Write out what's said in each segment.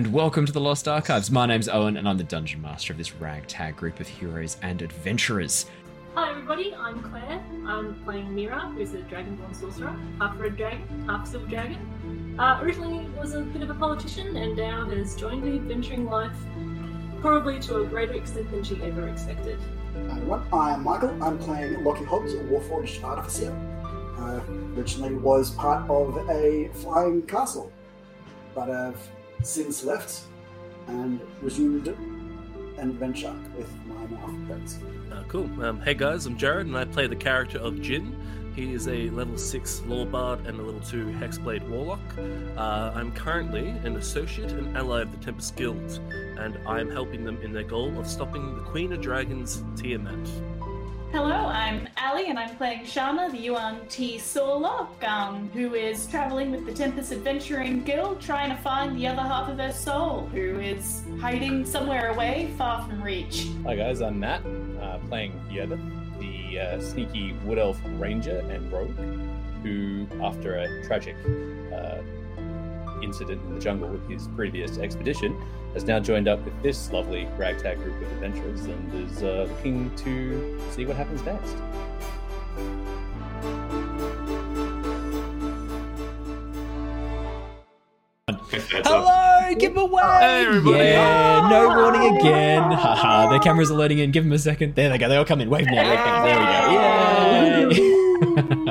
hello, and welcome to the Lost Archives. My name's Owen, and I'm the dungeon master of this ragtag group of heroes and adventurers. Hi everybody, I'm Claire. I'm playing Mira, who's a dragonborn sorcerer, half red dragon, half silver dragon. Uh, originally was a bit of a politician, and now has joined the adventuring life, probably to a greater extent than she ever expected. Hi everyone, I'm Michael. I'm playing Lockie Hobbs, a Warforged Artificer. Uh, originally was part of a flying castle, but have since left and resumed an adventure with my North friends. Uh, cool. Um, hey guys, I'm Jared, and I play the character of Jin. He is a level 6 Lore Bard and a level 2 Hexblade Warlock. Uh, I'm currently an associate and ally of the Tempest Guild, and I'm helping them in their goal of stopping the Queen of Dragons, Tiamat. Hello, I'm Ally, and I'm playing Shana, the Yuan-Ti Sorlock, um, who is traveling with the Tempest Adventuring Guild, trying to find the other half of her soul, who is hiding somewhere away, far from reach. Hi guys, I'm Matt, uh, playing Yoda, the uh, sneaky wood elf ranger and rogue, who, after a tragic uh, incident in the jungle with his previous expedition, has now joined up with this lovely ragtag group of adventurers and is uh, looking to see what happens next. Hello, give away! Hey, everybody. Yeah, no warning again. Haha, their cameras are loading in. Give them a second. There they go. They all come in. Wave now. Wave now. There we go. Yay!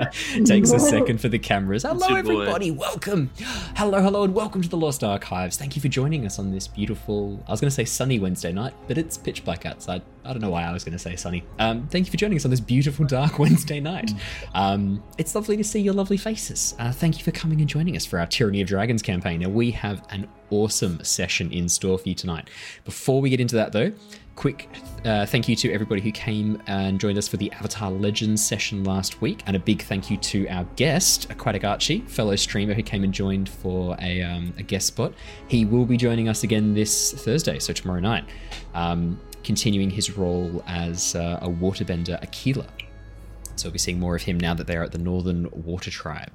Takes a second for the cameras. Hello, everybody. Welcome. Hello, hello, and welcome to the Lost Archives. Thank you for joining us on this beautiful, I was going to say sunny Wednesday night, but it's pitch black outside. I don't know why I was going to say sunny. Um, thank you for joining us on this beautiful, dark Wednesday night. Um, it's lovely to see your lovely faces. Uh, thank you for coming and joining us for our Tyranny of Dragons campaign. Now, we have an awesome session in store for you tonight. Before we get into that, though, quick uh, thank you to everybody who came and joined us for the Avatar Legends session last week, and a big thank you to our guest, Aquatic Archie, fellow streamer who came and joined for a, um, a guest spot. He will be joining us again this Thursday, so tomorrow night, um, continuing his role as uh, a waterbender Aquila. So we'll be seeing more of him now that they're at the Northern Water Tribe.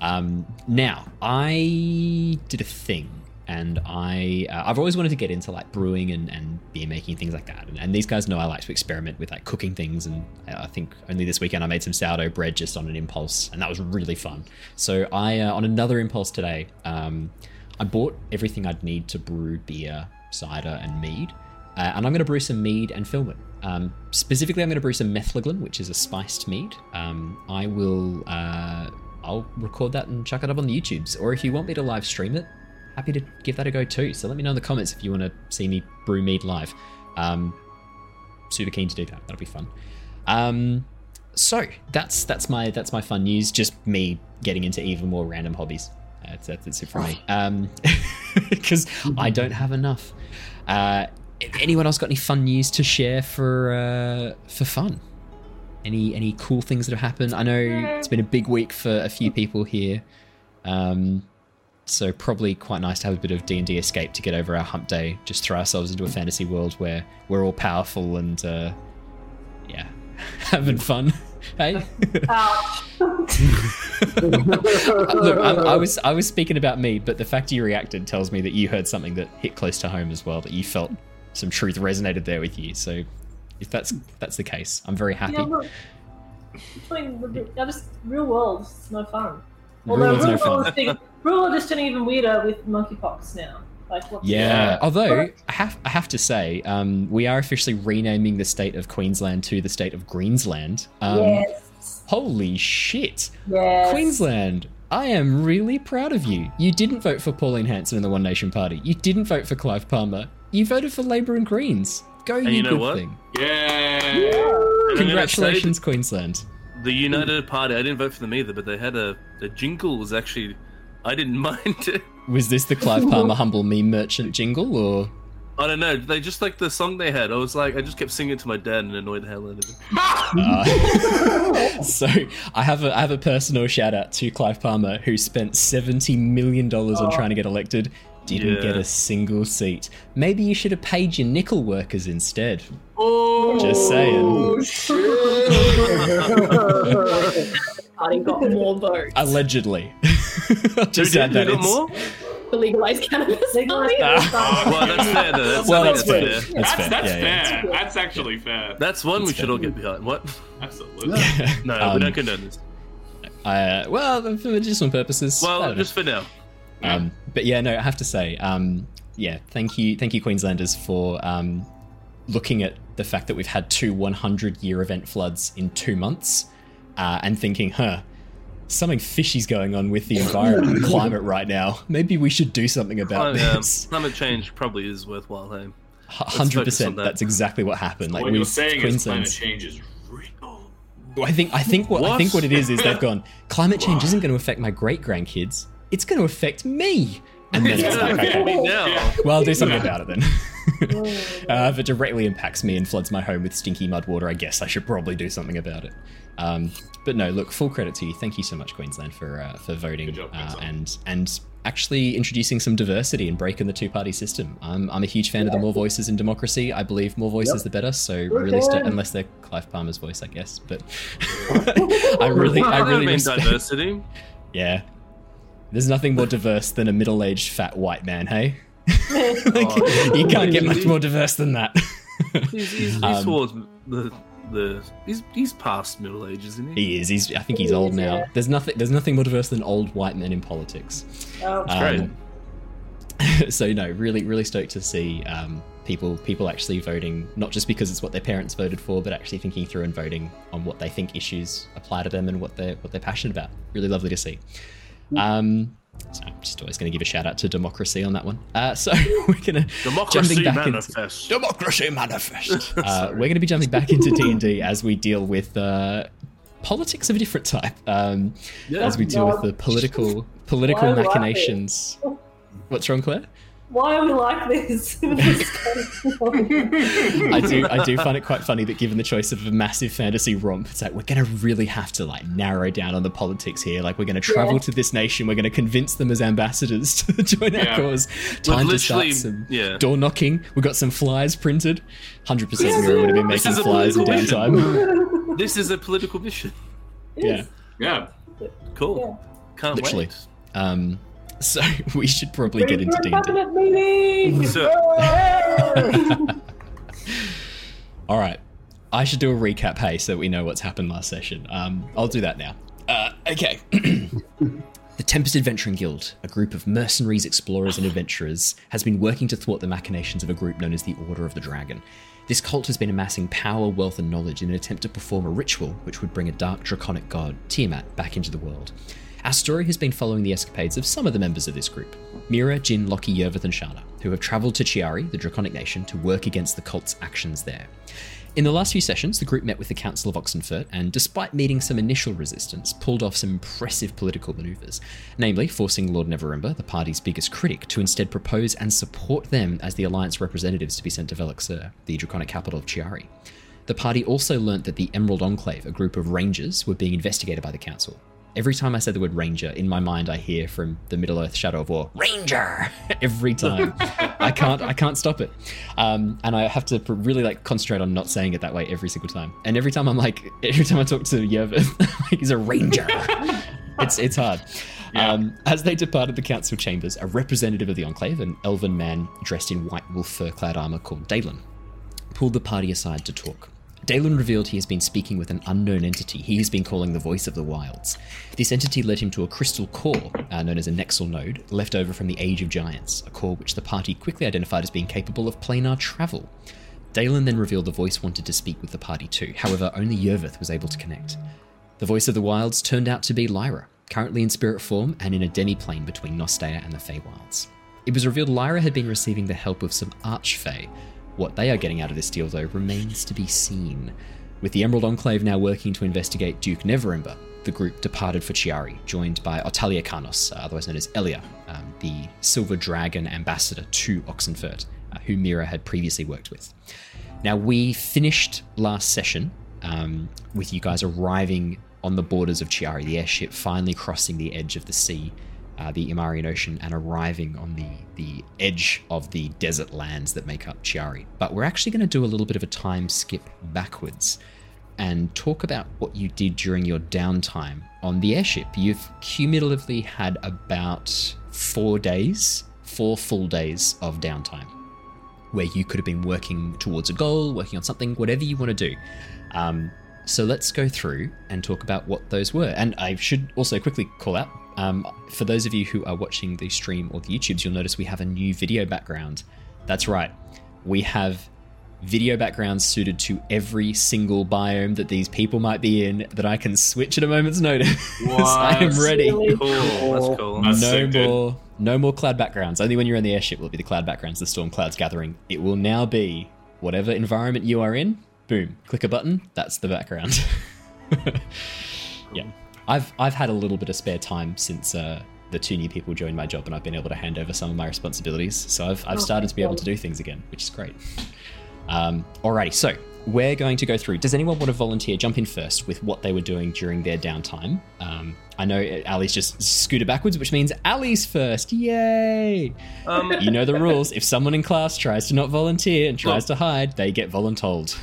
Um, now, I did a thing, and I uh, I've always wanted to get into like brewing and, and beer making things like that. And, and these guys know I like to experiment with like cooking things. And I think only this weekend I made some sourdough bread just on an impulse, and that was really fun. So I uh, on another impulse today, um, I bought everything I'd need to brew beer, cider, and mead. Uh, and I'm going to brew some mead and film it. Um, specifically, I'm going to brew some metheglin, which is a spiced mead. Um, I will, uh, I'll record that and chuck it up on the YouTubes. Or if you want me to live stream it, happy to give that a go too. So let me know in the comments if you want to see me brew mead live. Um, super keen to do that. That'll be fun. Um, so that's that's my that's my fun news. Just me getting into even more random hobbies. That's that's, that's it for me. Um, because I don't have enough. Uh, anyone else got any fun news to share for uh, for fun? Any any cool things that have happened? I know it's been a big week for a few people here. Um, so probably quite nice to have a bit of D&D escape to get over our hump day. Just throw ourselves into a fantasy world where we're all powerful and uh, yeah, having fun. hey, look, I, I was I was speaking about me, but the fact you reacted tells me that you heard something that hit close to home as well. That you felt some truth resonated there with you. So if that's that's the case, I'm very happy. Yeah, look, between the, just real world, it's no fun. Real Although world's real, no world fun. is getting, real world even weirder with monkeypox now. Like? Yeah. Although I have I have to say, um, we are officially renaming the state of Queensland to the state of Greensland. Um, yes. Holy shit, Yes. Queensland! I am really proud of you. You didn't vote for Pauline Hanson in the One Nation Party. You didn't vote for Clive Palmer. You voted for Labour and Greens. Go, you, you know good what? thing. Yeah. And I'm gonna Congratulations, Queensland. The United Party, I didn't vote for them either, but they had a. The jingle was actually. I didn't mind it. Was this the Clive Palmer humble meme merchant jingle, or I don't know. They just like the song they had. I was like, I just kept singing it to my dad and annoyed the hell out of him. Uh, so I have a I have a personal shout out to Clive Palmer who spent seventy million dollars on trying to get elected, didn't Yeah. get a single seat. Maybe you should have paid your nickel workers instead. Oh, Just saying. Party got more votes. Allegedly. I'll Just did? add that it's- more? the legalized cannabis Legalized party. cannabis party. Well, that's fair. Though. That's, Well, that's fair. fair. That's That's, fair. that's yeah, yeah, fair. fair. That's actually fair. That's one we That's should all get behind. What? Absolutely. yeah. No, we Um, don't condone this. Uh, well, for medicinal purposes. Well, don't know. just for now. Um, but yeah, no, I have to say, um, yeah, thank you, thank you, Queenslanders, for um, looking at the fact that we've had two 100 year event floods in two months uh, and thinking, huh, something fishy's going on with the environment and climate right now. Maybe we should do something about Climate, um, this. climate change probably is worthwhile. Hey? Hundred percent. that. That's exactly what happened. Like what we, you're saying is climate change is real. I think I think what, I think what it is is they've gone. Climate change isn't going to affect my great grandkids. It's going to affect me. And then it's like, okay, Me now. Yeah. well, I'll do something about it then. uh, if it directly impacts me and floods my home with stinky mud water, I guess I should probably do something about it. Um, but no, look, full credit to you. Thank you so much, Queensland, for uh, for voting job, uh, and and actually introducing some diversity and breaking the two party system. I'm, I'm a huge fan of the more voices in democracy. I believe more voices Yep. the better. So really, st- unless they're Clive Palmer's voice, I guess. But I really, I I really mean respect. diversity. Yeah. There's nothing more diverse than a middle aged fat white man, hey? like, Oh, you can't get much more diverse than that. He's, he's, he's Um, towards the the. He's he's past middle age, isn't he? he is. He's. I think he's old now. There's nothing. There's nothing more diverse than old white men in politics. Oh, Um, so no, really, really stoked to see um, people people actually voting not just because it's what their parents voted for, but actually thinking through and voting on what they think issues apply to them and what they're what they're passionate about. Really lovely to see. Um, so I'm just always going to give a shout out to democracy on that one. Uh, so we're going to Democracy jumping back into manifest. democracy manifest. uh, we're going to be jumping back into D and D as we deal with uh, politics of a different type. Um, Yeah. as we deal with the political political Why would I be? machinations. What's wrong, Claire? Why are we like this? I do I do find it quite funny that given the choice of a massive fantasy romp, it's like we're gonna really have to like narrow down on the politics here. Like we're gonna travel Yeah. to this nation, we're gonna convince them as ambassadors to join our cause. Time to start some yeah. door knocking. We've got some flyers printed. Hundred percent Yeah, Mira would have been making is a flyers in political downtime. This is a political mission. yeah. Yeah. Cool. Can't Literally. wait. Um so we should probably get into D and D. So- All right. I should do a recap, hey, so that we know what's happened last session. Um, I'll do that now. Uh, okay. the Tempest Adventuring Guild, a group of mercenaries, explorers, and adventurers, has been working to thwart the machinations of a group known as the Order of the Dragon. This cult has been amassing power, wealth, and knowledge in an attempt to perform a ritual which would bring a dark draconic god, Tiamat, back into the world. Our story has been following the escapades of some of the members of this group Mira, Jin, Lockie, Yervith, and Shana, who have travelled to Ciari, the Draconic Nation, to work against the cult's actions there. In the last few sessions, the group met with the Council of Oxenfurt and, despite meeting some initial resistance, pulled off some impressive political maneuvers, namely forcing Lord Neverember, the party's biggest critic, to instead propose and support them as the Alliance representatives to be sent to Velixur, the draconic capital of Ciari. The party also learnt that the Emerald Enclave, a group of rangers, were being investigated by the Council. Every time I say the word ranger, in my mind I hear from the Middle Earth Shadow of War, Ranger! Every time. I can't I can't stop it. Um, and I have to really like concentrate on not saying it that way every single time. And every time I'm like, every time I talk to Yervith, like, he's a ranger. it's it's hard. Yeah. Um, as they departed the council chambers, a representative of the Enclave, an elven man dressed in white wolf fur-clad armor called Dalen, pulled the party aside to talk. Dalen revealed he has been speaking with an unknown entity he has been calling the Voice of the Wilds. This entity led him to a crystal core, uh, known as a Nexal node, left over from the Age of Giants, a core which the party quickly identified as being capable of planar travel. Dalen then revealed the voice wanted to speak with the party too, however, only Yervith was able to connect. The Voice of the Wilds turned out to be Lyra, currently in spirit form and in a demi-plane between Nostea and the Feywilds. It was revealed Lyra had been receiving the help of some Archfey. What they are getting out of this deal, though, remains to be seen. With the Emerald Enclave now working to investigate Duke Neverember, the group departed for Ciari, joined by Otalia Karnos, uh, otherwise known as Elia, um, the Silver Dragon ambassador to Oxenfurt, uh, who Mira had previously worked with. Now, we finished last session um, with you guys arriving on the borders of Ciari, the airship finally crossing the edge of the sea, uh, the Imarian Ocean, and arriving on the, the edge of the desert lands that make up Ciari. But we're actually going to do a little bit of a time skip backwards and talk about what you did during your downtime on the airship. You've cumulatively had about four days, four full days of downtime, where you could have been working towards a goal, working on something, whatever you want to do. Um, so let's go through and talk about what those were. And I should also quickly call out um, for those of you who are watching the stream or the YouTubes, you'll notice we have a new video background. That's right, we have video backgrounds suited to every single biome that these people might be in that I can switch at a moment's notice. I am ready. Really Cool. That's cool. That's no sick, dude. more, no more cloud backgrounds. Only when you're in the airship will it be the cloud backgrounds, the storm clouds gathering. It will now be whatever environment you are in. Boom, click a button. That's the background. yeah, I've I've had a little bit of spare time since uh, the two new people joined my job, and I've been able to hand over some of my responsibilities. So I've I've Oh, started to be able to do things again, which is great. Um, alrighty, so we're going to go through. Does anyone want to volunteer? Jump in first with what they were doing during their downtime. Um, I know Ally's just scooted backwards, which means Ally's first. Yay! Um, You know the rules. If someone in class tries to not volunteer and tries Look. to hide, they get voluntold.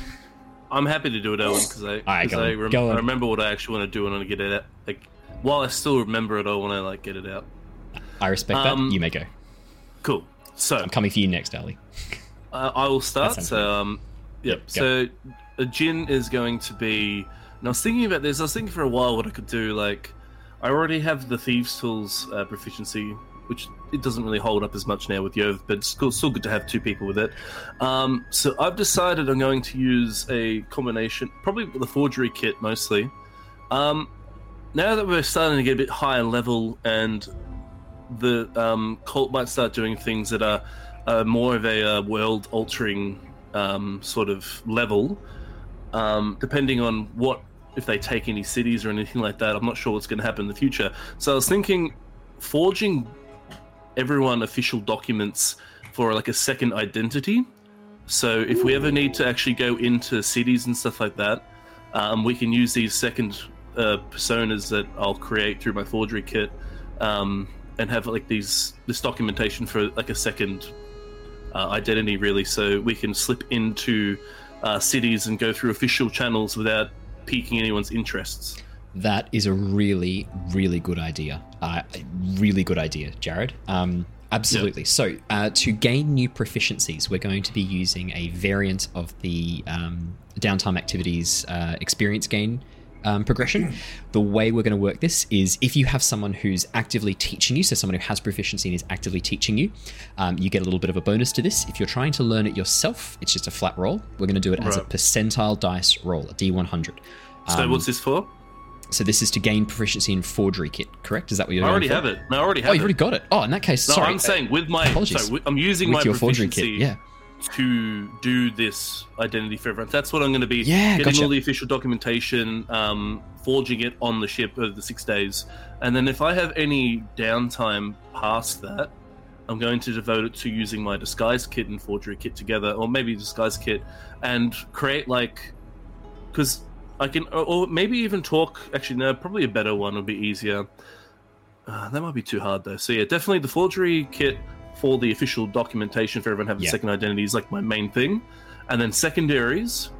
I'm happy to do it, Owen, because I, right, I, rem- I remember what I actually want to do and I want to get it out. Like, while I still remember it, I want to like get it out. I respect Um, that. You may go. Cool. So I'm coming for you next, Ally. Uh, I will start. So, um, yep. So, a gin is going to be. And I was thinking about this. I was thinking for a while what I could do. Like, I already have the thieves' tools uh, proficiency, which it doesn't really hold up as much now with Yov, but it's still, still good to have two people with it. Um, so I've decided I'm going to use a combination, probably the forgery kit mostly. Um, now that we're starting to get a bit higher level and the um, cult might start doing things that are uh, more of a uh, world altering um, sort of level, um, depending on what if they take any cities or anything like that. I'm not sure what's going to happen in the future. So I was thinking, forging everyone official documents for like a second identity. So if we ever need to actually go into cities and stuff like that, um, we can use these second uh, personas that I'll create through my forgery kit, um, and have like these this documentation for like a second uh, identity, really. So we can slip into uh, cities and go through official channels without piquing anyone's interests. That is a really, really good idea. Uh, a really good idea, Jared. Um, absolutely. So, uh, to gain new proficiencies, we're going to be using a variant of the um, downtime activities uh, experience gain um, progression. The way we're going to work this is if you have someone who's actively teaching you, so someone who has proficiency and is actively teaching you, um, you get a little bit of a bonus to this. If you're trying to learn it yourself, it's just a flat roll. We're going to do it as a percentile dice roll, a D100. So Um, what's this for? So this is to gain proficiency in forgery kit, correct? Is that what you're doing? I already for? have it. No, I already have. Oh, have you've it. already got it. Oh, in that case, No, sorry. I'm saying with my apologies. sorry, I'm using with my your forgery kit, yeah. to do this identity for everyone. That's what I'm going to be Yeah, getting gotcha. all the official documentation, um, forging it on the ship over the six days, and then if I have any downtime past that, I'm going to devote it to using my disguise kit and forgery kit together, or maybe disguise kit, and create like because I can, or, maybe even talk. Actually, no, probably a better one would be easier. Uh, that might be too hard though. So yeah, definitely the forgery kit for the official documentation for everyone having Yeah. second identity is like my main thing, and then secondaries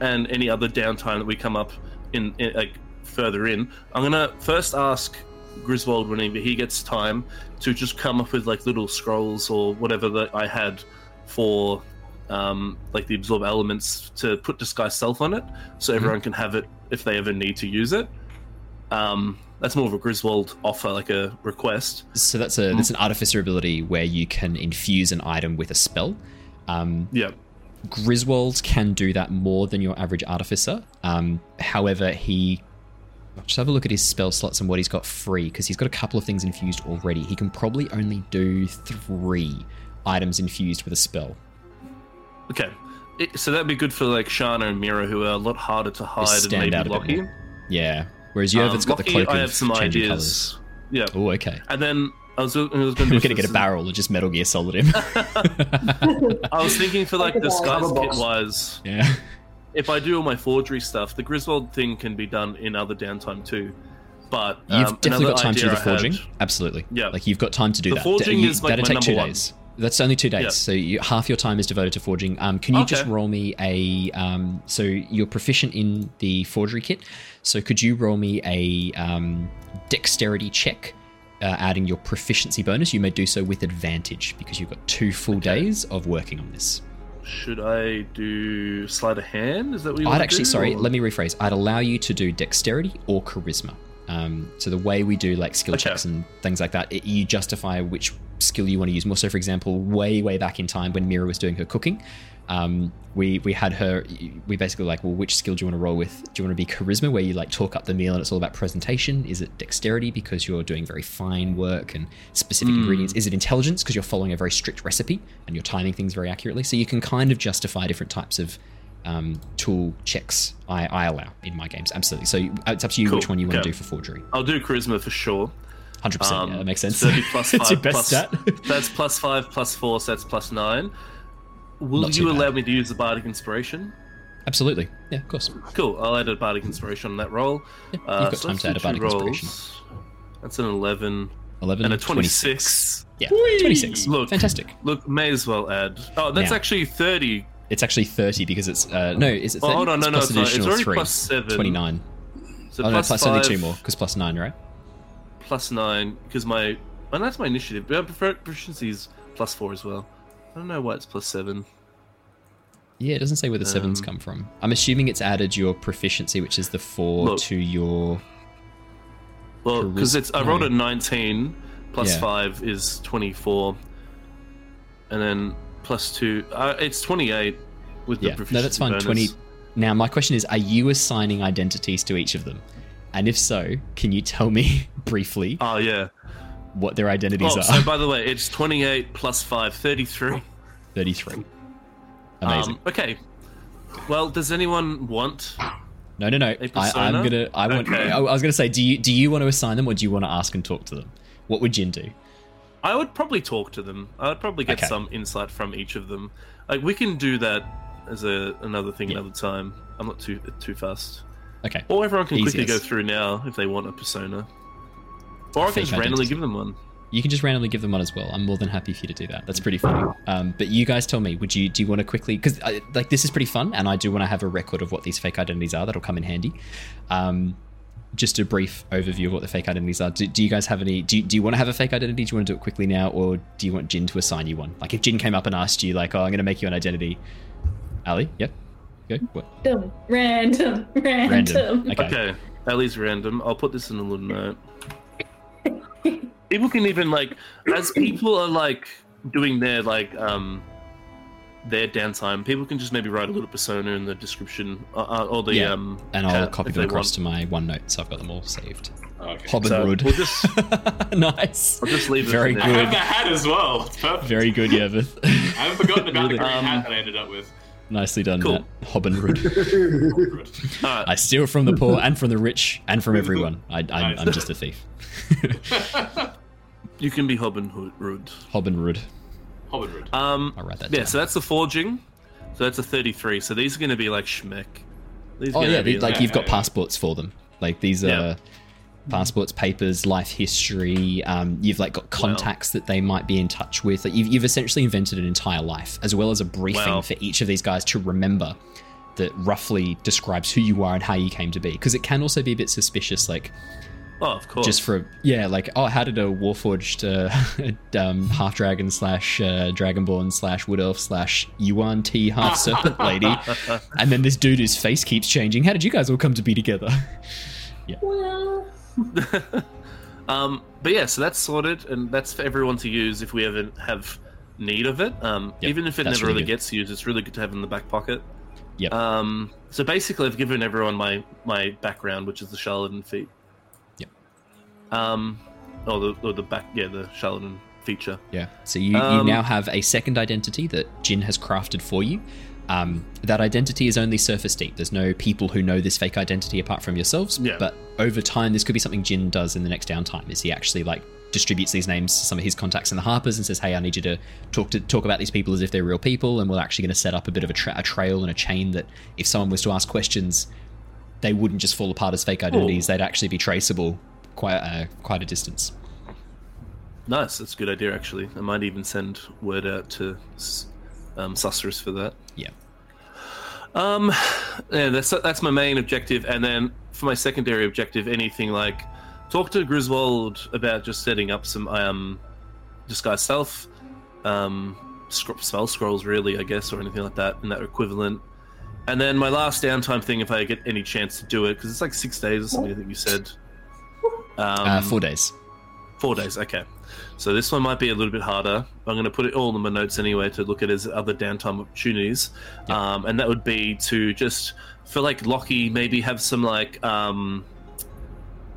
and any other downtime that we come up in, in like further in. I'm gonna first ask Griswold whenever he gets time to just come up with like little scrolls or whatever that I had for um, like the absorb elements to put disguise self on it, so everyone can have it if they ever need to use it. Um, that's more of a Griswold offer, like a request. So that's a that's an artificer ability where you can infuse an item with a spell. Um, Yeah, Griswold can do that more than your average artificer. Um, however, he just have a look at his spell slots and what he's got free because he's got a couple of things infused already. He can probably only do three items infused with a spell. Okay. It, so that'd be good for like Shana and Mira, who are a lot harder to hide and stand maybe out a bit Lockie. more. Yeah. Whereas Yova's Um, got the Lockie, cloak I of have some changing ideas. colours. Yeah, Oh, okay. and then I was, I was going to We're do gonna get a barrel and just Metal Gear Solid him. I was thinking for like Like a disguise cover kit wise, yeah. if I do all my forgery stuff, the Griswold thing can be done in other downtime too. But You've um, definitely another got time to do idea the I had- forging. Absolutely. Yeah. Like you've got time to do The that. forging You- is, like, that'd my take number two one. days. That's only two days. Yeah. So you, half your time is devoted to forging. Um, can you just roll me a? Um, so you're proficient in the forgery kit. So could you roll me a um, dexterity check uh, adding your proficiency bonus, you may do so with advantage because you've got two full days of working on this. Should I do sleight of hand? Is that what you I'd actually, do, sorry, or- let me rephrase. I'd allow you to do dexterity or charisma. Um, so the way we do like skill Okay. checks and things like that, it, you justify which skill you want to use more. So, for example, way way back in time when Mira was doing her cooking, um, we we had her. We basically like, well, which skill do you want to roll with? Do you want to be charisma, where you like talk up the meal and it's all about presentation? Is it dexterity because you're doing very fine work and specific ingredients? Is it intelligence because you're following a very strict recipe and you're timing things very accurately? So you can kind of justify different types of um, tool checks I, I allow in my games. Absolutely. So it's up to you Cool. which one you want Okay. to do for forgery. I'll do charisma for sure. 100%. Um, yeah, that makes sense. That'd be plus five. your best plus- stat. that's plus five, plus four, so that's plus nine. Will you allow me to use the bardic inspiration? Absolutely. Yeah, of course. Cool. I'll add a bardic inspiration on that roll. Yeah, you've Uh, got so time to add a bardic inspiration. That's an eleven 11 and a 26. twenty-six. Yeah, Whee! 26. Look. Fantastic. Look, may as well add. Oh, that's Now. actually thirty. It's actually 30 because it's. Uh, no, is it 30? Oh, hold on, no, no, plus it's not. It's already 3. plus seven. 29. So oh, no, plus plus only two more because plus 9, right? Plus nine because my. And that's my initiative. But prefer proficiency is plus four as well. I don't know why it's plus seven. Yeah, it doesn't say where the sevens Um, come from. I'm assuming it's added your proficiency, which is the 4 Look. to your. Well, because it's I rolled a 19 plus Yeah. 5 is 24 and then plus 2 uh, it's 28 with the Yeah, no, that's fine. bonus. 20. Now, my question is are you assigning identities to each of them? And if so, can you tell me briefly Oh yeah. what their identities Oh, are? so by the way, it's 28 plus 5 33. 33. Amazing. Um, okay. Well, does anyone want no, no, no. I. I'm gonna. I want. Okay. I, I was gonna say, do you do you want to assign them, or do you want to ask and talk to them? What would Jin do? I would probably talk to them. I would probably get Okay. some insight from each of them. Like we can do that as a another thing Yeah. another time. I'm not too too fast. Okay. Or everyone can quickly go through now if they want a persona. Or I can just randomly give them one. You can just randomly give them one as well. I'm more than happy for you to do that. That's pretty funny. Um, but you guys tell me, would you do you want to quickly because like this is pretty fun, and I do want to have a record of what these fake identities are. That'll come in handy. Um, just a brief overview of what the fake identities are. Do, do you guys have any? Do you, do you want to have a fake identity? Do you want to do it quickly now, or do you want Jin to assign you one? Like if Jin came up and asked you, like, "Oh, I'm going to make you an identity," Ally, yep, go. What? Random, random, random. Random. Okay. Okay, at least random. I'll put this in a little note. people can even like, as people are like doing their like um their downtime, people can just maybe write a little persona in the description uh, uh, or the Yeah, um. And I'll copy them across want. to my OneNote, so I've got them all saved. Okay. Hob and So, Rud. we'll just- nice. I'll just leave it Very for I good. have the hat as well. It's perfect. Very good, Yervith. I haven't forgotten about the green Um, hat that I ended up with. Nicely done, Cool. Matt. Hob and Rud. I steal from the poor and from the rich and from everyone. I, I'm, Nice. I'm just a thief. you can be Hobbin Hood. Rud. Hob and Rud. Hobbit Road. Um, I'll write that yeah, down. so that's the forging. So that's a 33. So these are going to be like schmeck. These are Oh gonna yeah, be they, like yeah, you've got yeah, yeah. passports for them. Like these are Yeah. passports, papers, life history. Um, you've like got contacts that they might be in touch with. Like you've, you've essentially invented an entire life, as well as a briefing Wow. for each of these guys to remember that roughly describes who you are and how you came to be. Because it can also be a bit suspicious, like Oh, of course. just for yeah, like oh, how did a warforged uh, um, half dragon slash uh, dragonborn slash wood elf slash yuan-ti half serpent lady, and then this dude whose face keeps changing. How did you guys all come to be together? yeah. Well, Um, but yeah, so that's sorted, and that's for everyone to use if we ever have need of it. Um, Yep, even if it never really really gets used, it's really good to have in the back pocket. Yep. Um, so basically, I've given everyone my my background, which is the charlatan feat. Um, or the or the back, yeah, the charlatan feature. Yeah. So you, you Um, now have a second identity that Jin has crafted for you. Um, that identity is only surface deep. There's no people who know this fake identity apart from yourselves. Yeah. But over time, this could be something Jin does in the next downtime. Is he actually like distributes these names to some of his contacts in the Harpers and says, "Hey, I need you to talk to talk about these people as if they're real people," and we're actually going to set up a bit of a, tra- a trail and a chain that if someone was to ask questions, they wouldn't just fall apart as fake identities. They'd actually be traceable quite uh, quite a distance. Nice, that's a good idea actually. I might even send word out to um, Susterus for that. Yeah. Um, yeah, that's that's my main objective, and then for my secondary objective, anything like talk to Griswold about just setting up some um, disguise self, um, scr- spell scrolls, really, I guess, or anything like that, in that equivalent. And then my last downtime thing, if I get any chance to do it, because it's like six days or something. I think you said. Um, uh, four days. Four days, okay. So this one might be a little bit harder. I'm going to put it all in my notes anyway to look at as other downtime opportunities, um, and that would be to just for like Lockie maybe have some like um,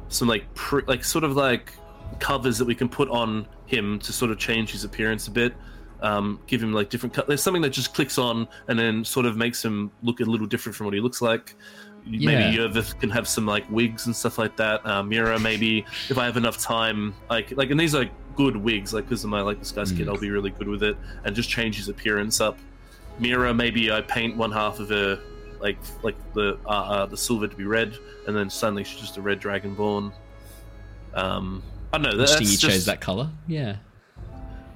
some like pr- like sort of like covers that we can put on him to sort of change his appearance a bit. Um, give him like different. Co- There's something that just clicks on and then sort of makes him look a little different from what he looks like. Yeah. Maybe Yervith can have some like wigs and stuff like that. Uh, Mira, maybe if I have enough time, like like, and these are good wigs, like because of my like disguise kit, Mm. I'll be really good with it, and just change his appearance up. Mira, maybe I paint one half of her like like the uh, uh, the silver to be red, and then suddenly she's just a red dragonborn. Um, I don't know. Do you just, chose that color? Yeah.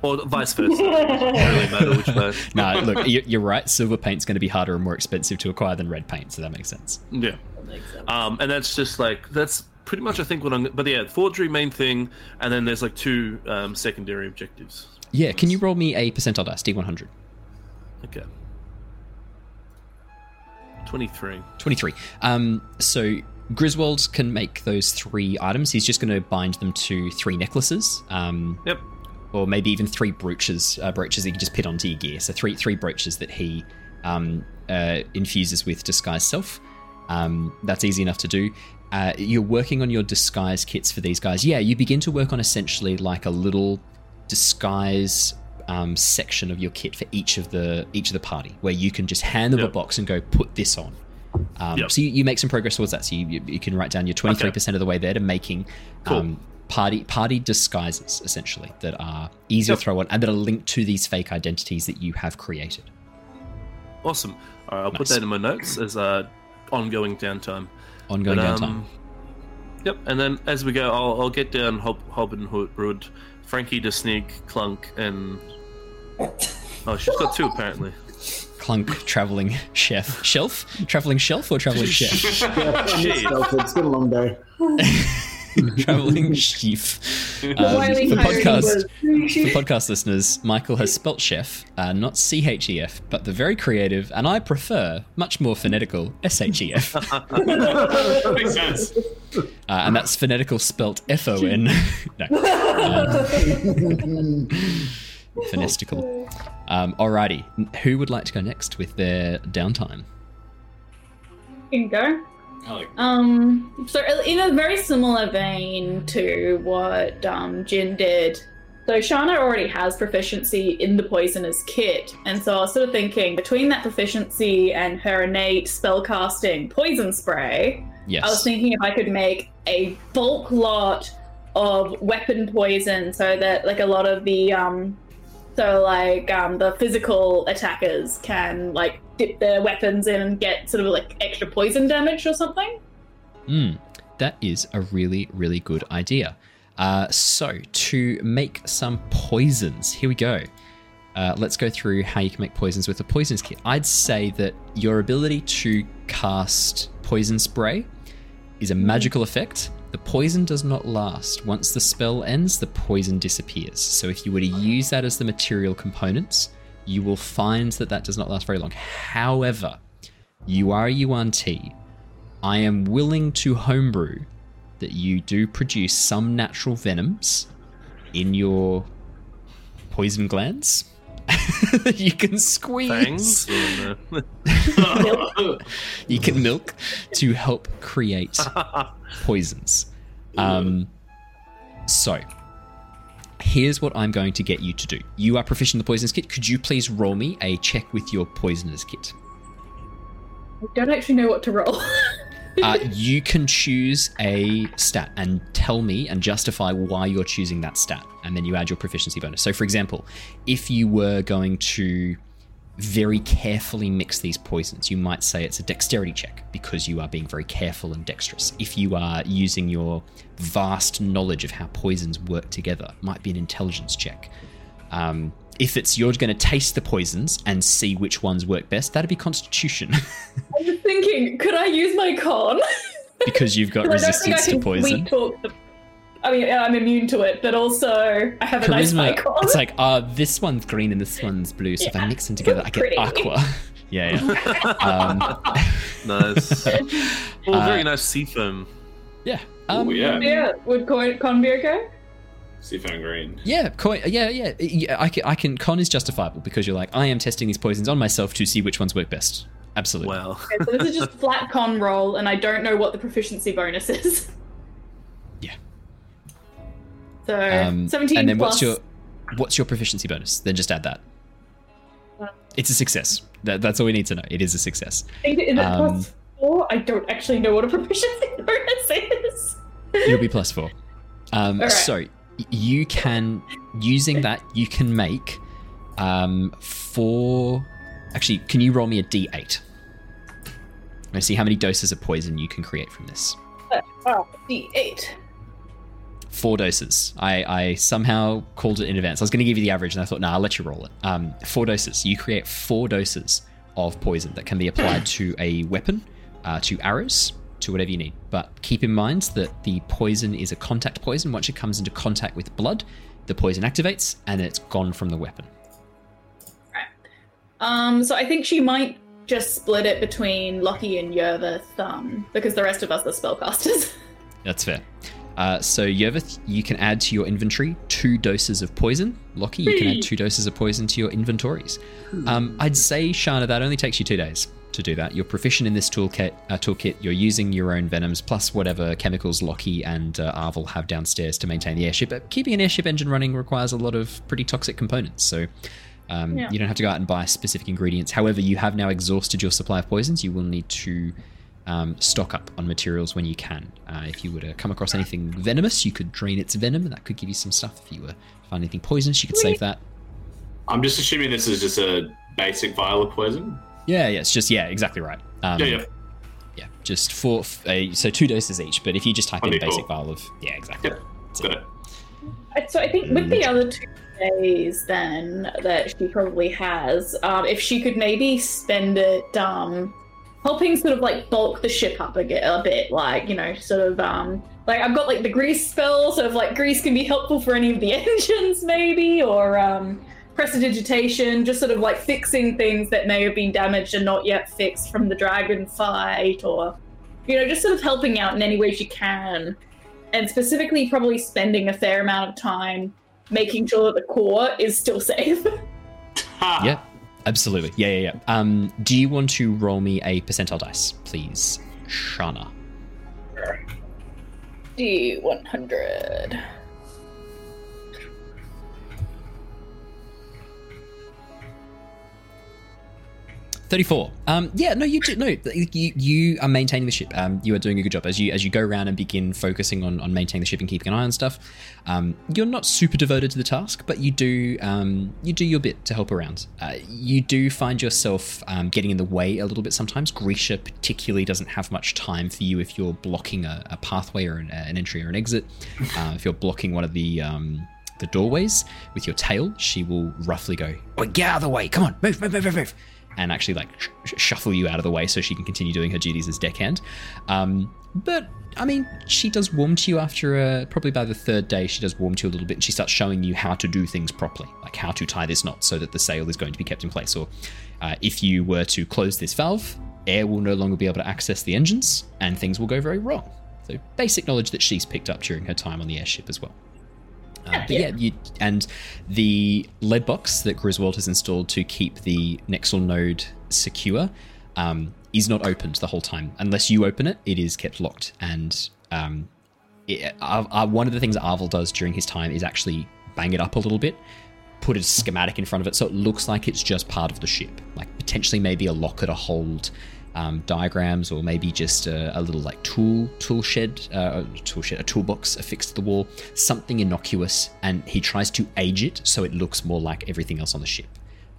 Or vice versa. it doesn't really matter which way. No, look, you- you're right. Silver paint's going to be harder and more expensive to acquire than red paint, so that makes sense. Yeah. That makes sense. Um, and that's just like that's pretty much I think what I'm. But yeah, forgery main thing, and then there's like two um, secondary objectives. Yeah, can you roll me a percentile dice, D100? Okay. Twenty-three. 23. Um, so Griswold can make those three items. He's just going to bind them to three necklaces. Um, Yep. Or maybe even three brooches, uh, brooches that you can just put onto your gear. So three three brooches that he um, uh, infuses with disguise self. Um, that's easy enough to do. Uh, you're working on your disguise kits for these guys. Yeah, you begin to work on essentially like a little disguise um, section of your kit for each of the each of the party, where you can just hand them a box and go put this on. Um, Yep. So you, you make some progress towards that. So you, you, you can write down your twenty three percent of the way there to making Cool. um, party party disguises essentially that are easy Yep. to throw on and that are linked to these fake identities that you have created. Awesome. All right, I'll put that in my notes as uh, ongoing downtime. Ongoing But, downtime. um, Yep, and then as we go, I'll, I'll get down Hob, Hobbin Hood, Frankie to sneak, Clunk, and oh, she's got two apparently. Clunk traveling chef shelf traveling shelf or traveling chef Yeah, it's been a long day. traveling chef. Um, for podcast for podcast listeners, Michael has spelt chef, uh, not C H E F, but the very creative and I prefer much more phonetical S H E F, uh, Makes sense. and that's phonetical spelt F O N. no. Um, Phonestical. Um, alrighty, who would like to go next with their downtime? You can go. Like Um, so in a very similar vein to what um, Jin did, so Shana already has proficiency in the poisoner's kit, and so I was sort of thinking between that proficiency and her innate spellcasting poison spray, Yes. I was thinking if I could make a bulk lot of weapon poison, so that like a lot of the um, so like um, the physical attackers can like dip their weapons in and get sort of like extra poison damage or something. Mm, that is a really, really good idea. Uh, so, to make some poisons, here we go. Uh, let's go through how you can make poisons with a poisons kit. I'd say that your ability to cast poison spray is a magical effect. The poison does not last. Once the spell ends, the poison disappears. So, if you were to use that as the material components, you will find that that does not last very long. However, you are a Yuan-Ti. I am willing to homebrew that you do produce some natural venoms in your poison glands that you can squeeze. Oh. You can milk to help create poisons. Um, so, here's what I'm going to get you to do. You are proficient in the poisoner's kit. Could you please roll me a check with your poisoner's kit? I don't actually know what to roll. uh, you can choose a stat and tell me and justify why you're choosing that stat, and then you add your proficiency bonus. So, for example, if you were going to very carefully mix these poisons, you might say it's a dexterity check because you are being very careful and dexterous. If you are using your vast knowledge of how poisons work together, it might be an intelligence check. Um, if it's you're going to taste the poisons and see which ones work best, that'd be constitution. I was thinking, could I use my con? because you've got I don't think I resistance to poison. Sweet talk the I mean, I'm immune to it, but also I have a nice Charisma. icon. It's like, uh, this one's green and this one's blue. So if I mix them together, I get aqua. yeah, yeah. Um, nice. Oh, Uh, very nice seafoam. yeah. Um, oh, yeah. yeah, would Con, Con be okay? Seafoam green. Yeah, coi- yeah, yeah, yeah. I can, I can. Con is justifiable because you're like, I am testing these poisons on myself to see which ones work best. Absolutely. Wow. Okay, so this is just flat con roll, and I don't know what the proficiency bonus is. So Um, 17 and then plus. what's your what's your proficiency bonus? Then just add that. It's a success. That, that's all we need to know. It is a success. I it- is it um, plus four? I don't actually know what a proficiency bonus is. It'll be plus four. Um, Alright. So you can using that you can make um, four. Actually, can you roll me a d8? I'm gonna see how many doses of poison you can create from this. Oh, D8. Four doses. I, I somehow called it in advance. I was going to give you the average, and I thought, nah, I'll let you roll it. Um, four doses. You create four doses of poison that can be applied to a weapon, uh, to arrows, to whatever you need. But keep in mind that the poison is a contact poison. Once it comes into contact with blood, the poison activates, and it's gone from the weapon. Um, so I think she might just split it between Lockie and Yervith, um, because the rest of us are spellcasters. That's fair. Uh, so Yervith, you can add to your inventory two doses of poison. Lockie, you can add two doses of poison to your inventories. Um, I'd say, Shana, that only takes you two days to do that. You're proficient in this toolkit. Uh, toolkit. You're using your own venoms plus whatever chemicals Lockie and uh, Arvel have downstairs to maintain the airship. But keeping an airship engine running requires a lot of pretty toxic components. So. Um, Yeah. You don't have to go out and buy specific ingredients. However, you have now exhausted your supply of poisons. You will need to um, stock up on materials when you can. Uh, if you were to come across anything venomous, you could drain its venom, and that could give you some stuff. If you were to find anything poisonous, you could save that. I'm just assuming this is just a basic vial of poison. Yeah, yeah, it's just yeah, exactly right. Um, yeah, yeah. yeah, just four. f- Uh, so two doses each. But if you just type in Okay, cool. basic vial of yeah, exactly. Yep. Got it. it. So I think with the other two days, then that she probably has, um, if she could maybe spend it um, helping sort of like bulk the ship up a, bit- a bit, like you know, sort of um, like I've got like the grease spell, so if like grease can be helpful for any of the engines, maybe, or um, prestidigitation, just sort of like fixing things that may have been damaged and not yet fixed from the dragon fight, or you know, just sort of helping out in any way she can and specifically probably spending a fair amount of time making sure that the core is still safe. Ha! Yeah, absolutely. Yeah, yeah, yeah. Um, do you want to roll me a percentile dice, please, Shana? D100. Thirty-four. Um, yeah, no, you do. No, you, you are maintaining the ship. Um, you are doing a good job as you as you go around and begin focusing on, on maintaining the ship and keeping an eye on stuff. Um, you're not super devoted to the task, but you do um, you do your bit to help around. Uh, you do find yourself um, getting in the way a little bit sometimes. Grisha particularly doesn't have much time for you if you're blocking a, a pathway or an, an entry or an exit. Uh, if you're blocking one of the um, the doorways with your tail, she will roughly go, oh, "Get out of the way! Come on, move, move, move, move, move!" And actually like sh- sh- shuffle you out of the way so she can continue doing her duties as deckhand. Um, but I mean, she does warm to you after uh, probably by the third day. She does warm to you a little bit, and she starts showing you how to do things properly, like how to tie this knot so that the sail is going to be kept in place. Or uh, if you were to close this valve, air will no longer be able to access the engines, and things will go very wrong. So basic knowledge that she's picked up during her time on the airship as well. Uh, but yeah, you, and the lead box that Griswold has installed to keep the Nexel node secure um, is not opened the whole time. Unless you open it, it is kept locked. And um, it, uh, uh, one of the things that Arvel does during his time is actually bang it up a little bit, put a schematic in front of it so it looks like it's just part of the ship. Like potentially maybe a locker to hold um, diagrams or maybe just a, a little like tool tool shed, uh, tool shed, a toolbox affixed to the wall, something innocuous, and he tries to age it so it looks more like everything else on the ship.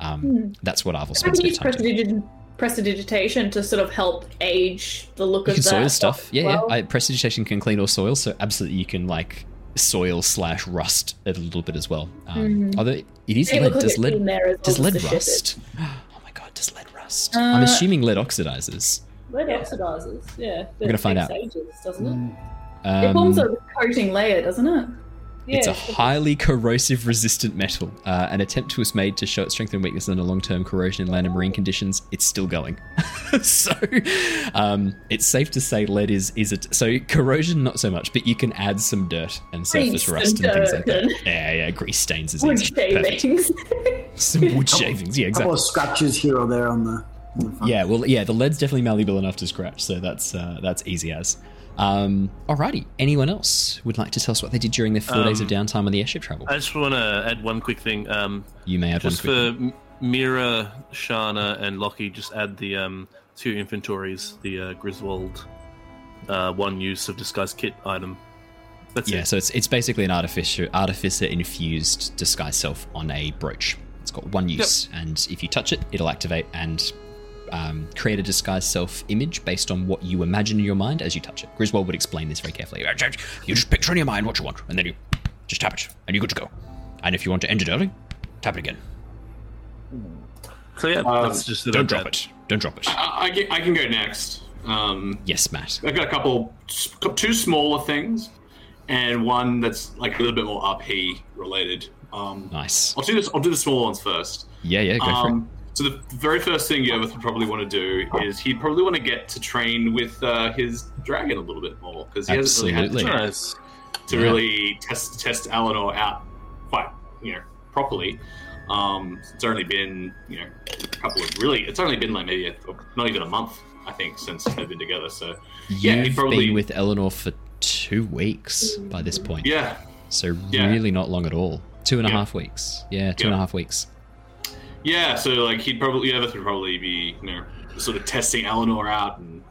Um, That's what Arvel spends use time doing. prestidig- prestidigitation to sort of help age the look You of can soil stuff. Yeah, well. yeah. I, prestidigitation can clean or soil, so absolutely you can like soil slash rust a little bit as well. Um, Although it is lead. Does lead, does lead rust? Oh my god, does lead rust? I'm Uh, assuming lead oxidizes. Lead oxidizes, yeah. We're gonna find out. Ages, doesn't it? it Um, forms a coating layer, doesn't it? It's a highly corrosive resistant metal. Uh, an attempt was made to show its strength and weakness under long term corrosion in land and marine conditions. It's still going. so um, it's safe to say lead is is a so corrosion not so much, but you can add some dirt and surface Grease rust and and things like that. and- Yeah, yeah, grease stains is Wood easy. Perfect. shavings. Some wood shavings. Yeah, exactly. A couple exactly. of scratches here or there on the, on the front. Yeah, well, yeah, the lead's definitely malleable enough to scratch, so that's uh, that's easy as. Um, alrighty, anyone else would like to tell us what they did during their four days of Um, downtime on the airship travel? I just want to add one quick thing. Um, you may add one just quick. for Mira, Shana, and Lockie, just add the um, two inventories, the uh, Griswold uh, one use of disguise kit item. That's Yeah, it. so it's it's basically an artificer artificer infused disguise self on a brooch. It's got one use, and if you touch it, it'll activate and um, create a disguise self image based on what you imagine in your mind as you touch it. Griswold would explain this very carefully. You just picture in your mind what you want, and then you just tap it, and you're good to go. And if you want to end it early, tap it again. So yeah, that's just Don't drop that. it. Don't drop it. I, I, can- I can go next. Um, Yes, Matt. I've got a couple, two smaller things, and one that's like a little bit more RP related. Um, Nice. I'll do this. I'll do the smaller ones first. Yeah, yeah, go for it. So the very first thing Yervith would probably want to do is he'd probably want to get to train with uh, his dragon a little bit more because he hasn't really had the Absolutely. chance to Yeah. really test test Eleanor out quite you know properly. Um, it's only been you know a couple of really it's only been like maybe a, not even a month I think since they've been together. So yeah, You've he probably been with Eleanor for two weeks by this point. yeah So Yeah. really not long at all. Two and a Yeah. half weeks. Yeah, two and a half weeks. Yeah, so like he'd probably Yervith would probably be you know sort of testing Eleanor out and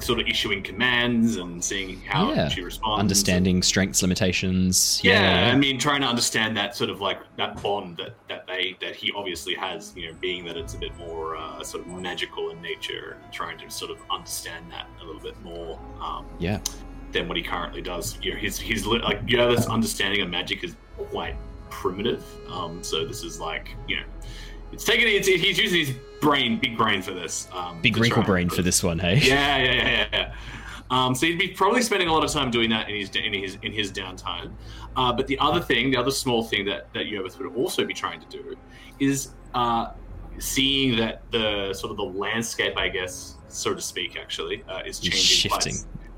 sort of issuing commands and seeing how Yeah. she responds. Understanding strengths, limitations. Yeah, I mean, trying to understand that sort of like that bond that that they that he obviously has, you know, being that it's a bit more uh, sort of magical in nature, and trying to sort of understand that a little bit more um, yeah. than what he currently does. You know, his his li- like Yervith's understanding of magic is quite primitive. Um, so this is like you know, it's taking it's, he's using his brain, big brain for this. Um, Big wrinkle brain for this one, hey? yeah, yeah, yeah, yeah, yeah. Um, so he'd be probably spending a lot of time doing that in his in his in his downtime. Uh, but the other thing, the other small thing that that Yervith would also be trying to do is uh, seeing that the sort of the landscape, I guess, so to speak, actually, uh, is changing, shifting.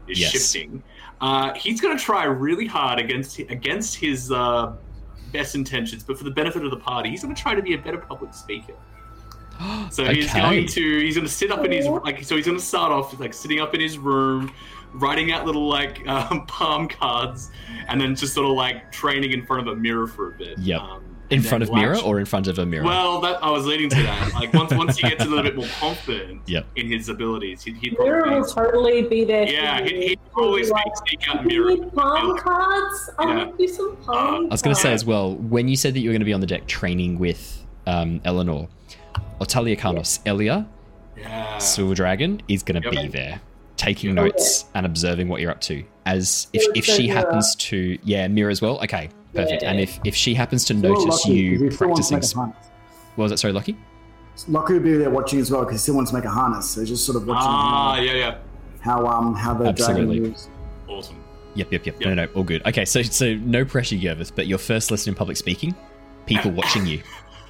is Yes. shifting. Uh, he's going to try really hard against against his uh, best intentions, but for the benefit of the party, he's going to try to be a better public speaker. So he's Okay. going to he's going to sit up in his like so he's going to start off like sitting up in his room, writing out little like um, palm cards, and then just sort of like training in front of a mirror for a bit. Yeah. Um, In front then of mirror latch- or in front of a mirror? Well, that I was leading to that. Like once once he gets a little bit more confident Yep. in his abilities, he'd, he'd Mirror probably will totally be there. yeah you. he'd, he'd probably speak, Like, speak out mirror. need palm cards? I'll Yeah. make you some palm I was going to say as well, when you said that you were going to be on the deck training with um, Eleanor, Otalia Carnos, Elia, Yeah. Silver Dragon, is going to Yep. be there, taking Yep. notes and observing what you're up to. As if, if so she Mira. happens to, yeah, Mira as well. Okay, perfect. Yeah. And if if she happens to Still notice Lockie, 'cause you he still wants to practicing, make a sp- harness. what was that? Sorry, Lockie. Lockie will be there watching as well because he still wants to make a harness. So just sort of watching ah yeah yeah how um how the Absolutely. dragon moves. awesome. Yep, yep, yep. Yep. No, no, all good. Okay, so so no pressure, Yervith, but your first lesson in public speaking, people watching you,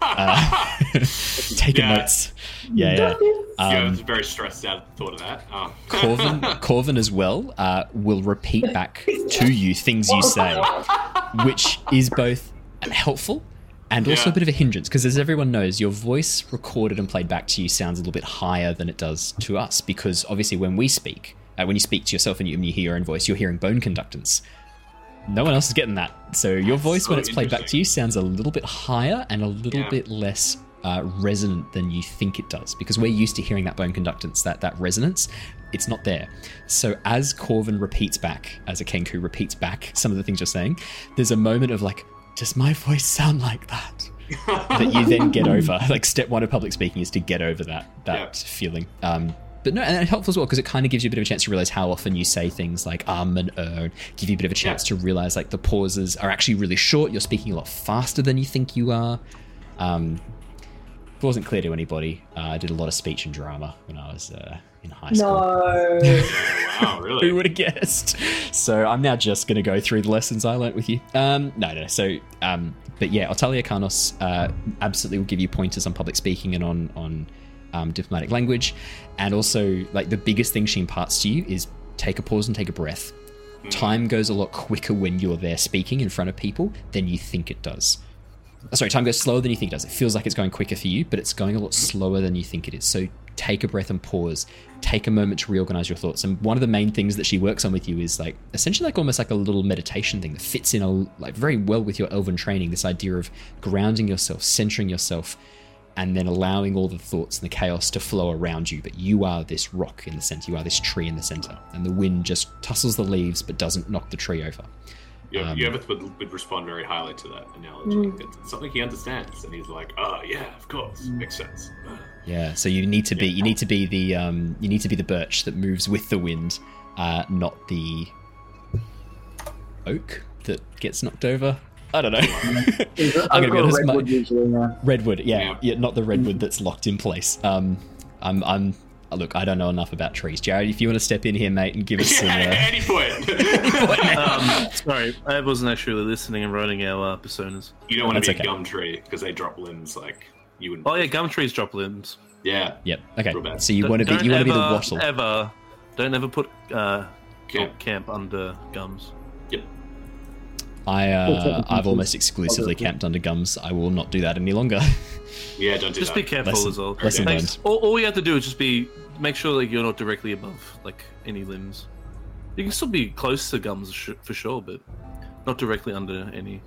uh, taking Yeah. notes. Yeah, yeah. yeah, I Um, was very stressed out at the thought of that. Um, Corvin, Corvin as well uh, will repeat back to you things you say, which is both helpful and also Yeah. a bit of a hindrance because, as everyone knows, your voice recorded and played back to you sounds a little bit higher than it does to us because obviously when we speak, uh, when you speak to yourself and you, and you hear your own voice, you're hearing bone conductance. No one else is getting that. So your voice, when it's played back to you, sounds a little bit higher and a little Yeah. bit less uh, resonant than you think it does because we're used to hearing that bone conductance, that that resonance. It's not there. So as Corvin repeats back, as a Kenku repeats back some of the things you're saying, there's a moment of like, does my voice sound like that? that you then get over. Like step one of public speaking is to get over that that Yeah. feeling. Um, but no, and it helps as well because it kind of gives you a bit of a chance to realize how often you say things like um and er, give you a bit of a chance to realize like the pauses are actually really short. You're speaking a lot faster than you think you are. Um, it wasn't clear to anybody, uh, I did a lot of speech and drama when I was uh, in high school. No. wow, Who would have guessed? So I'm now just going to go through the lessons I learnt with you. Um, no, no. So, um, but yeah, Otalia Carnos uh, absolutely will give you pointers on public speaking and on on um, diplomatic language, and also like the biggest thing she imparts to you is take a pause and take a breath. Time goes a lot quicker when you're there speaking in front of people than you think it does. Sorry, time goes slower than you think it does. It feels like it's going quicker for you, but it's going a lot slower than you think it is. So take a breath and pause. Take a moment to reorganize your thoughts. And one of the main things that she works on with you is like essentially like almost like a little meditation thing that fits in a, like very well with your elven training. This idea of grounding yourself, centering yourself, and then allowing all the thoughts and the chaos to flow around you. But you are this rock in the center. You are this tree in the center, and the wind just tussles the leaves but doesn't knock the tree over. Yeah, Um, Yervith would, would respond very highly to that analogy. It's something he understands, and he's like, "Oh yeah, of course, makes sense." Yeah, so you need to be you need to be the um you need to be the birch that moves with the wind, uh, not the oak that gets knocked over. I don't know. I'm gonna be honest. my- Redwood usually, yeah. redwood, yeah, Yeah. yeah, not the redwood that's locked in place. Um, I'm I'm look, I don't know enough about trees. Jared, if you want to step in here, mate, and give us some. Yeah, Uh, any point. Um, sorry, I wasn't actually listening and writing our uh, personas. you don't want to be okay. a gum tree because they drop limbs like you wouldn't. Oh yeah, gum trees drop limbs. yeah. yep. Okay. So you Don't- want to be don't you want to be the ever- wattle. Ever, don't ever put uh, Camp. camp under gums. Yep. I uh, Well, I've almost exclusively camped under gums. I will not do that any longer. Yeah, don't do Just that. Just be careful Lesson- as well. lesson Thanks. All, all you have to do is just be make sure like you're not directly above like any limbs. You can still be close to gums sh- for sure, but not directly under any,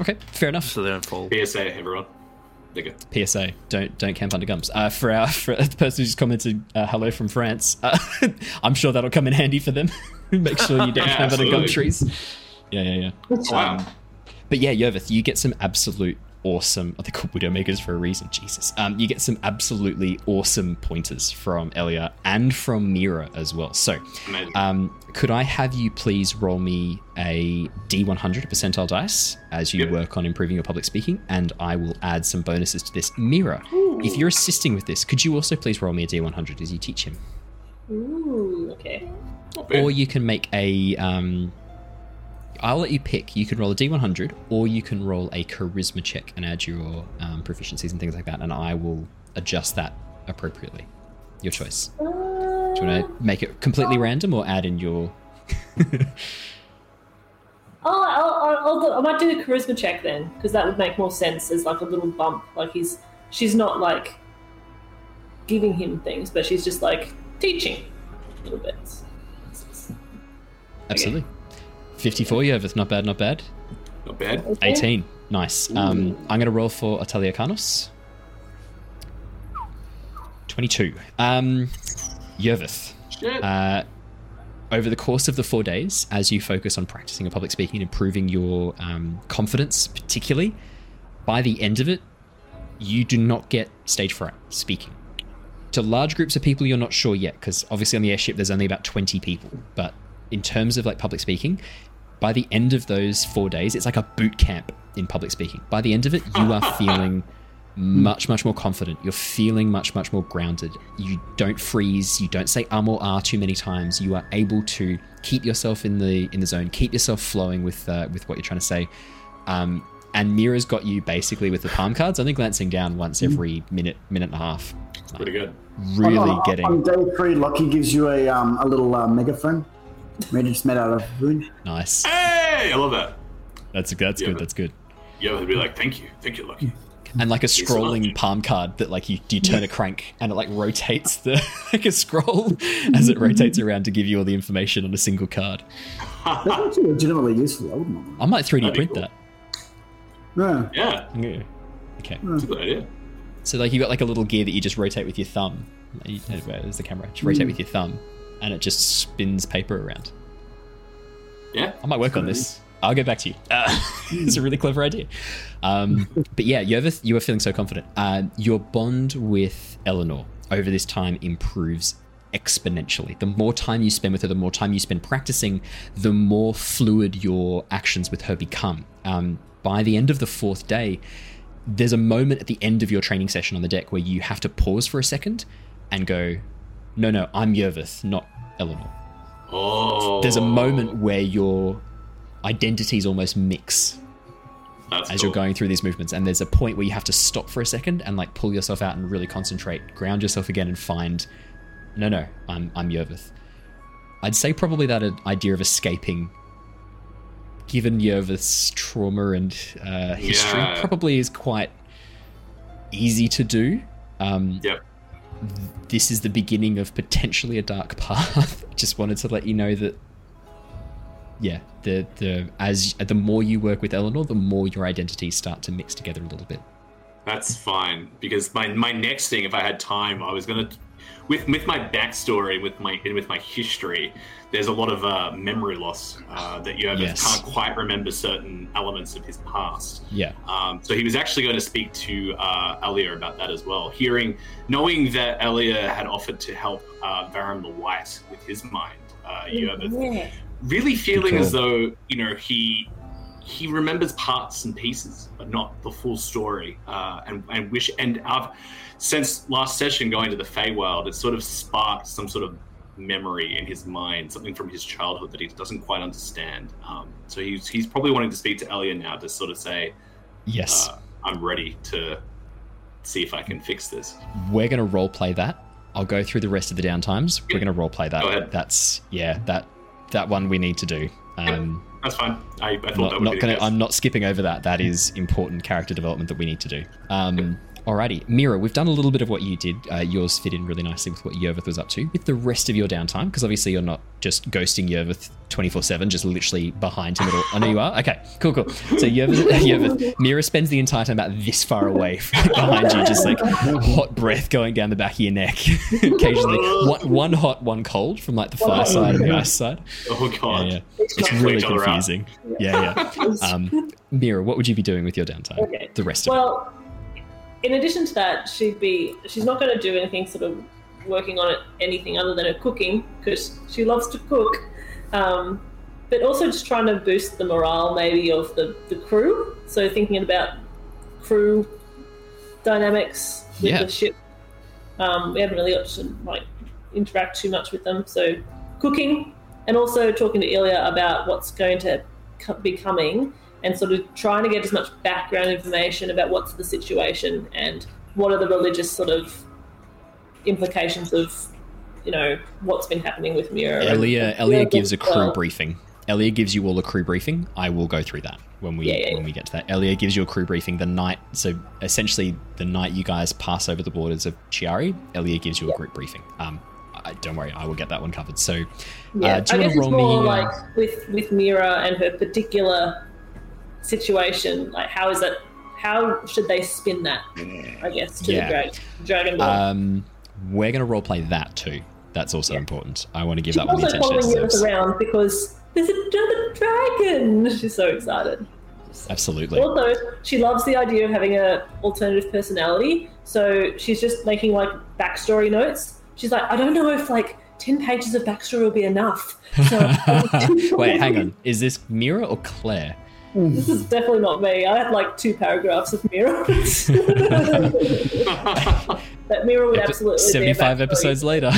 okay, fair enough. so they don't fall. PSA, everyone. There you go. PSA: Don't don't camp under gums. Uh, for our for the person who just commented, uh, "Hello from France." Uh, I'm sure that'll come in handy for them. Make sure you don't Yeah, camp under gum trees. Yeah, yeah, yeah. Wow. But yeah, Yervith, you get some absolute awesome. I think called Widowmakers for a reason. Jesus, um, you get some absolutely awesome pointers from Elia and from Mira as well. So, um, could I have you please roll me a D100 percentile dice as you Yep. work on improving your public speaking, and I will add some bonuses to this. Mira, if you're assisting with this, could you also please roll me a D100 as you teach him? Ooh, okay. Not. Or you can make a. Um, I'll let you pick. You can roll a D100, or you can roll a charisma check and add your um, proficiencies and things like that, and I will adjust that appropriately. Your choice. Uh, Do you want to make it completely random or add in your. I'll, I'll, I'll, I'll do, I might do the charisma check then, because that would make more sense as like a little bump. Like he's, she's not like giving him things, but she's just like teaching a little bit. Absolutely. 54, Yervith. Not bad, not bad. Not bad. Okay. 18. Nice. Um, I'm going to roll for Otalia Carnos. 22. Um, Yervith. Shit. Uh, over the course of the four days, as you focus on practicing your public speaking and improving your um, confidence, particularly, by the end of it, you do not get stage fright speaking. To large groups of people, you're not sure yet, because obviously on the airship there's only about 20 people. But in terms of like public speaking, by the end of those four days, it's like a boot camp in public speaking. By the end of it, you are feeling much, much more confident. You're feeling much, much more grounded. You don't freeze. You don't say um or ah too many times. You are able to keep yourself in the in the zone, keep yourself flowing with uh, with what you're trying to say. Um, and Mira's got you basically with the palm cards, only glancing down once every minute, minute and a half. Pretty good. Really on, on- getting On day three, Lockie gives you a um, a little uh, megaphone. Made just made out of wood. nice. Hey, I love that. That's that's Yeah, good. but- That's good. Yeah, they'd be like, "Thank you, thank you, Lockie." and like a so scrolling much. palm card that like you, you turn a crank and it like rotates the like a scroll as it rotates around to give you all the information on a single card. That's actually legitimately useful. I wouldn't mind. I might 3D print cool. that. Yeah. Yeah, Yeah. Okay. that's a good idea. So like you got like a little gear that you just rotate with your thumb. You- Where's the camera? Just rotate hmm. with your thumb, and it just spins paper around. Yeah, I might work on this. I'll get back to you. Uh, it's a really clever idea. Um, but yeah, you are feeling so confident. Uh, your bond with Eleanor over this time improves exponentially. The more time you spend with her, the more time you spend practicing, the more fluid your actions with her become. Um, by the end of the fourth day, there's a moment at the end of your training session on the deck where you have to pause for a second and go, no, no, I'm Yervith, not Eleanor. Oh, There's a moment where your identities almost mix That's as cool. you're going through these movements, and there's a point where you have to stop for a second and like pull yourself out and really concentrate, ground yourself again, and find, no, no, I'm I'm Yervith. I'd say probably that idea of escaping, given Yervith's trauma and uh, history, Yeah. probably is quite easy to do. Um, Yep. This is the beginning of potentially a dark path. Just wanted to let you know that. Yeah, the the as the more you work with Eleanor, the more your identities start to mix together a little bit. That's fine because my my next thing, if I had time, I was gonna with with my backstory, with my and with my history. There's a lot of uh, memory loss uh, that you Yes. can't quite remember certain elements of his past. Yeah, Um, so he was actually going to speak to uh, Elia about that as well. Hearing, knowing that Elia had offered to help uh, Varum the White with his mind, uh, you Yeah. really feeling call. as though you know he he remembers parts and pieces, but not the full story. Uh, and and wish and I've since last session going to the Feywild, it sort of sparked some sort of memory in his mind, something from his childhood that he doesn't quite understand. Um, so he's he's probably wanting to speak to Elia now to sort of say, yes, uh, I'm ready to see if I can fix this. we're gonna role play that. I'll go through the rest of the downtimes. We're gonna role play that. That's yeah, that that one we need to do. Um, That's fine. I, I thought not, that would not be gonna, I'm not skipping over that. That is important character development that we need to do. Um, alrighty, Mira, we've done a little bit of what you did. Uh, yours fit in really nicely with what Yervith was up to. With the rest of your downtime, because obviously you're not just ghosting Yervith 24 seven, just literally behind him at all. I know you are. Okay, cool, cool. So Yervith, Yervith, Mira spends the entire time about this far away behind you, just like hot breath going down the back of your neck. Occasionally, one, one hot, one cold from like the fire side and the ice side. oh god. yeah. It's really each other out. confusing. Yeah, yeah. Um, Mira, what would you be doing with your downtime? Okay. The rest of Well, in addition to that, she'd be she's not going to do anything sort of working on it anything other than her cooking because she loves to cook. Um, but also just trying to boost the morale maybe of the, the crew. So thinking about crew dynamics with Yeah. the ship. Um, we haven't really got to like interact too much with them. So cooking and also talking to Elia about what's going to be coming and sort of trying to get as much background information about what's the situation and what are the religious sort of implications of you know what's been happening with Mira. Elia, Elia gives a crew well, briefing. Elia gives you all a crew briefing. I will go through that when we Yeah, yeah, when we get to that. Elia gives you a crew briefing the night. So essentially, the night you guys pass over the borders of Ciari, Elia gives you a group briefing. Um, I, don't worry, I will get that one covered. So, Yeah, uh, do I you guess want to roll more me? uh, like with with Mira and her particular situation. Like, how is that? How should they spin that? I guess to Yeah. the dra- Dragon Ball. um, we're going to role play that too. That's also Yeah. important. I want to give She's that one the also attention it following around because there's another dragon. She's so excited. Absolutely. Also, she loves the idea of having a alternative personality. So she's just making like backstory notes. She's like, I don't know if like ten pages of backstory will be enough. So Wait, hang on. Is this Mira or Claire? Mm. This is definitely not me. I had like two paragraphs of Mira. that Mira would absolutely 75 backstory. episodes later.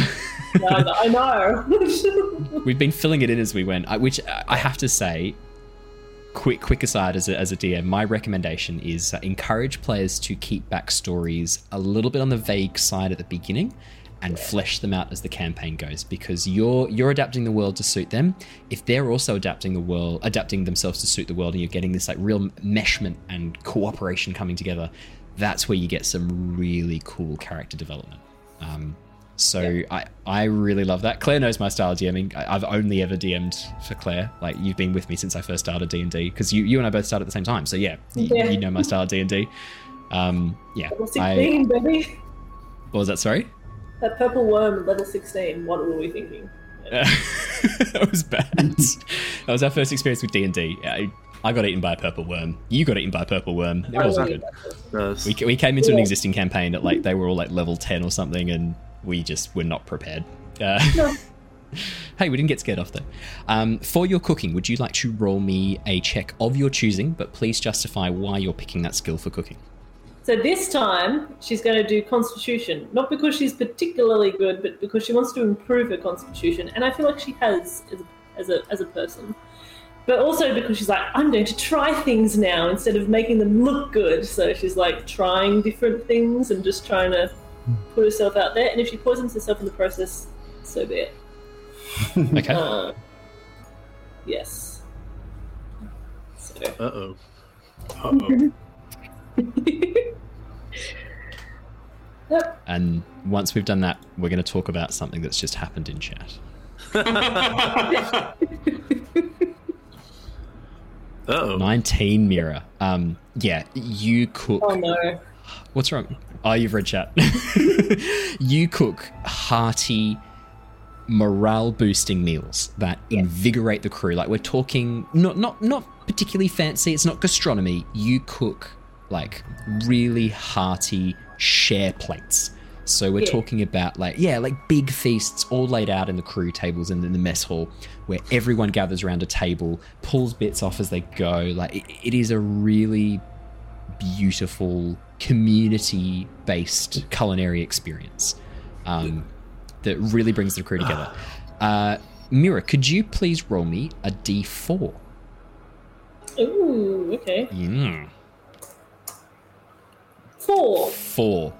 I know. We've been filling it in as we went, uh, which I I have to say, quick quick aside as a, as a DM, my recommendation is uh, encourage players to keep backstories a little bit on the vague side at the beginning and flesh them out as the campaign goes because you're you're adapting the world to suit them if they're also adapting the world adapting themselves to suit the world and you're getting this like real meshment and cooperation coming together that's where you get some really cool character development um, so I, I really love that. Claire knows my style of DMing. I- I've only ever DM'd for Claire. Like you've been with me since I first started D and D because you, you and I both started at the same time. So yeah, Yeah. you know my style of D and D. Um, yeah. I, what was that? Sorry. That purple worm, level 16. What were we thinking? that was bad. that was our first experience with D and D. I I got eaten by a purple worm. You got eaten by a purple worm. It I wasn't good. it. We, we came into an existing campaign at like they were all like level 10 or something and we just were not prepared uh, No. hey we didn't get scared off though um, for your cooking would you like to roll me a check of your choosing but please justify why you're picking that skill for cooking So this time she's going to do Constitution, not because she's particularly good, but because she wants to improve her Constitution, and I feel like she has as a, as a, as a person. But also because she's like, I'm going to try things now instead of making them look good. So she's like trying different things and just trying to put herself out there. And if she poisons herself in the process, so be it. Okay. Uh, yes. So. Uh oh. Uh-oh. Yep. And once we've done that, we're going to talk about something that's just happened in chat. Oh. 19 Mira. Um, yeah, you cook. Oh no. What's wrong? Oh, you've read chat. you cook hearty, morale boosting meals that invigorate the crew. Like we're talking not not not particularly fancy. It's not gastronomy. You cook like really hearty share plates. So we're Yeah. talking about like yeah, like big feasts all laid out in the crew tables and in the mess hall where everyone gathers around a table, pulls bits off as they go. Like it, it is a really beautiful community based culinary experience um, that really brings the crew together. Uh, Mira, could you please roll me a d4? Ooh, okay. Yeah. Four. Four.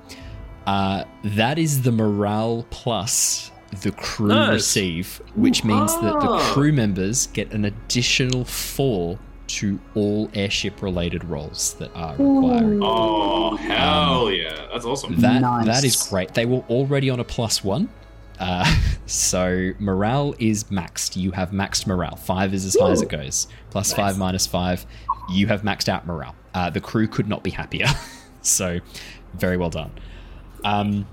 Uh, that is the morale plus the crew Nice. receive, which means that the Ah. crew members get an additional four to all airship related roles that are required. oh, hell yeah. That's awesome. That Nice. that is great. They were already on a plus one, uh, so morale is maxed. You have maxed morale. Five is as high as it goes. Plus five minus five, you have maxed out morale. Uh, the crew could not be happier. so, very well done. Um,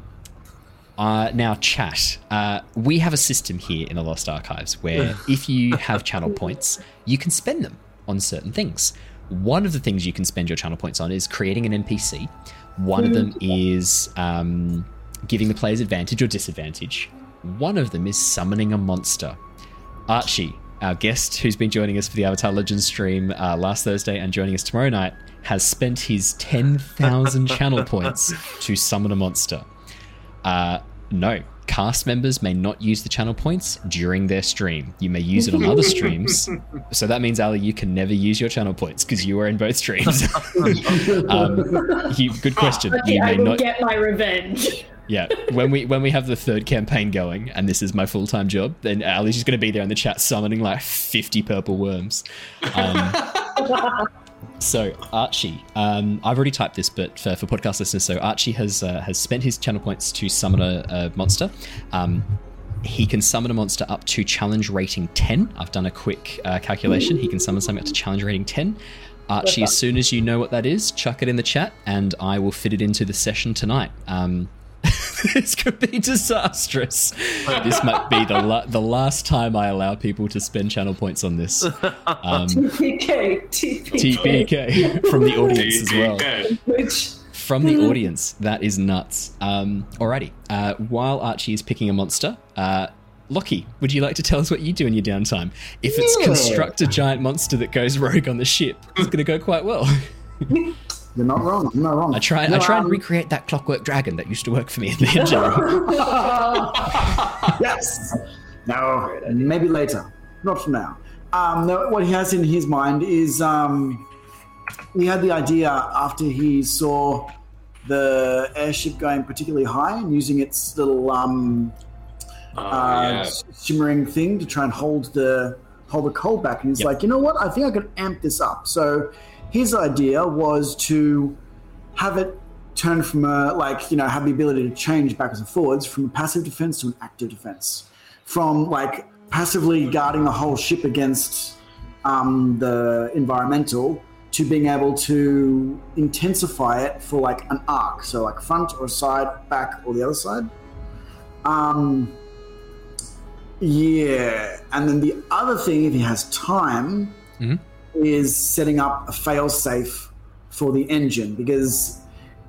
uh, now, chat. Uh, we have a system here in the Lost Archives where if you have channel points, you can spend them on certain things. One of the things you can spend your channel points on is creating an NPC. One of them is um, giving the players advantage or disadvantage. One of them is summoning a monster. Archie, our guest who's been joining us for the Avatar Legends stream uh, last Thursday and joining us tomorrow night, has spent his 10,000 channel points to summon a monster. Uh, no, cast members may not use the channel points during their stream. You may use it on other streams. So that means, Ally, you can never use your channel points because you are in both streams. um, you, good question. Okay, You I will not. get my revenge. Yeah, when we when we have the third campaign going, and this is my full time job, then Ally's just going to be there in the chat summoning like fifty purple worms. Um, so Archie, um, I've already typed this, but for, for podcast listeners, so Archie has uh, has spent his channel points to summon a, a monster. Um, he can summon a monster up to challenge rating 10. I've done a quick uh, calculation. He can summon something up to challenge rating 10. Archie, as soon as you know what that is, chuck it in the chat and I will fit it into the session tonight. Um, this could be disastrous. This might be the la- the last time I allow people to spend channel points on this. Um, TPK, TPK. TPK from the audience as well. Which From the audience, that is nuts. Um, alrighty. Uh, while Archie is picking a monster, uh, Lockie, would you like to tell us what you do in your downtime? If it's Yeah. construct a giant monster that goes rogue on the ship, it's going to go quite well. You're not wrong. You're not wrong. I try. I No, try and um, recreate that clockwork dragon that used to work for me in the general. yes. No, maybe later. Not for now. Um, no, what he has in his mind is um, he had the idea after he saw the airship going particularly high and using its little um, Oh, uh, yeah. shimmering thing to try and hold the hold the cold back. And he's Yep. like, you know what? I think I could amp this up. So his idea was to have it turn from a like you know have the ability to change backwards and forwards from a passive defense to an active defense, from like passively guarding the whole ship against um, the environmental to being able to intensify it for like an arc, so like front or side, back or the other side. Um, yeah, and then the other thing, if he has time, Mhm. Is setting up a failsafe for the engine because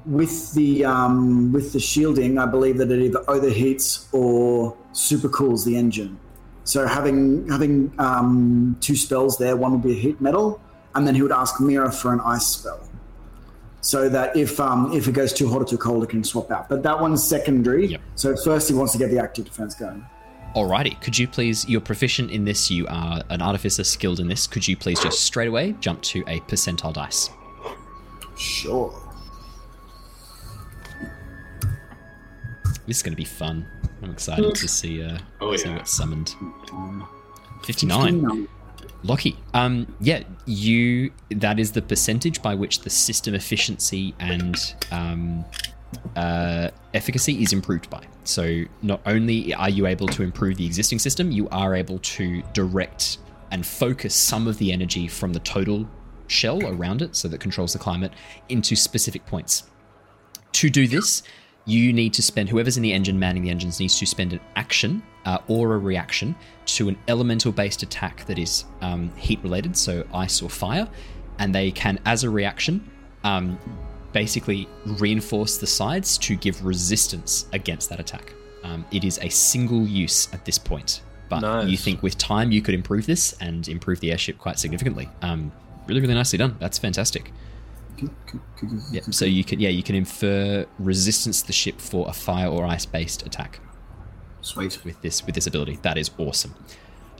with the um, with the shielding, I believe that it either overheats or supercools the engine. So having having um, two spells there, one would be a heat metal, and then he would ask Mira for an ice spell. so that if um, if it goes too hot or too cold, it can swap out. But that one's secondary. Yep. So first, he wants to get the active defense going. Alrighty, could you please, you're proficient in this, you are an artificer skilled in this, could you please just straight away jump to a percentile dice? Sure. This is going to be fun. I'm excited to see, uh, Oh, see yeah. what's summoned. 59. Lockie, um, yeah, you, that is the percentage by which the system efficiency and um, uh, efficacy is improved by. So not only are you able to improve the existing system, you are able to direct and focus some of the energy from the total shell around it, so that controls the climate, into specific points. To do this, you need to spend whoever's in the engine manning the engines needs to spend an action uh, or a reaction to an elemental based attack that is um, heat related, so ice or fire, and they can, as a reaction, um, basically reinforce the sides to give resistance against that attack. Um, it is a single use at this point, but Nice. you think with time you could improve this and improve the airship quite significantly. Um, really, really nicely done. That's fantastic. Yeah, so you can yeah you can infer resistance to the ship for a fire or ice based attack Sweet. with this with this ability. That is awesome.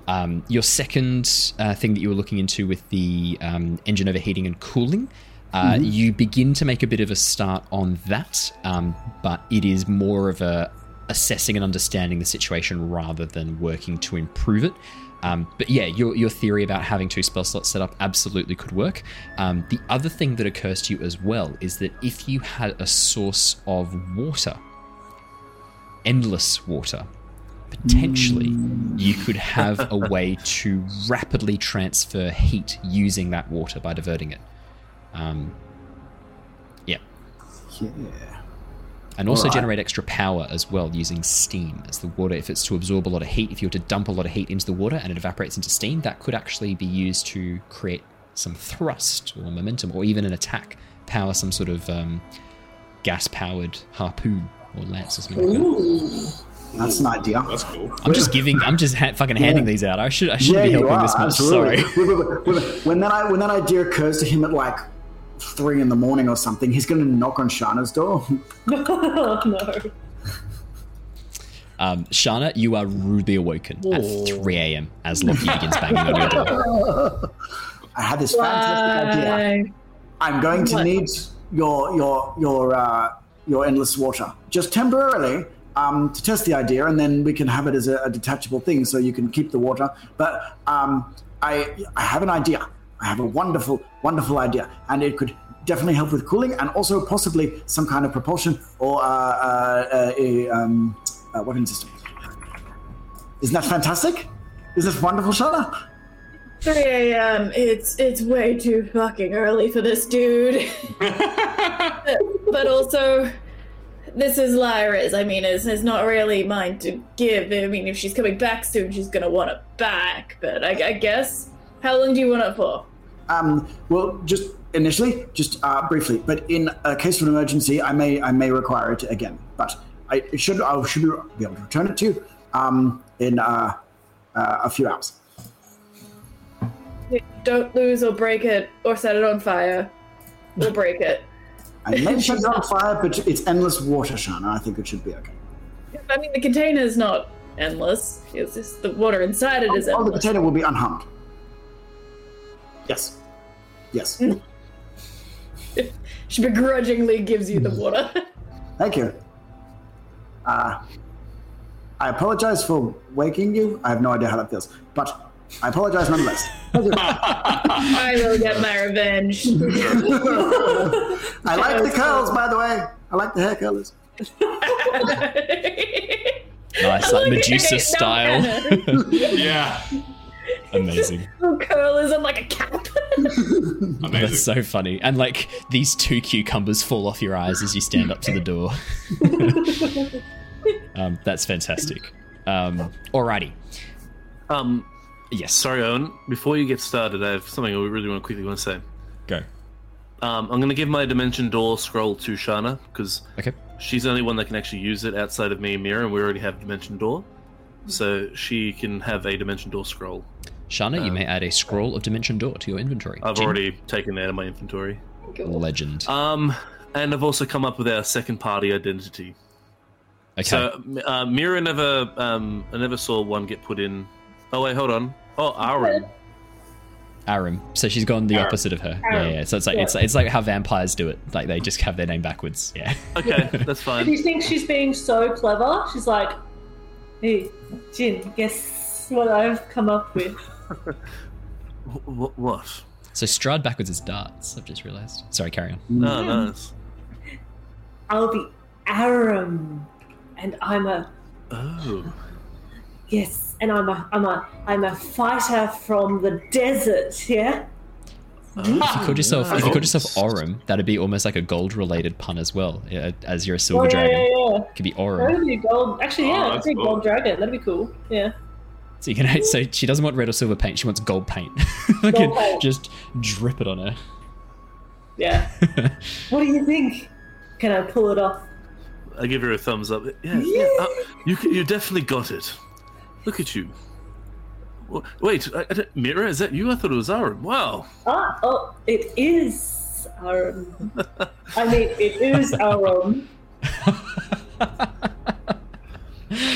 Um, your second uh, thing that you were looking into with the um, engine overheating and cooling, uh, you begin to make a bit of a start on that, um, but it is more of a assessing and understanding the situation rather than working to improve it. Um, but yeah, your, your theory about having two spell slots set up absolutely could work. Um, the other thing that occurs to you as well is that if you had a source of water, endless water, potentially you could have a way to rapidly transfer heat using that water by diverting it. Um, yeah, Yeah. and also Alright. generate extra power as well using steam as the water. If it's to absorb a lot of heat, if you were to dump a lot of heat into the water and it evaporates into steam, that could actually be used to create some thrust or momentum or even an attack, power some sort of um, gas-powered harpoon or lance or something like that. That's an idea. That's cool. I'm just giving. I'm just ha- fucking handing these out. I should. I shouldn't be helping this much. absolutely. Sorry. When that when that idea occurs to him at like three in the morning or something, he's going to knock on Shana's door. oh no. Um, Shana, you are rudely awoken at 3 a.m. as Lockie begins banging on your door. I had this fantastic idea. I'm going to What? need your your your uh, your endless water just temporarily um, to test the idea, and then we can have it as a, a detachable thing, so you can keep the water. But um, I I have an idea. I have a wonderful wonderful idea, and it could definitely help with cooling, and also possibly some kind of propulsion or uh, uh, a um, uh, weapon system. Isn't that fantastic? Is this wonderful, Shana? 3 a.m. It's it's way too fucking early for this dude. but also, this is Lyra's. I mean, it's, it's not really mine to give. I mean, if she's coming back soon, she's gonna want it back. But I, I guess, how long do you want it for? Um, well, just initially, just uh, briefly, but in a case of an emergency, I may I may require it again. But I it should I should be able to return it to you um, in uh, uh, a few hours. Don't lose or break it or set it on fire. We'll break it. I may set it on fire, but it's endless water, Shana. I think it should be okay. I mean, the container is not endless. It's just the water inside it is Oh, the endless. potato will be unharmed. Yes. Yes. She begrudgingly gives you the water. Thank you. Uh, I apologize for waking you. I have no idea how that feels, but I apologize nonetheless. I will get my revenge. I like the curls, by the way. I like the hair colors. Nice, like Medusa style. yeah. Amazing. Curlism like a cap. That's Amazing. so funny. And like these two cucumbers fall off your eyes as you stand up to the door. um, that's fantastic. Um, alrighty. Um, Yes. sorry, Owen. Before you get started, I have something I really want to quickly want to say. Go. Um, I'm going to give my Dimension Door scroll to Shana because Okay. she's the only one that can actually use it outside of me and Mira, and we already have Dimension Door. So she can have a Dimension Door scroll. Shana, you Um, may add a scroll of Dimension Door to your inventory. I've Jin? already taken that out of my inventory. Legend. Um, and I've also come up with our second party identity. Okay. So uh, Mira never, um, I never saw one get put in. Oh wait, hold on. Oh, Aaron. Aram. So she's gone the Aram. opposite of her. Yeah, yeah. So it's like it's it's like how vampires do it. Like they just have their name backwards. Yeah. Okay, that's fine. Do fine. you think she's being so clever? She's like, hey, Jin, guess what I've come up with? Wh- what? So Strahd backwards is darts. I've just realised. Sorry, carry on. No, nice. I'll be Aram, and I'm a Oh, yes, and I'm a I'm a I'm a fighter from the desert. Yeah. If you called oh, yourself if you called yourself Orim, that'd be almost like a gold related pun as well. Yeah, as you're a silver Oh, yeah, dragon. yeah, yeah. Could be Orim. That'd be gold. Actually, Oh, yeah, that's that'd be a cool. gold dragon. That'd be cool. Yeah. So you can so she doesn't want red or silver paint, she wants gold paint. Fucking Gold paint. Just drip it on her. Yeah. what do you think? Can I pull it off? I give her a thumbs up. Yeah, yeah. uh, you you definitely got it. Look at you. Wha- Wait, I, I Mira, is that you? I thought it was Aaron. Wow. Ah, oh, it is Aram. I mean, it is Aram.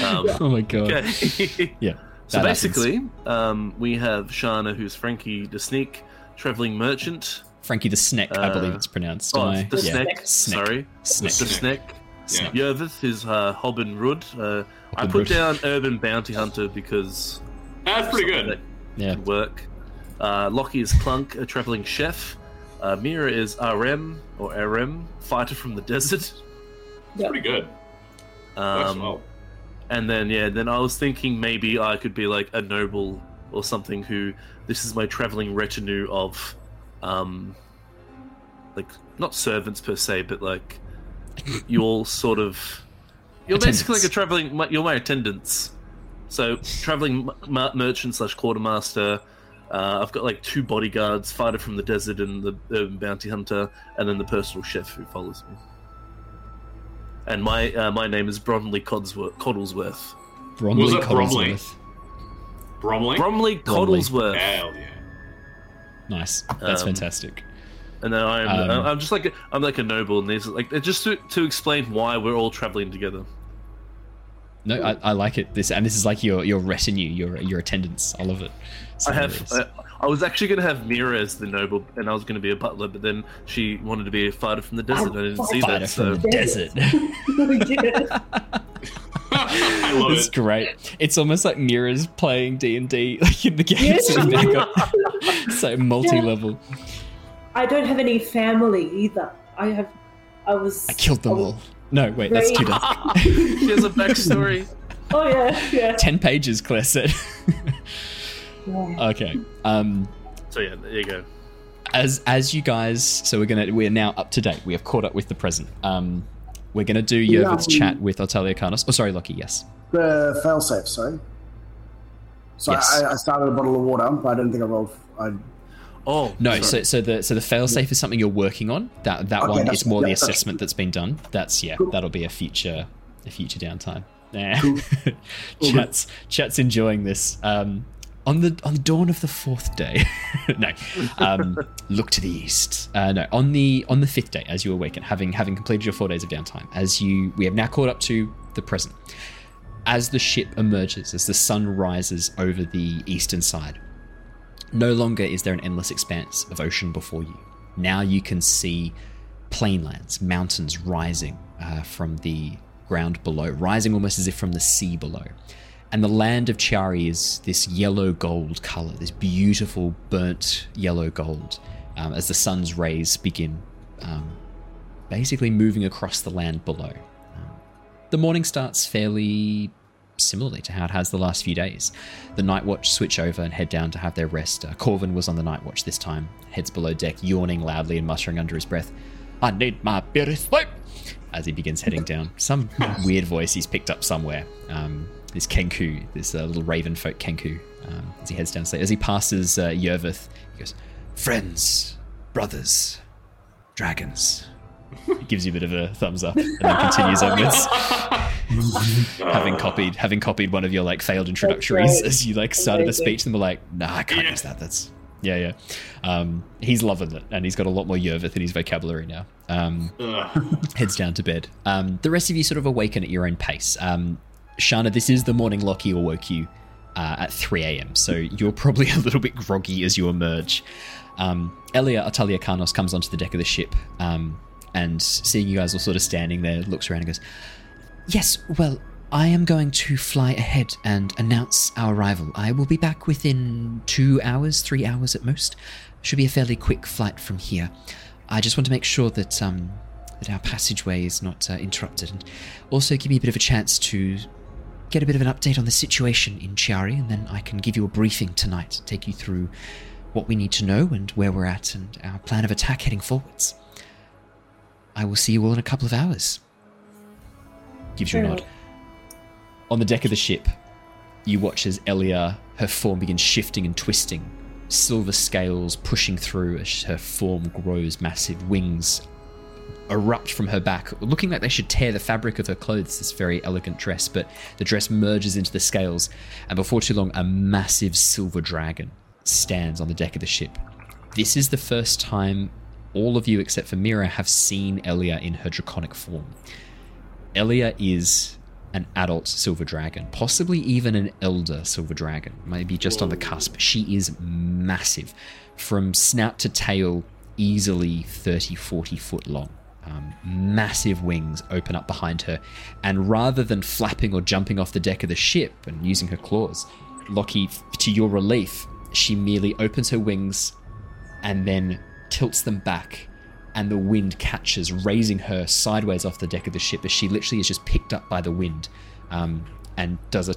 Um, Oh my god. Okay. Yeah. So that basically, um, we have Shana, who's Frankie the Sneak, traveling merchant. Frankie the Sneck, I believe Uh, it's pronounced. Oh, am I? the yeah. Sneck. Sneck. Sorry, Sneck. the Sneck. Sneck. Yervith is uh, Hobbin Rud. Uh, I put Rud. down Urban Bounty Hunter because That's pretty good. Yeah. would work. Uh, Lockie is Clunk, a traveling chef. Uh, Mira is RM or RM, fighter from the desert. Pretty good. Works Um, well. And then yeah, then I was thinking maybe I could be like a noble or something who this is my traveling retinue of um like not servants per se, but like you all sort of you're basically like a traveling my- you're my attendants. So traveling m- m- merchant slash quartermaster. Uh, I've got like two bodyguards, fighter from the desert and the urban bounty hunter, and then the personal chef who follows me. And my uh, my name is Bromley Codsworth, Coddlesworth. Bromley Was it Bromley? Coddlesworth. Bromley? Bromley Bromley. Coddlesworth. Hell yeah. Nice. That's Um, fantastic. And then I'm Um, I'm just like a, I'm like a noble, and these like just to, to explain why we're all traveling together. No, I, I like it. This and this is like your your retinue, your your attendants. I love it. So I have I, I was actually gonna have Mira as the noble, and I was gonna be a butler, but then she wanted to be a fighter from the desert. and I didn't see fighter that. from So the desert. I love It's it. great. It's almost like Mira's playing D and D, like in the game. Yeah. and they've got- so multi-level. I don't have any family either. I have. I was. I killed them I all. No, wait, that's too Very- dark. she has a backstory. Oh yeah, yeah. Ten pages, Claire said. Okay. Um, so yeah, there you go. as as you guys, so we're gonna we're now up to date. We have caught up with the present. Um, we're gonna do Yervith's Yeah. chat with Otalia Carnos. Oh, sorry, Lockie. Yes. The failsafe, sorry. So Yes. I, I started a bottle of water, but I don't think I rolled. I, Oh No, sorry. so so the so the failsafe is something you're working on. That that Okay, one is more the yeah, that's- assessment that's been done. That's yeah, Cool. that'll be a future a future downtime. Nah. Cool. chat's chat's enjoying this. Um, on the on the dawn of the fourth day, no, um, look to the east. Uh, no, on the on the fifth day, as you awaken, having having completed your four days of downtime, as you we have now caught up to the present. As the ship emerges, as the sun rises over the eastern side, no longer is there an endless expanse of ocean before you. Now you can see plainlands, mountains rising uh, from the ground below, rising almost as if from the sea below. And the land of Ciari is this yellow gold color, this beautiful burnt yellow gold, um, as the sun's rays begin um, basically moving across the land below. Um, the morning starts fairly similarly to how it has the last few days. The night watch switch over and head down to have their rest. Uh, Corvin was on the night watch this time, heads below deck, yawning loudly and muttering under his breath, I need my beauty sleep! As he begins heading down. Some weird voice he's picked up somewhere. Um, this Kenku, this uh, little raven folk Kenku, um, as he heads down. As he passes uh, Yervith, he goes, Friends, brothers, dragons. He gives you a bit of a thumbs up and then continues onwards having copied having copied one of your like failed introductories right. as you like started a Amazing. speech and were like nah i can't Yeah. use that that's Yeah, yeah. Um, he's loving it, and he's got a lot more Yervith in his vocabulary now. Um, heads down to bed. Um, the rest of you sort of awaken at your own pace. Shana, this is the morning Lockie awoke you uh, at 3 a.m., so you're probably a little bit groggy as you emerge. Um, Elia Otalia Carnos comes onto the deck of the ship um, and, seeing you guys all sort of standing there, looks around and goes, Yes, well, I am going to fly ahead and announce our arrival. I will be back within two hours, three hours at most. Should be a fairly quick flight from here. I just want to make sure that um, that our passageway is not uh, interrupted, and also give me a bit of a chance to get a bit of an update on the situation in Ciari, and then I can give you a briefing tonight, to take you through what we need to know and where we're at, and our plan of attack heading forwards. I will see you all in a couple of hours. Gives you a nod. On the deck of the ship, you watch as Elia, her form begins shifting and twisting, silver scales pushing through as her form grows, massive wings erupt from her back, looking like they should tear the fabric of her clothes, this very elegant dress, but the dress merges into the scales, and before too long, a massive silver dragon stands on the deck of the ship. This is the first time all of you, except for Mira, have seen Elia in her draconic form. Elia is an adult silver dragon, possibly even an elder silver dragon, maybe just on the cusp. She is massive, from snout to tail, easily 30, 40 foot long. Um, massive wings open up behind her, and rather than flapping or jumping off the deck of the ship and using her claws, Lockie, to your relief, she merely opens her wings and then tilts them back and the wind catches, raising her sideways off the deck of the ship as she literally is just picked up by the wind um, and does a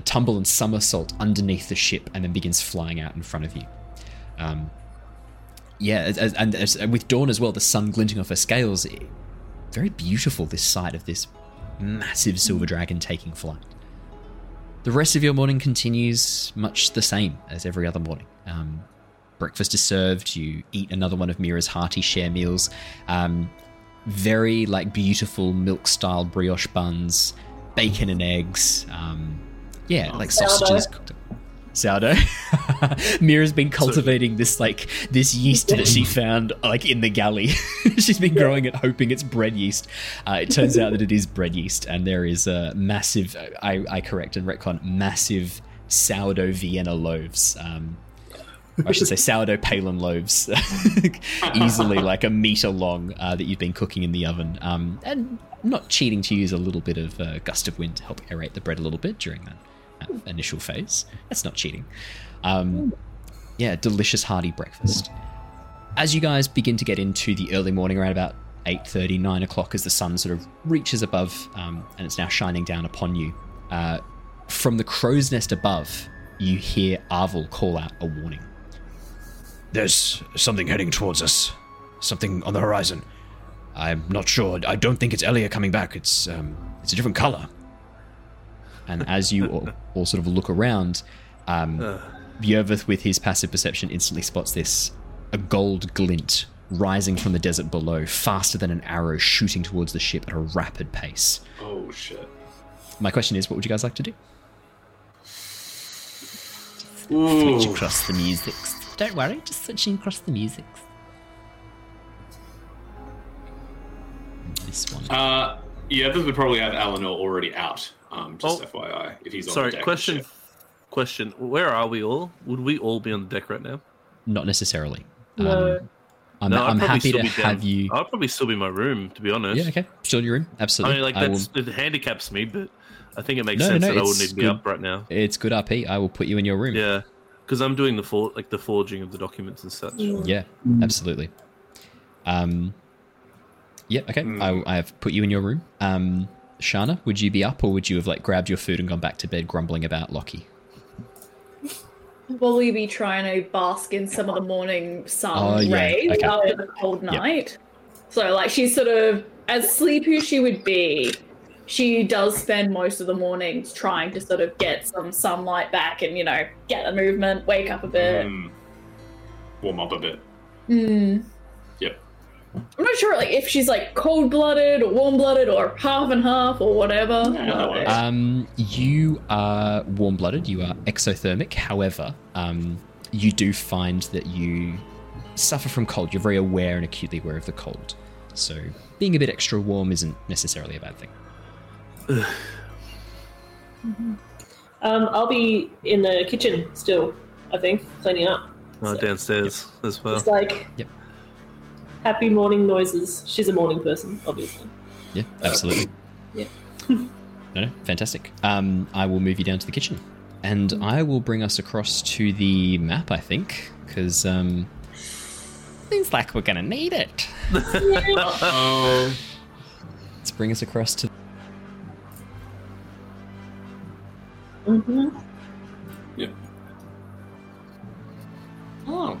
tumble and somersault underneath the ship and then begins flying out in front of you. Um, yeah, as, as, and as, with dawn as well, the sun glinting off her scales. Very beautiful this sight of this massive silver dragon taking flight. The rest of your morning continues much the same as every other morning. Um, breakfast is served. You eat another one of Mira's hearty share meals. Um, very like beautiful milk-style brioche buns, bacon and eggs. Um, yeah, like Sourdough. sausages. cooked up. Sourdough. Mira's been cultivating this like this yeast that she found like in the galley. She's been growing it, hoping it's bread yeast. Uh, it turns out that it is bread yeast, and there is a massive. I, I correct and retcon massive sourdough Vienna loaves. Um, I should say sourdough palin loaves, easily like a meter long uh, that you've been cooking in the oven, um, and not cheating to use a little bit of uh, gust of wind to help aerate the bread a little bit during that, that initial phase. That's not cheating. Um, yeah, delicious hearty breakfast. As you guys begin to get into the early morning, around about 8.30, 9 o'clock, as the sun sort of reaches above um, and it's now shining down upon you, uh, from the crow's nest above, you hear Arvel call out a warning. There's something heading towards us. Something on the horizon. I'm not sure. I don't think it's Elia coming back. It's um, it's a different color. And as you all, all sort of look around, um, Yervith, with his passive perception, instantly spots this a gold glint rising from the desert below, faster than an arrow shooting towards the ship at a rapid pace. Oh shit. My question is, what would you guys like to do? Ooh. Switch across the music. Don't worry, just switching across the music. This one. Uh, yeah, this would probably have Eleanor already out. Um, just Oh. FYI, if he's on Sorry, the deck of the question. Ship. Question. Where are we all? Would we all be on the deck right now? Not necessarily. No. Um, I'm, No, I'd I'm happy to be down- have you. I'll probably still be in my room, to be honest. Yeah, okay. Still in your room? Absolutely. I mean, like I will- that's it handicaps me, but I think it makes No, sense no, that I it's wouldn't need to be good. up right now. It's good RP. I will put you in your room. Yeah, because I'm doing the for like the forging of the documents and such. Yeah, absolutely. Um, yeah, okay. I, I have put you in your room. Um, Shana, would you be up, or would you have like grabbed your food and gone back to bed, grumbling about Lockie? Will we be trying to bask in some of the morning sun Oh, yeah, rays okay. after the cold night? So, like, she's sort of as sleepy as she would be. She does spend most of the mornings trying to sort of get some sunlight back and, you know, get the movement, wake up a bit. Mm. Warm up a bit. Hmm. Yep. I'm not sure, like, if she's like cold blooded or warm blooded or half and half or whatever. no. Um, you are warm blooded. You are exothermic. However, um, you do find that you suffer from cold. You're very aware and acutely aware of the cold. So being a bit extra warm isn't necessarily a bad thing. Um, I'll be in the kitchen still. I think cleaning up. Oh, So, downstairs as well. It's like Yep. Happy morning noises. She's a morning person, obviously. Yeah, absolutely. Yeah. no, no, fantastic. Um, I will move you down to the kitchen, and I will bring us across to the map. I think because um, seems like we're gonna need it. Oh, Let's bring us across to. Mm-hmm. oh.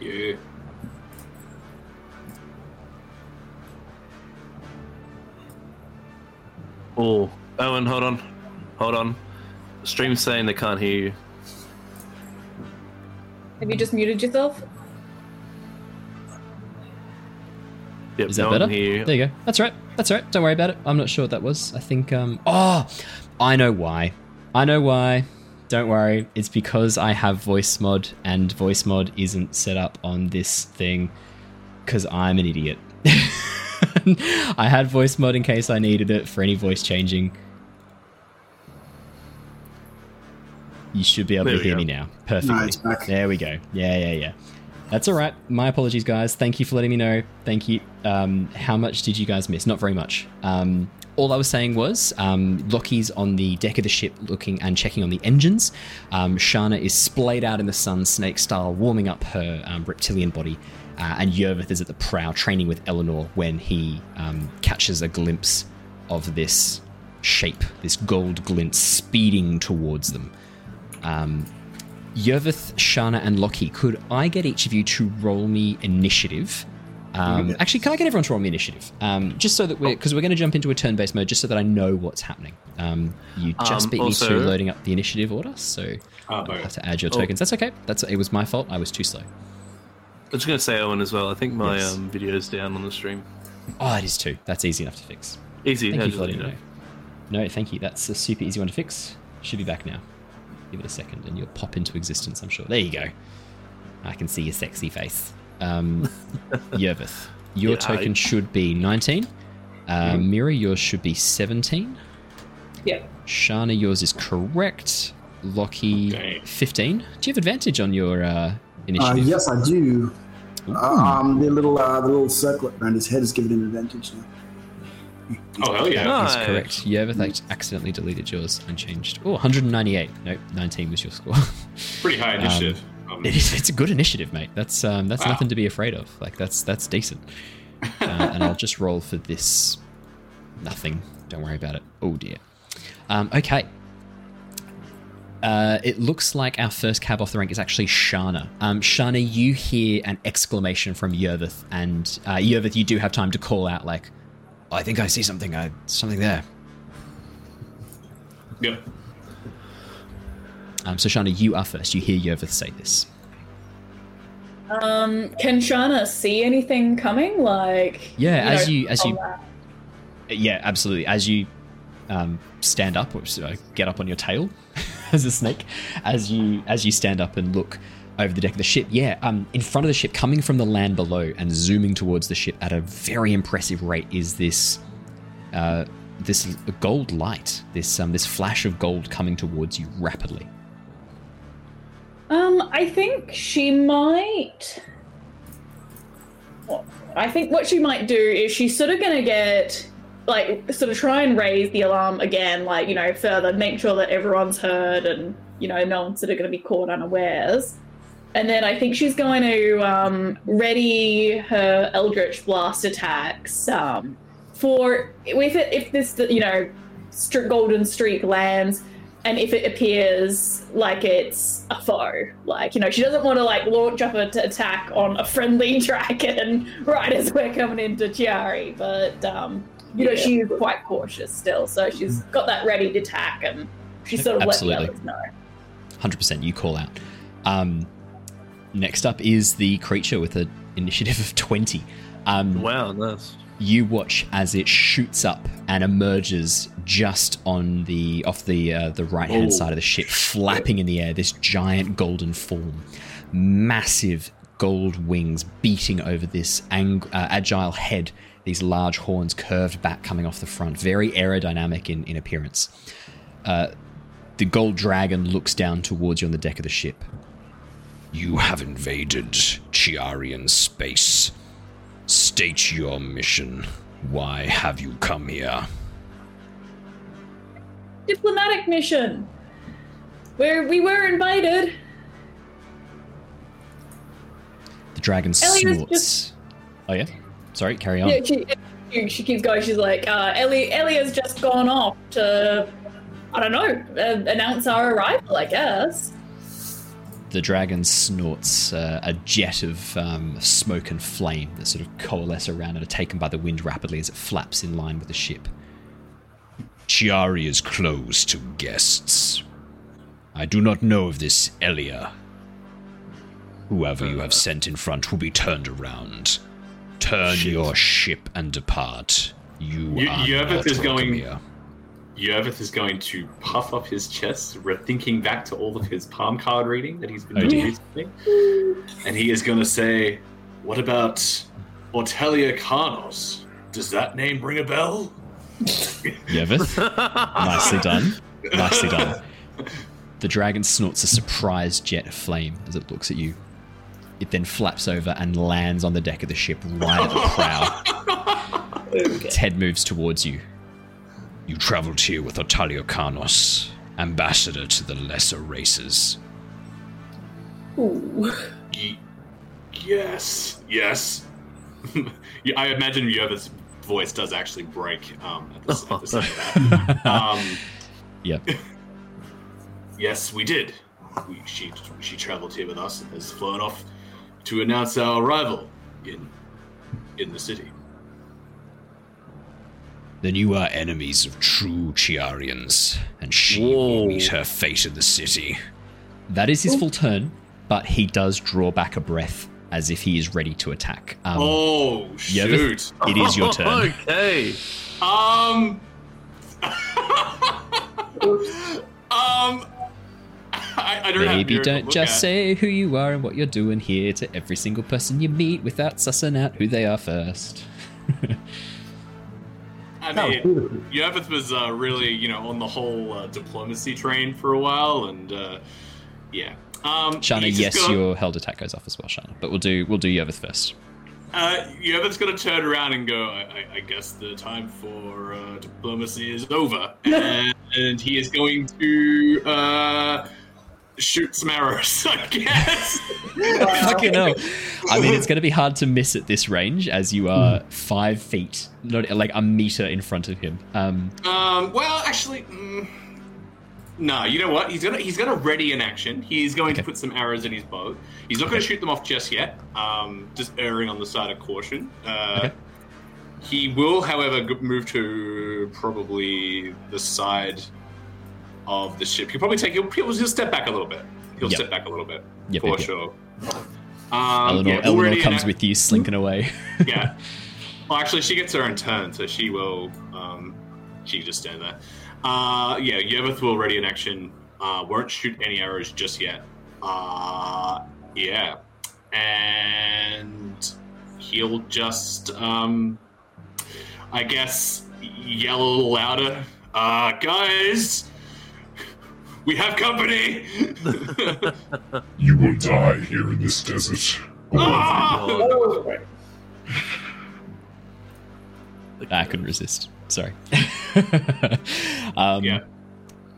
Thank you. Oh, Owen, hold on. Hold on. Stream's saying they can't hear you. Have you just muted yourself? Yep, Is that no better? one can hear you. There you go. That's right. That's all right. Don't worry about it. I'm not sure what that was. I think. Um. Oh, I know why. I know why. Don't worry. It's because I have voice mod, and voice mod isn't set up on this thing. Because I'm an idiot. I had voice mod in case I needed it for any voice changing. You should be able There to hear go. me now. Perfectly. No. There we go. Yeah, yeah, yeah. That's all right. My apologies, guys. Thank you for letting me know. Thank you. Um, how much did you guys miss? Not very much. Um, all I was saying was um, Lockie's on the deck of the ship looking and checking on the engines. Um, Shana is splayed out in the sun, snake style, warming up her um, reptilian body. Uh, and Yervith is at the prow, training with Eleanor when he um, catches a glimpse of this shape, this gold glint speeding towards them. Um, Yervith, Shana, and Lockie, could I get each of you to roll me initiative? Um, actually, can I get everyone to roll me initiative? Um, just so that we're because we're going to jump into a turn-based mode, just so that I know what's happening. Um, you just Um, beat also- me to loading up the initiative order, so Ah, I have to add your Oh. tokens. That's okay. That's it was my fault. I was too slow. I was just going to say Owen as well. I think my Yes. um, video's down on the stream. Oh, it is too. That's easy enough to fix. Easy. Thank you for letting me know. No, thank you. That's a super easy one to fix. Should be back now. Give it a second and you'll pop into existence, I'm sure. There you go. I can see your sexy face. Um, Yervith, your Yeah, token I- should be 19. Uh, Mm-hmm. Mira, yours should be 17. Yeah. Shana, yours is correct. Lockie, Okay. 15. Do you have advantage on your uh, Uh, initiative? yes, I do. Um, the little uh, the little circlet around his head is giving him advantage now. Oh, hell yeah. That is Nice. correct. Yervith ac- accidentally deleted yours unchanged. Oh, 198. Nope, 19 was your score. Pretty high initiative. Um, It is. It's a good initiative, mate. That's um, that's Wow. nothing to be afraid of. Like that's that's decent. Uh, and I'll just roll for this. Nothing. Don't worry about it. Oh dear. Um, okay. Uh, it looks like our first cab off the rank is actually Shana. Um, Shana, you hear an exclamation from Yervith, and uh, Yervith, you do have time to call out like, I think I see something. I something there. Yep. Um, so Shana, you are first. You hear Yervith say this. Um, can Shana see anything coming? Like, Yeah, as know, you- as you- that? Yeah, absolutely. As you um, stand up, or uh, get up on your tail as a snake, as you as you stand up and look over the deck of the ship, yeah, um, in front of the ship, coming from the land below and zooming towards the ship at a very impressive rate, is this uh, this gold light, this um, this flash of gold coming towards you rapidly. Um, I think she might. I think what she might do is she's sort of gonna get like sort of try and raise the alarm again, like you know, further, make sure that everyone's heard and you know no one's sort of gonna be caught unawares. And then I think she's going to um, ready her Eldritch Blast attacks um, for if it if this you know golden streak lands and if it appears like it's a foe like you know she doesn't want to like launch up an attack on a friendly dragon right as we're coming into Ciari but um, you know Yeah. she's quite cautious still so she's got that ready to attack and she sort of let the others know. Hundred percent. You call out. Um, next up is the creature with an initiative of twenty. Um, Wow, nice. You watch as it shoots up and emerges just on the off the uh, the right hand Oh. side of the ship, flapping in the air. This giant golden form, massive gold wings beating over this ang- uh, agile head. These large horns curved back, coming off the front, very aerodynamic in in appearance. Uh, the gold dragon looks down towards you on the deck of the ship. You have invaded Ciarian space. State your mission. Why have you come here? diplomatic mission where we were invited The dragon Elliot's snorts. just- Oh yeah, sorry. Carry on. Yeah, she, she, she keeps going. She's like, uh, Ellie, Ellie has just gone off to, I don't know, uh, announce our arrival, I guess. The dragon snorts uh, a jet of um, smoke and flame that sort of coalesce around and are taken by the wind rapidly as it flaps in line with the ship. Ciari is closed to guests. I do not know of this Elia. Whoever you have sent in front will be turned around. Turn your ship and depart. You Y- are Yervith not is going- here. Yervith is going to puff up his chest, re- thinking back to all of his palm card reading that he's been Oh, doing recently. And he is going to say, What about Otalia Carnos? Does that name ring a bell? Yervith, nicely done. Nicely done. The dragon snorts a surprise jet of flame as it looks at you. It then flaps over and lands on the deck of the ship right at the prow. Its head moves towards you. You traveled here with Otalia Carnos, ambassador to the lesser races. Ooh. Y- yes, yes. yeah, I imagine Yervith's voice does actually break um, at, the, at the sight of that. Um, Yep. Yes, we did. We, she she traveled here with us and has flown off to announce our arrival in in the city. Then you are enemies of true Ciarians, and she Whoa. will meet her fate in the city. That is his full turn, but he does draw back a breath as if he is ready to attack. Um, oh Yervith, shoot! it is your turn. Okay. Um. um. I, I don't Maybe don't just out. say who you are and what you're doing here to every single person you meet without sussing out who they are first. I mean. Yervith was uh, really, you know, on the whole uh, diplomacy train for a while, and uh, yeah. Um, Shana, yes, gonna- your held attack goes off as well, Shana. But we'll do we'll do Yervith first. Uh, Yervith's gonna turn around and go. I, I, I guess the time for uh, diplomacy is over, and, and he is going to uh, shoot some arrows. I guess. Fucking hell. I mean, it's going to be hard to miss at this range as you are five feet, not like a meter in front of him. Um, Um, well, actually, mm, no. You know what? He's gonna he's gonna ready an action. He's going to put some arrows in his bow. He's not going to shoot them off just yet. Um, just erring on the side of caution. Uh, Okay. He will, however, move to probably the side of the ship. He'll probably take. He'll, he'll, he'll step back a little bit. He'll Yep. step back a little bit Yep, for yep, sure. Um, Eleanor, yeah, Eleanor already comes with you, slinking away. yeah. Well, actually, she gets her own turn, so she will. Um, she can just stand there. Uh, yeah, Yervith will ready in action. Uh, won't shoot any arrows just yet. Uh, yeah, and he'll just, um, I guess, yell a little louder. Uh, guys, we have company. You will die here in this desert. Ah! I couldn't resist. Sorry. um, Yeah.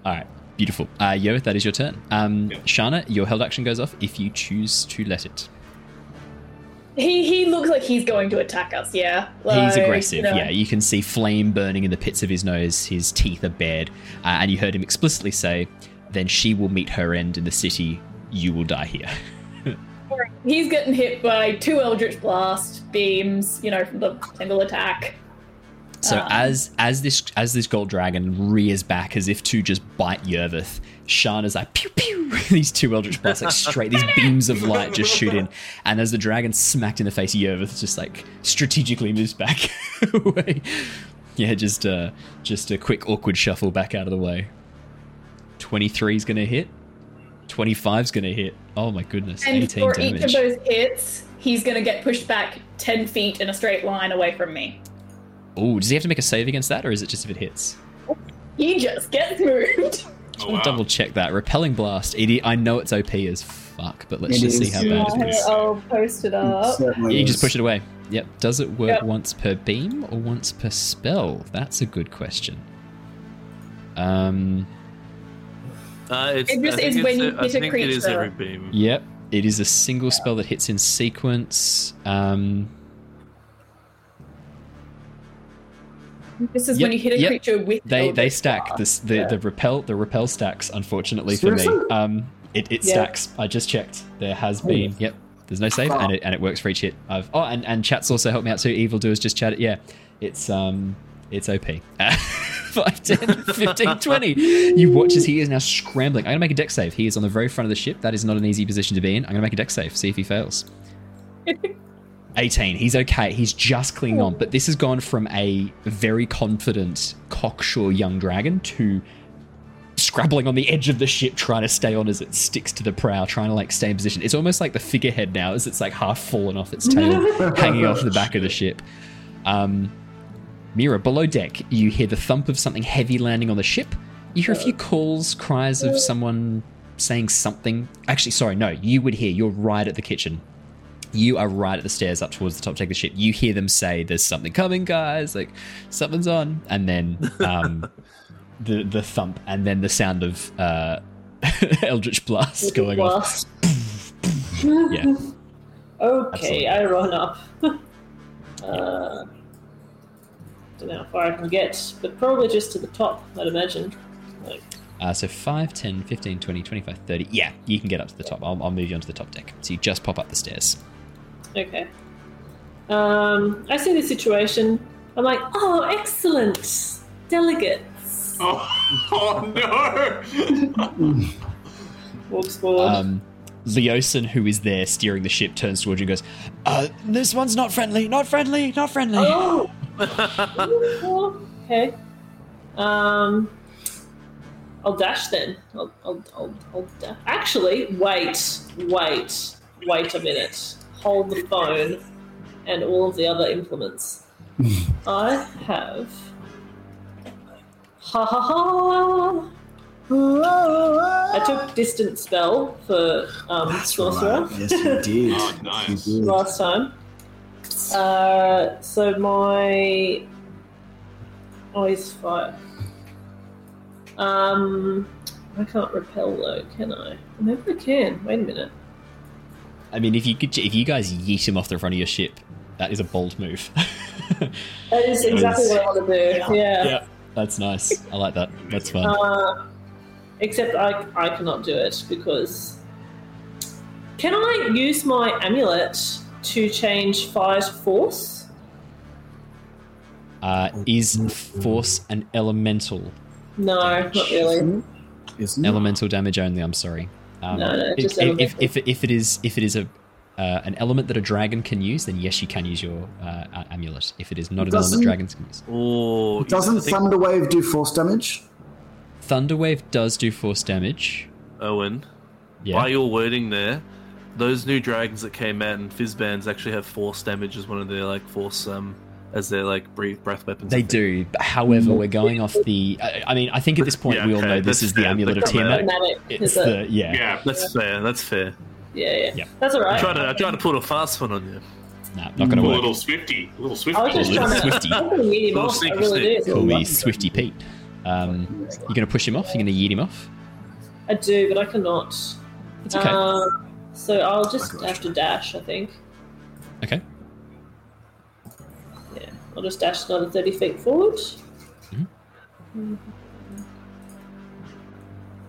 All right. Beautiful. Uh, Yo, that is your turn. Um, Yeah. Shana, your held action goes off if you choose to let it. He he looks like he's going to attack us. Yeah, He's aggressive, you know. yeah. You can see flame burning in the pits of his nose. His teeth are bared. Uh, and you heard him explicitly say, Then she will meet her end in the city. You will die here. He's getting hit by two Eldritch Blast beams, you know, from the single attack. So Um, as as this as this gold dragon rears back as if to just bite Yervith, Shana's like pew pew. these two eldritch blasts like straight, these beams of light just shoot in, and as the dragon smacked in the face, Yervith just like strategically moves back away. Yeah, just uh, just a quick awkward shuffle back out of the way. Twenty three is gonna hit. Twenty five is gonna hit. Oh my goodness, And eighteen for each of those hits, he's going to get pushed back 10 feet in a straight line away from me. Oh, does he have to make a save against that, or is it just if it hits? He just gets moved. Oh, wow. double check that. Repelling blast. It, I know it's OP as fuck, but let's It just see how Yeah. bad it is. I'll post it up. Certainly Yeah, you just push it away. Yep. Does it work Yep. once per beam or once per spell? That's a good question. Um. Uh, it's, It just is when you hit a think it is creature. every beam. Yep. It is a single spell that hits in sequence. Um. This is Yep, when you hit a yep. creature with They they stack Blast. this the, Yeah. the repel the repel stacks. Unfortunately for me, um, it, it Yeah. stacks. I just checked. There has been. Yep. There's no save, and it and it works for each hit. I've oh, and and chat's also helped me out too. Evildoers just chatted. Yeah, it's um, it's OP. 5, 10, 15, 20. You watch as he is now scrambling. I'm gonna make a deck save. He is on the very front of the ship. That is not an easy position to be in. I'm gonna make a deck save. See if he fails. 18. He's okay. He's just clinging on. But this has gone from a very confident, cocksure young dragon to scrabbling on the edge of the ship, trying to stay on as it sticks to the prow, trying to like stay in position. It's almost like the figurehead now, as it's like half fallen off its tail, hanging off the back of the ship. Um, Mira, below deck, you hear the thump of something heavy landing on the ship. You hear a few calls, cries of someone saying something. Actually, sorry, no, you would hear. You're right at the kitchen. You are right at the stairs up towards the top deck of the ship. You hear them say, "There's something coming, guys! Like something's on!" And then um, the the thump, and then the sound of uh, Eldritch blast going off. Yeah. Okay, I run up. uh, don't know how far I can get, but probably just to the top, I'd imagine. Like, Uh, so 5, 10, 15, 20, 25, 30. Yeah, you can get up to the top. I'll, I'll move you onto the top deck. So you just pop up the stairs. okay. Um, I see the situation. I'm like, oh, excellent, delegates. Oh, oh no! Walks forward. Um, Leosin, who is there steering the ship, turns towards you and goes, uh, This one's not friendly, not friendly, not friendly. Oh. Okay. Um, I'll dash then. I'll, I'll, I'll, I'll da- Actually, wait, wait, wait a minute. Hold the phone and all of the other implements. I have. Ha ha ha! I took distant spell for um, sorcerer right. Yes, you did. Oh, nice. You did. last time. Uh, so my oh, he's fire. Um, I can't repel though, can I? Maybe I can. Wait a minute. I mean, if you could, if you guys yeet him off the front of your ship, that is a bold move. That is exactly what I want to do. Yeah. yeah, that's nice. I like that. That's fun. Uh, except I I cannot do it because. Can I use my amulet to change fire to force? Uh, is force an elemental? No, not really. Isn't it? Elemental damage only. I'm sorry. Um, No, no, if, just if, elemental. if, if it is if it is a uh, an element that a dragon can use, then yes, you can use your uh, amulet. If it is not an element Doesn't- dragons can use, Oh, Doesn't I think, Thunderwave do force damage? Thunderwave does do force damage. Owen, Yeah, by your wording there, those new dragons that came out in Fizban's actually have force damage as one of their like force um as their like breathe breath weapons. They do. However, we're going off the. I, I mean, I think at this point Yeah, we all okay, know this that's is the amulet of That's Tiamat. It's the yeah. Yeah, That's fair. That's fair. Yeah, yeah. Yep. That's all I tried to I tried to put a fast one on you. Nah, not gonna a work. A little swifty, a little swifty. I was just Little trying to, Swifty. I'm gonna yeet Little off. Really snake. Call me Swifty Pete. Um, you're gonna push him off. You're gonna yeet him off. I do, but I cannot. It's okay. Uh, so I'll just have to dash, I think. okay. Yeah, I'll just dash another 30 feet forward. Mhm.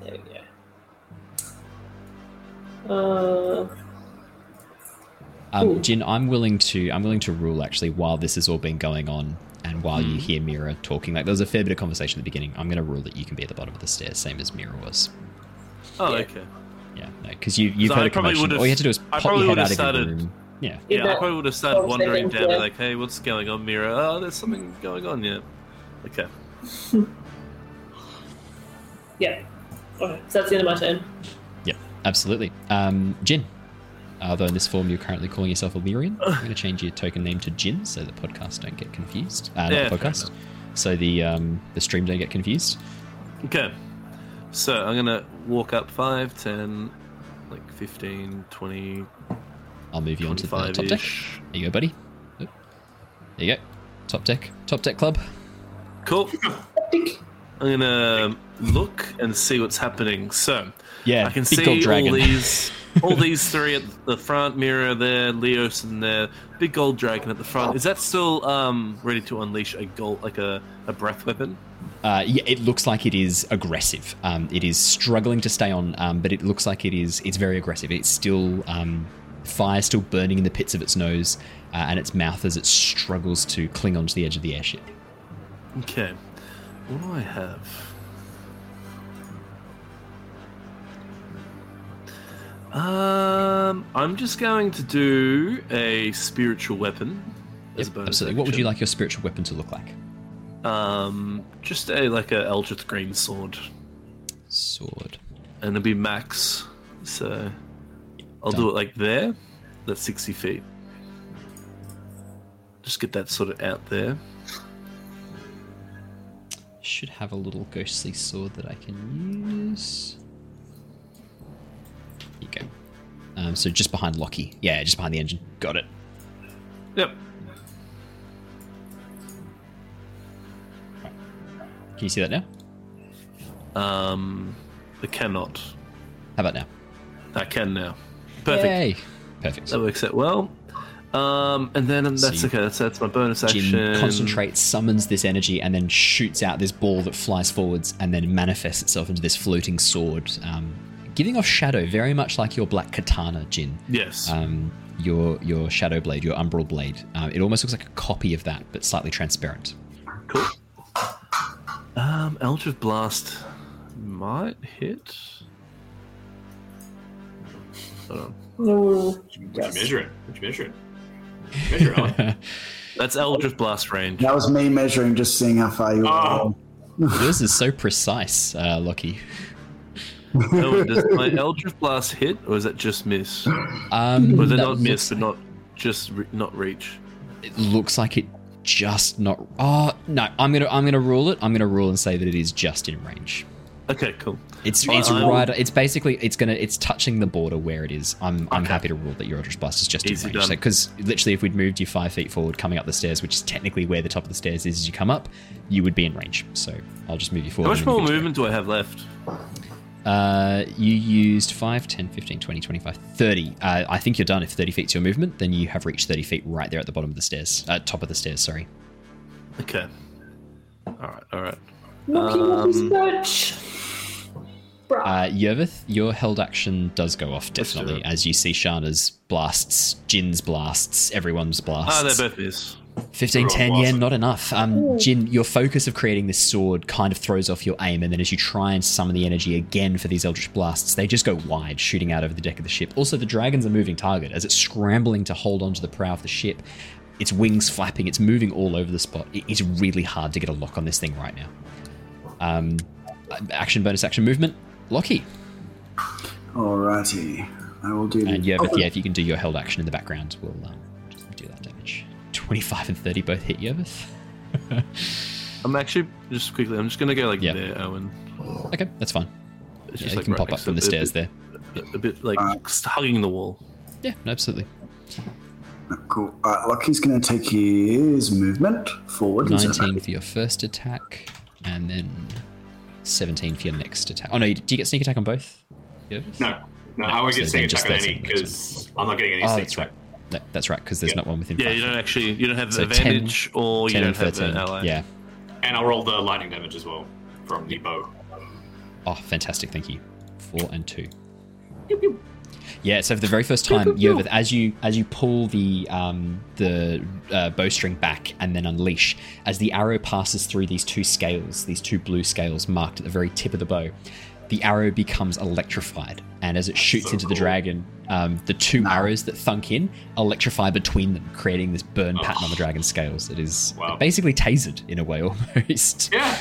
There we go. Uh, Um, Jin, I'm willing to I'm willing to rule actually while this has all been going on and while Hmm. you hear Mira talking. Like there was a fair bit of conversation at the beginning. I'm going to rule that you can be at the bottom of the stairs, same as Mira was. Oh, Yeah. okay. Yeah, because you you've So heard I a probably commotion. would've- All you had to do is I pop probably your head out would've of your started- room. Yeah. in Yeah, I probably would have started twelve wandering down, yeah. like, hey, what's going on, Mira? Oh, there's something going on, yeah. Okay. Yeah. Okay, so that's the end of my turn. Yeah, absolutely. Um, Jin, although in this form you're currently calling yourself Illyrian, I'm going to change your token name to Jin so the podcast don't get confused. Uh, Yeah, not the podcast. So the um, the stream don't get confused. Okay. So I'm to walk up 5, 10, like 15, 20, I'll move you onto the top deck. There you go, buddy. There you go. Top deck. Top deck club. Cool. I'm gonna look and see what's happening. So Yeah, I can see all these, all these three at the front. Mira there, Leosin there, big gold dragon at the front. Is that still um ready to unleash a gold, like a, a breath weapon? Uh, yeah, it looks like it is aggressive. Um, it is struggling to stay on, um, but it looks like it is. It's very aggressive. It's still um, fire still burning in the pits of its nose uh, and its mouth as it struggles to cling onto the edge of the airship. Okay. What do I have? Um, I'm just going to do a spiritual weapon. Yep, absolutely. What would you like your spiritual weapon to look like? Um, just a like a Eldritch green sword, Sword. and it'll be max. So I'll Done. do it like there. That's sixty feet. Just get that sort of out there. Should have a little ghostly sword that I can use. Here you go. Um, so just behind Lockie. Yeah, just behind the engine. Got it. Yep. Can you see that now? Um, I cannot. How about now? I can now. Perfect. Yay. Perfect. That works out well. Um, and then that's So okay. That's that's my bonus action. Jin concentrates, summons this energy, and then shoots out this ball that flies forwards and then manifests itself into this floating sword, um, giving off shadow, very much like your black katana, Jin. Yes. Um, your your shadow blade, your umbral blade. Uh, it almost looks like a copy of that, but slightly transparent. cool. Um, Eldritch Blast might hit. Hold on. No. Would you measure it? Would you measure it? Measure it. That's Eldritch Blast range. That was me measuring, just seeing how far you were. Oh. Yours is so precise, uh, Lockie. Oh, does my Eldritch Blast hit, or is that just miss? Um, Or is it not miss, looks- but not just re- not reach? It looks like it just not. Oh no! I'm gonna I'm gonna rule it. I'm gonna rule and say that it is just in range. Okay, cool. It's Well, it's I- right. It's basically it's gonna it's touching the border where it is. I'm I'm Okay. happy to rule that your Eldritch Blast is just Easy in range. Because literally, if we'd moved you five feet forward, coming up the stairs, which is technically where the top of the stairs is as you come up, you would be in range. So I'll just move you forward. How much more movement do I have left? Uh, you used 5, 10, 15, 20, 25, 30. Uh, I think you're done. If 30 feet's your movement, then you have reached 30 feet right there at the bottom of the stairs. Uh, top of the stairs, sorry. Okay. All right. All right. Lucky, lucky Um, scratch. Bruh. Uh, Yervith, your held action does go off, definitely, as you see Shana's blasts, Jin's blasts, everyone's blasts. Ah, they're both miss. 15, They're all 10, yeah, not enough. Um, Jin, your focus of creating this sword kind of throws off your aim, and then as you try and summon the energy again for these Eldritch Blasts, they just go wide, shooting out over the deck of the ship. Also, the dragon's a moving target. As it's scrambling to hold onto the prow of the ship, its wings flapping, it's moving all over the spot. It is really hard to get a lock on this thing right now. Um, action, bonus action, movement. Lockie. Alrighty. I will do And the. Yervith, yeah, if you can do your held action in the background, we'll um, 25 and 30 both hit Yervith. I'm actually just quickly. I'm just gonna go like Yeah. there, Owen. Okay, that's fine. It's Yeah, just you like can right pop up from the a stairs bit- there. A bit like Uh, hugging the wall. Yeah, absolutely. Cool. Uh, Lockie's going to take his movement forward. 19 for your first attack, and then 17 for your next attack. Oh no, you- do you get sneak attack on both? Yeah. No, no, I won't So get sneak attack on any because I'm not getting any Oh, sneak attack. right. No, that's right, because there's Yeah. not one within Yeah, five you don't actually you don't have the So 10 advantage or you 10 don't have 13. the ally. Yeah. And I'll roll the lightning damage as well from the bow. Oh, fantastic! Thank you. Four and two. Yeah, so for the very first time, Yervith, as you as you pull the um, the uh, bowstring back and then unleash, as the arrow passes through these two scales, these two blue scales marked at the very tip of the bow, the arrow becomes electrified, and as it shoots So into the dragon, um, the two arrows that thunk in electrify between them, creating this burn pattern on the dragon's scales. It is Wow. basically tasered in a way almost. Yeah.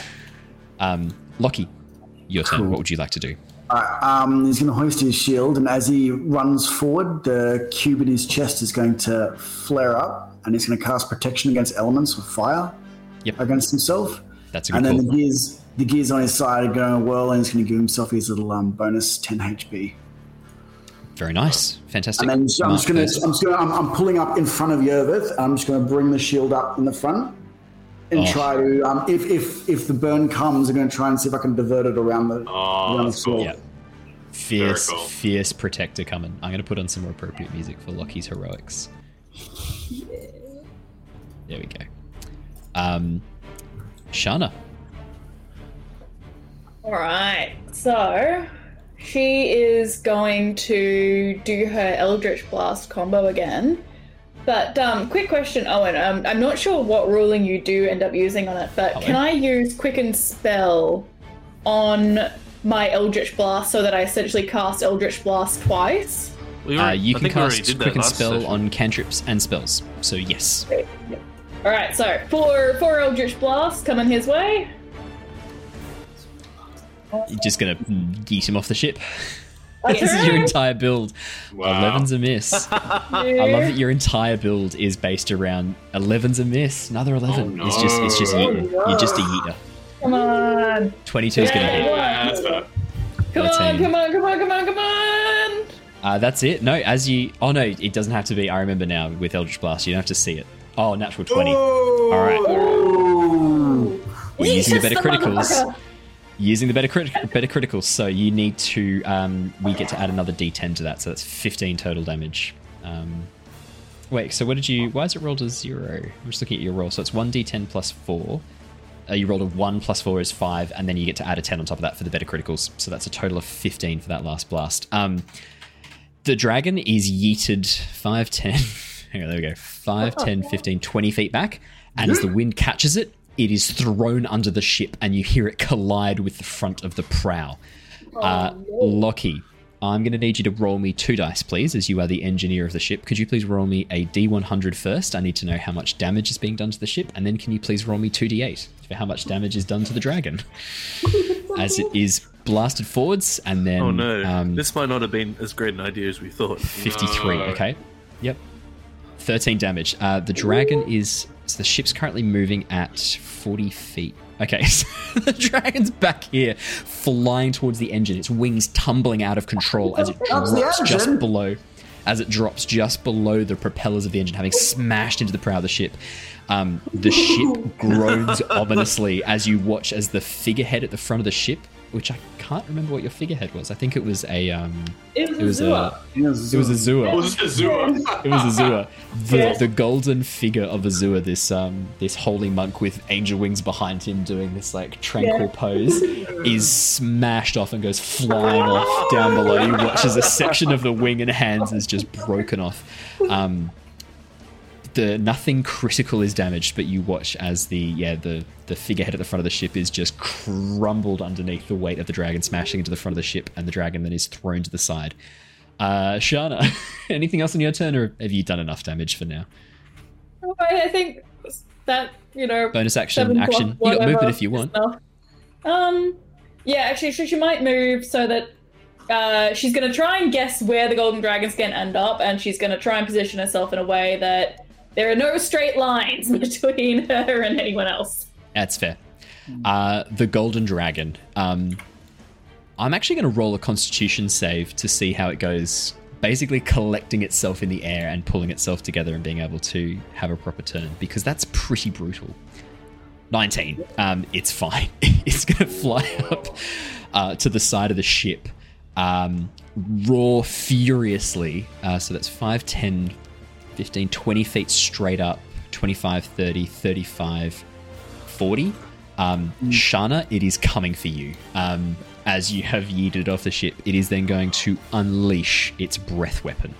Um, Lockie, your turn. What would you like to do? Alright, um, he's going to hoist his shield, and as he runs forward, the cube in his chest is going to flare up, and he's going to cast protection against elements with fire Yep. against himself. That's a good And then call. the gears, the gears on his side are going well, and he's going to give himself his little um, bonus 10 HP. Very nice, fantastic. And then so I'm just gonna, I'm just going to, I'm, I'm pulling up in front of Yervith. I'm just going to bring the shield up in the front. And Oh. try to, um, if, if if the burn comes, I'm going to try and see if I can divert it around the, Oh, around the that's cool. Yeah. Fierce, cool. fierce protector coming. I'm going to put on some more appropriate music for Lockie's heroics. Yeah. There we go. Um, Shana. All right. So she is going to do her Eldritch Blast combo again. But um, quick question, Owen. Um, I'm not sure what ruling you do end up using on it, but Hello? can I use Quicken Spell on my Eldritch Blast so that I essentially cast Eldritch Blast twice? We Uh, you I can think we already cast did that Quicken Spell session. on cantrips and spells. So, yes. All right. So four four Eldritch Blasts coming his way. You're just going to yeet him off the ship. That's this is your entire build. Wow. 11's a miss. I love that your entire build is based around 11's a miss. Another 11. Oh, It's just it's just no. You're just a yeeter. Come on. 22 is going to hit. Yeah, that's better. Come on, 13. come on, come on, come on, come on! Uh, that's it. No, as you. Oh no, it doesn't have to be. I remember now with Eldritch Blast. You don't have to see it. Oh, natural 20. All right. We're using the better criticals. Using the better, crit- better criticals. So you need to. Um, we get to add another d10 to that. So that's 15 total damage. Um, wait, so what did you. Why is it rolled as zero? I'm just looking at your roll. So it's 1d10 plus 4. Uh, you rolled a 1 plus 4 is 5, and then you get to add a 10 on top of that for the better criticals. So that's a total of 15 for that last blast. Um, the dragon is yeeted 5, 10. Hang on, there we go. 5, 10, 15, 20 feet back. And as the wind catches it, it is thrown under the ship, and you hear it collide with the front of the prow. Uh, Lockie, I'm going to need you to roll me two dice, please, as you are the engineer of the ship. Could you please roll me a D100 first? I need to know how much damage is being done to the ship, and then can you please roll me 2D8 for how much damage is done to the dragon? As it is blasted forwards, and then Oh no, um, this might not have been as great an idea as we thought. 53. No. Okay. Yep. 13 damage. Uh, the dragon is. So the ship's currently moving at 40 feet. Okay, so the dragon's back here, flying towards the engine, its wings tumbling out of control as it drops just below. As it drops just below the propellers of the engine, having smashed into the prow of the ship. Um, the ship groans ominously as you watch as the figurehead at the front of the ship, which I can't remember what your figurehead was. I think it was a um, It was, a. it was a a it was a Zua. Oh, this is Azura. It was Azua. The, Yes. the golden figure of Azua, this um this holy monk with angel wings behind him doing this like tranquil Yeah. pose, is smashed off and goes flying off down below. You watch as a section of the wing and hands is just broken off. Um the nothing critical is damaged, but you watch as the yeah the the figurehead at the front of the ship is just crumbled underneath the weight of the dragon, smashing into the front of the ship, and the dragon then is thrown to the side. Uh, Shana, anything else on your turn, or have you done enough damage for now? I I think that, you know. Bonus action, action. You got movement if you want. Um, yeah, actually, she, she might move so that uh, she's going to try and guess where the golden dragons going to end up, and she's going to try and position herself in a way that there are no straight lines between her and anyone else. That's fair. Uh, the golden dragon. Um, I'm actually going to roll a Constitution save to see how it goes. Basically, collecting itself in the air and pulling itself together and being able to have a proper turn because that's pretty brutal. 19. Um, it's fine. it's going to fly up uh, to the side of the ship, um, roar furiously. Uh, so that's 5, 10, 15, 20 feet straight up, 25, 30, 35, 40. Um, Shana, it is coming for you. Um, as you have yeeted off the ship, it is then going to unleash its breath weapon.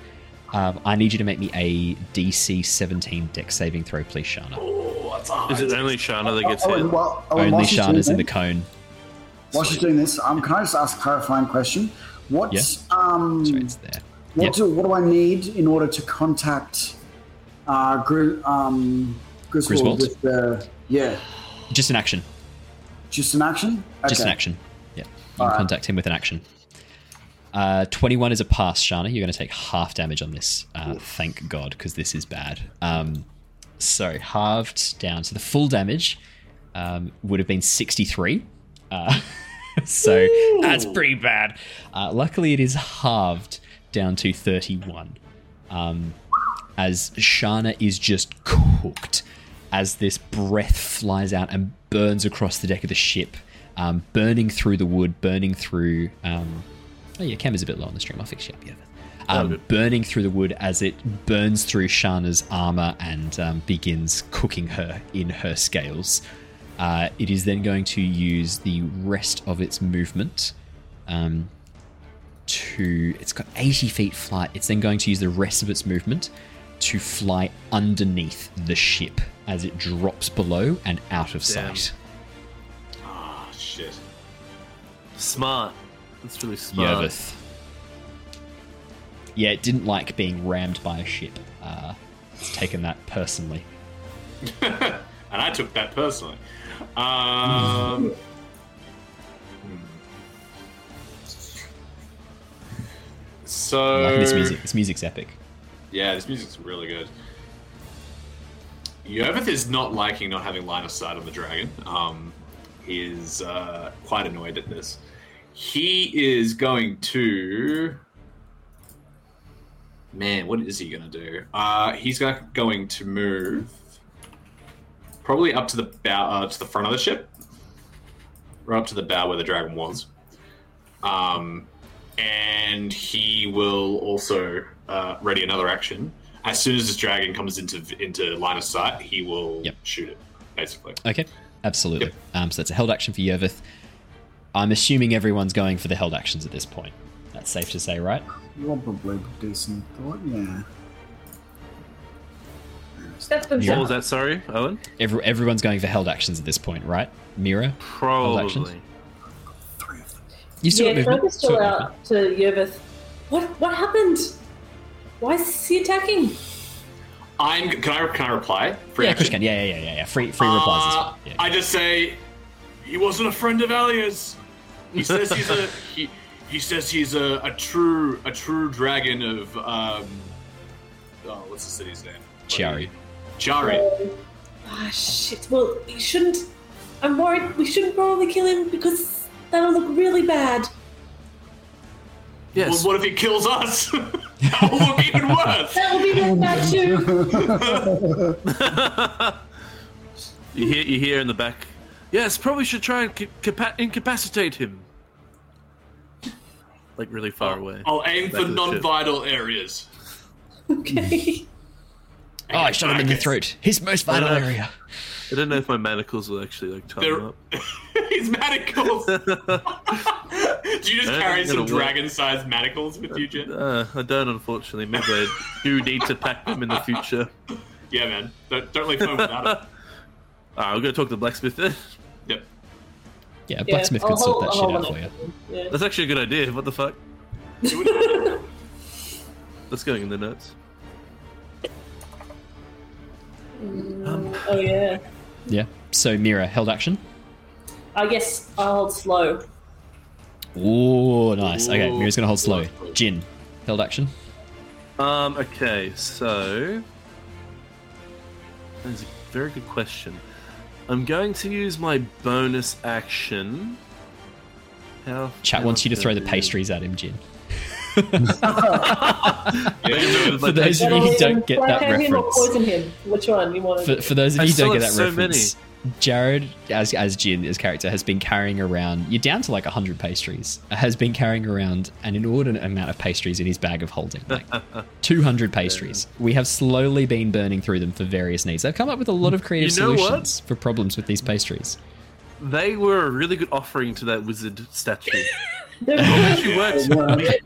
Um, I need you to make me a DC 17 deck saving throw, please, Shana. Is it only Shana that gets Oh, and hit? oh, Only while she's Shana's in the cone. While she's doing this, um, can I just ask a clarifying question? What's um, Sorry, it's there. What Yep. do what do I need in order to contact uh, Gri- um, Griswold Griswold? with the yeah, Just an action. just an action? Just an action. Yeah. You can Alright. contact him with an action. Uh, 21 is a pass, Shana. You're going to take half damage on this. Uh, thank God, because this is bad. Um, so, halved down. So, the full damage um, would have been 63. Uh, so, that's pretty bad. Uh, luckily, it is halved down to 31. Um, as Shana is just cooked as this breath flies out and burns across the deck of the ship, um, burning through the wood, burning through. Um, oh, yeah, Cam is a bit low on the stream. I'll fix you up, yeah. Um, burning through the wood as it burns through Shana's armor and um, begins cooking her in her scales. Uh, it is then going to use the rest of its movement um, to. It's got 80 feet flight. It's then going to use the rest of its movement to fly underneath the ship as it drops below and out of Damn. sight. Ah, shit. Smart. That's really smart. Yervith. Yeah, it didn't like being rammed by a ship. Uh, it's taken that personally. and I took that personally. Um, so I'm liking this music. This music's epic. Yeah, this music's really good. Yervith is not liking not having line of sight on the dragon. Um, he is uh, quite annoyed at this. He is going to. Man, what is he going to do? Uh, he's going to move probably up to the bow, uh, to the front of the ship, right up to the bow where the dragon was. Um, and he will also uh, ready another action. As soon as this dragon comes into into line of sight, he will Yep. shoot it. Basically, Okay, absolutely. Yep. Um, so that's a held action for Yervith. I'm assuming everyone's going for the held actions at this point. That's safe to say, right? Probably decent thought, yeah. That's been Yeah. What was that? Sorry, Owen. Every, everyone's going for held actions at this point, right? Mira, Hold actions? Probably. Three of them. you still yeah, got movement. focus still Still out to Yervith. What what happened? Why is he attacking? I'm. Can I can I reply? Free Yeah, action? can. Yeah, yeah, yeah, yeah, yeah. Free, free replies as Uh, well. Yeah. I just say he wasn't a friend of Elia's. He says he's a he. He says he's a, a true a true dragon of um. Oh, what's the city's name? Ciari. Ciari. Ah, shit. Well, you shouldn't. I'm worried. We shouldn't probably kill him because that'll look really bad. Well, Yes. what if he kills us? that will look even worse. That will be really bad too. You hear you hear in the back. Yes, probably should try and capa- incapacitate him. Like really far away. I'll aim for to the ship. non-vital areas. okay. Oh, I shot him in the throat. His most vital Uh, area. I don't know if my manacles will actually like tie him They're- up. His manacles. Do you just I carry some dragon-sized manacles with you, Jin? Uh, I don't, unfortunately. Maybe I do need to pack them in the future. Yeah, man. Don't, don't leave home without it. Ah, I'm gonna talk to the blacksmith then. Yep. Yeah, a Yeah, blacksmith I'll could sort hold- that I'll shit out for you. Yeah. That's actually a good idea. What the fuck? Do it. That's going in the notes. Mm, oh yeah. Yeah. So Mira, held action. I guess I'll hold slow. Ooh, nice. Okay, Mira's gonna hold slow. Jin, held action. Um. Okay. So that's a very good question. I'm going to use my bonus action. How? Chat wants you to throw the pastries at him, Jin. For those of you who don't get that Blackout him or reference, poison him? Which one you want? for, for those of you who don't get that so reference, Jared, as as Jin, his character, has been carrying around. You're down to like hundred pastries. Has been carrying around an inordinate amount of pastries in his bag of holding, like two hundred pastries. We have slowly been burning through them for various needs. They've come up with a lot of creative You know what? solutions for problems with these pastries. They were a really good offering to that wizard statue. They're It actually worked.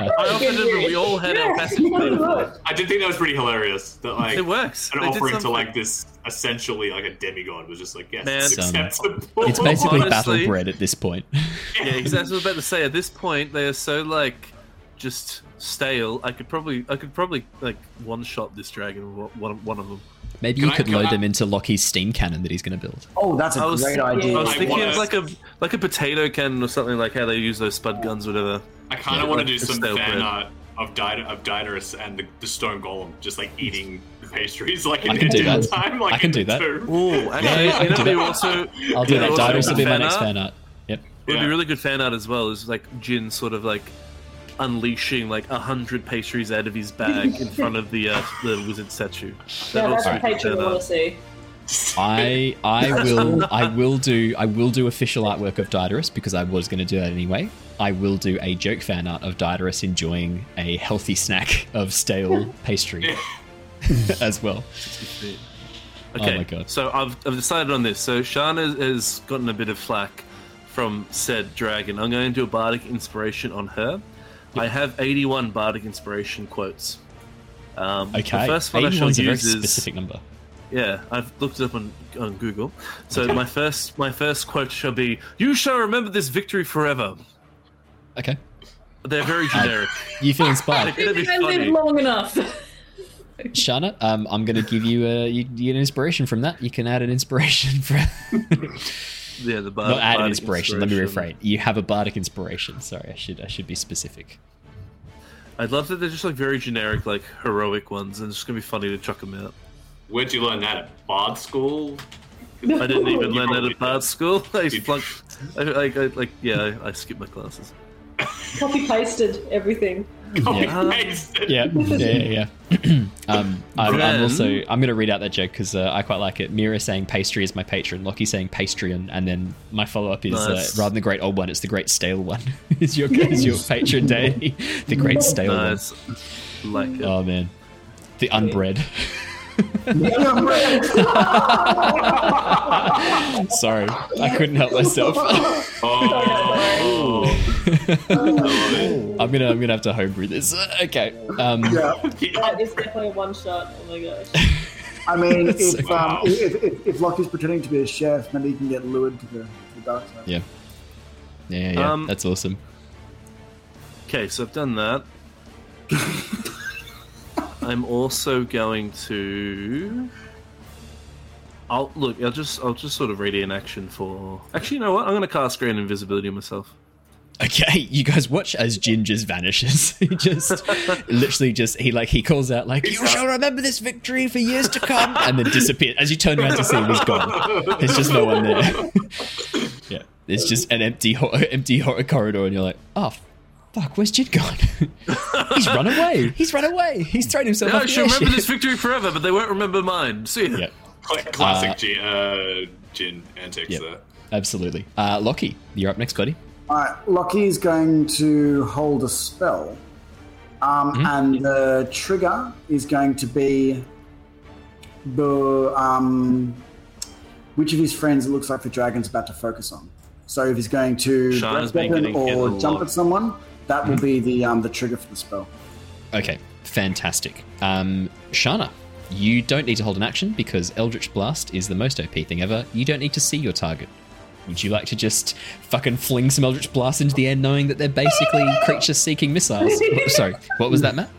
I offered it, and we all had our passage paid. I did think that was pretty hilarious. That like It works. an They offering to like this essentially like a demigod was just like yes, Man. it's acceptable. It's basically battle Honestly- bread at this point. Yeah, exactly. what I was about to say. At this point, they are so like just stale. I could probably, I could probably like one shot this dragon. One, one of them. Maybe Can you I- could can load I- them into Lockie's steam cannon that he's going to build. Oh, that's a was, great idea. I was thinking of like a like a potato cannon or something like how they use those spud guns, or whatever. I kind of Yeah, want to do some fan bread. art of Did- of Didarus and the, the stone golem just like eating the pastries like in I can do that. time. Like I can do that. tomb. Ooh, actually, yeah, I you can know, do they that. also I'll do you that. know, also will be my next fan art. Yep. It would Yeah. be really good fan art as well. Is like Jin sort of like unleashing like a hundred pastries out of his bag in front of the uh, the wizard statue. Yeah, That'd that's also the be good patron fan I art. want to see. I I will I will do I will do official artwork of Didarus because I was going to do that anyway. I will do a joke fan art of Didarus enjoying a healthy snack of stale pastry as well. Okay, Oh my God. so I've, I've decided on this. So Shana has gotten a bit of flack from said dragon. I'm going to do a bardic inspiration on her. I have 81 bardic inspiration quotes. Um, Okay, The first one I shall 81's a very use is specific number. yeah. I've looked it up on on Google. So Okay. my first my first quote shall be, "You shall remember this victory forever." Okay, They're very generic. you feel inspired, They're I funny. live long enough. Shana? Um, I'm going to give you a you, you an inspiration from that. You can add an inspiration for Yeah, the bar- not add an bardic inspiration. Let me inspiration. rephrase. You have a bardic inspiration. Sorry, I should I should be specific. I'd love that they're just like very generic, like heroic ones, and it's just gonna be funny to chuck them out. Where'd you learn that at Bard School? I didn't even learn that at bard school. I flunked. I, I, I, like, yeah, I, I skipped my classes. Copy pasted everything. Copy Yeah. paste. Yeah, yeah, yeah. yeah. um, I'm, I'm also I'm going to read out that joke because uh, I quite like it. Mira saying pastry is my patron. Lockie saying pastry, and then my follow up is Nice. uh, rather than the great old one, it's the great stale one. is your is your patron deity the great stale Nice, like it. one? Oh man, the unbred. Sorry, I couldn't help myself. Oh. I'm gonna I'm gonna have to homebrew this. Uh, Okay. Um, Yeah, That is definitely a one shot. Oh my gosh. I mean, if, so um, if, if, if Lockie's pretending to be a chef, maybe he can get lured to the, the dark side. Yeah. Yeah, yeah, yeah. Um, That's awesome. Okay, so I've done that. I'm also going to. I'll look. I'll just. I'll just sort of ready in action for. Actually, you know what? I'm going to cast Grand Invisibility on myself. Okay, you guys watch as Jin just vanishes. he just literally just he like he calls out like you shall remember this victory for years to come and then disappears. As you turn around to see him, he's gone. There's just no one there. yeah. It's just an empty empty corridor and you're like, "Oh, fuck, where's Jin gone? he's run away. He's run away. He's thrown himself Yeah, off I the should remember this victory forever, but they won't remember mine. See ya. Yeah, Cla- Classic Uh, G- uh, Jin antics Yep. there. absolutely. Uh Lockie, you're up next, buddy. Alright, Lockie's going to hold a spell. Um, Mhm. And the trigger is going to be the. Um, which of his friends it looks like the dragon's about to focus on. So if he's going to Shana's breath weapon getting hit or lot. jump at someone, that will be the um, the trigger for the spell. Okay, fantastic. Um, Shana, you don't need to hold an action because Eldritch Blast is the most OP thing ever. You don't need to see your target. Would you like to just fucking fling some Eldritch Blast into the air knowing that they're basically creatures seeking missiles? Oh, Sorry, what was that, Matt?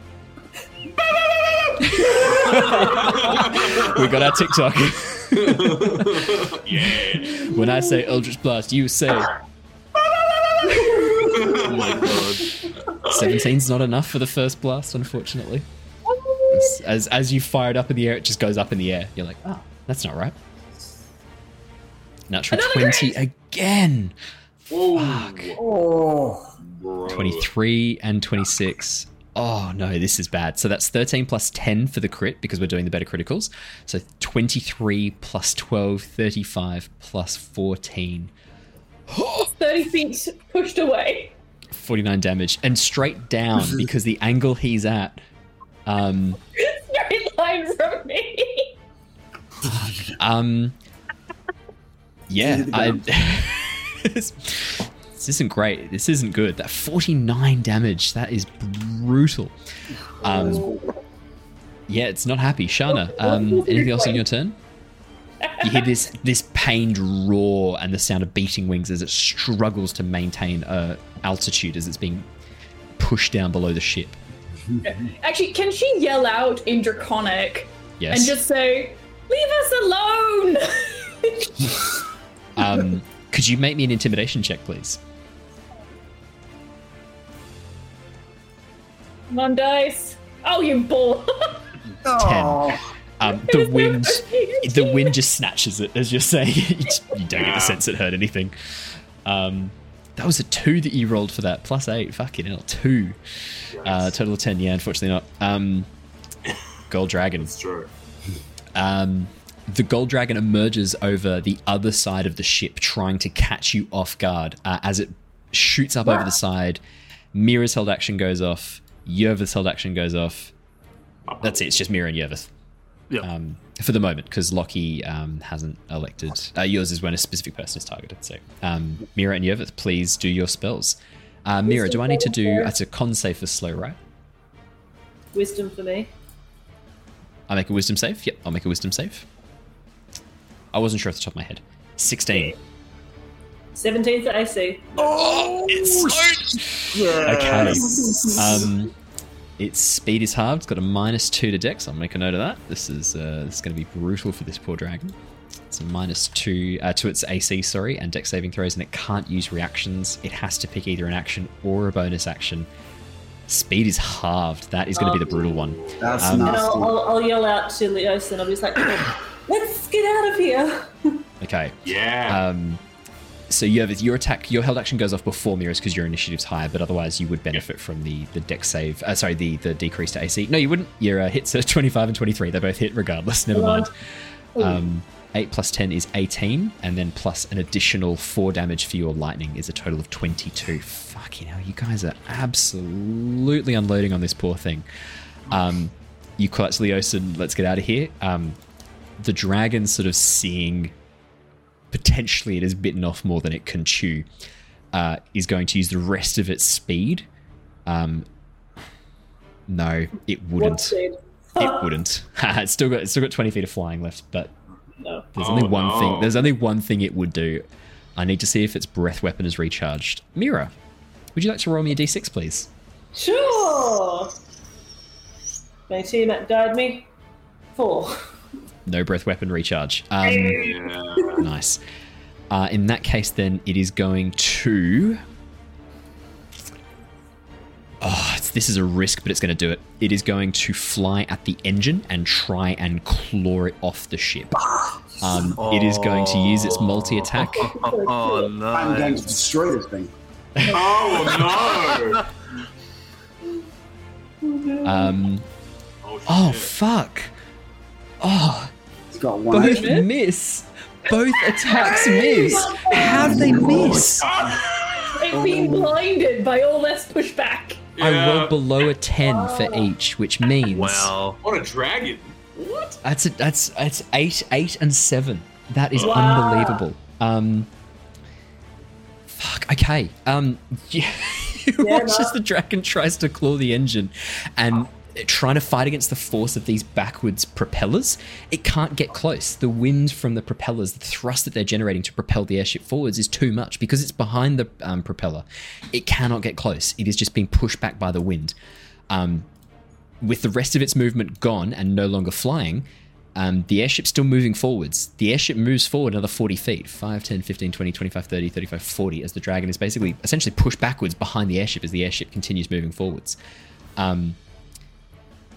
we got our TikTok. Yeah. when I say Eldritch Blast, you say Oh my god. 17's not enough for the first blast, unfortunately. As, as as you fire it up in the air, it just goes up in the air. You're like, oh, that's not right. Natural Another 20 again. Oh, Oh, bro. 23 and 26 Oh no, this is bad. So that's 13 plus 10 for the crit because we're doing the better criticals. So 23 plus 12, 35 plus 14. 30 feet pushed away. 49 damage and straight down because the angle he's at um Straight line from me. um yeah I, this, this isn't great. This isn't good. That 49 damage that is brutal. Um yeah it's not happy. Shana um anything else on your turn you hear this this pained roar and the sound of beating wings as it struggles to maintain uh, altitude as it's being pushed down below the ship Actually, can she yell out in Draconic yes and just say, Leave us alone! um could you make me an intimidation check please Come on, dice. Oh, you bull. Oh, Um, the wind, the wind just snatches it as you're saying. you don't get the sense it hurt anything. Um, that was a two that you rolled for that plus eight. Fucking hell, two. Uh, total of ten. Yeah, unfortunately not. Um, gold dragon. It's true. Um, the gold dragon emerges over the other side of the ship, trying to catch you off guard uh, as it shoots up over the side. Mira's held action goes off. Yervith's held action goes off. That's it. It's just Mira and Yervith Yeah. um, for the moment because Lockie um, hasn't elected. Uh, yours is when a specific person is targeted. So, um, Mira and Yervith, please do your spells. Uh, Mira, do I need to do? It's a con save for slow, right? Wisdom for me. I make a wisdom save. Yep, I'll make a wisdom save. I wasn't sure off the top of my head. Sixteen. Seventeen to AC. Okay. Um, its speed is halved. It's got a minus two to Dex. I'll make a note of that. This is uh, this is going to be brutal for this poor dragon. It's a minus two uh, to its AC, sorry, and Dex saving throws, and it can't use reactions. It has to pick either an action or a bonus action. Speed is halved. That is going to be the brutal one. that's Um, And nasty. I'll, I'll, I'll yell out to Leosin I'll be like, let's get out of here. Okay. Yeah. Um, so you have your attack, your held action goes off before Mira's because your initiative's higher, but otherwise you would benefit from the the dex save. Uh, sorry, the the decrease to AC. No, you wouldn't. Your uh, hits are twenty five and twenty three. They both hit regardless. Never mind. Um, eight plus ten is eighteen, and then plus an additional four damage for your lightning is a total of twenty two. Fucking hell, you guys are absolutely unloading on this poor thing. Um, you call out to Leosin, let's get out of here. Um, the dragon sort of seeing potentially it has bitten off more than it can chew, uh, is going to use the rest of its speed. Um, no, it wouldn't. It wouldn't. it's still got it's still got twenty feet of flying left, but No. there's Oh, only one no. thing. There's only one thing it would do. I need to see if its breath weapon is recharged. Mira, would you like to roll me a d6, please? Sure. My teammate guide me. Four. No breath weapon recharge. Um, yeah. Nice. Uh, in that case, then it is going to. Oh, it's, this is a risk, but it's going to do it. It is going to fly at the engine and try and claw it off the ship. Um, It is going to use its multi attack. Oh no! I'm going to destroy this thing. Oh Um, no! Oh, oh, fuck. Oh, It's got one both HP. miss. Both attacks miss. How do they miss? They've been blinded by all this pushback. I Yeah. rolled below a 10 for each, which means. Wow. What a dragon! What? That's a, that's that's eight, eight, and seven. That is Wow. unbelievable. Um, fuck. Okay. Um, you, you Yeah, watch no. as the dragon tries to claw the engine, and trying to fight against the force of these backwards propellers. It can't get close. The wind from the propellers, the thrust that they're generating to propel the airship forwards, is too much because it's behind the um, propeller. It cannot get close. It is just being pushed back by the wind. Um, with the rest of its movement gone and no longer flying, um, the airship's still moving forwards. The airship moves forward another 40 feet 5, 10, 15, 20, 25, 30, 35, 40 as the dragon is basically essentially pushed backwards behind the airship as the airship continues moving forwards. Um,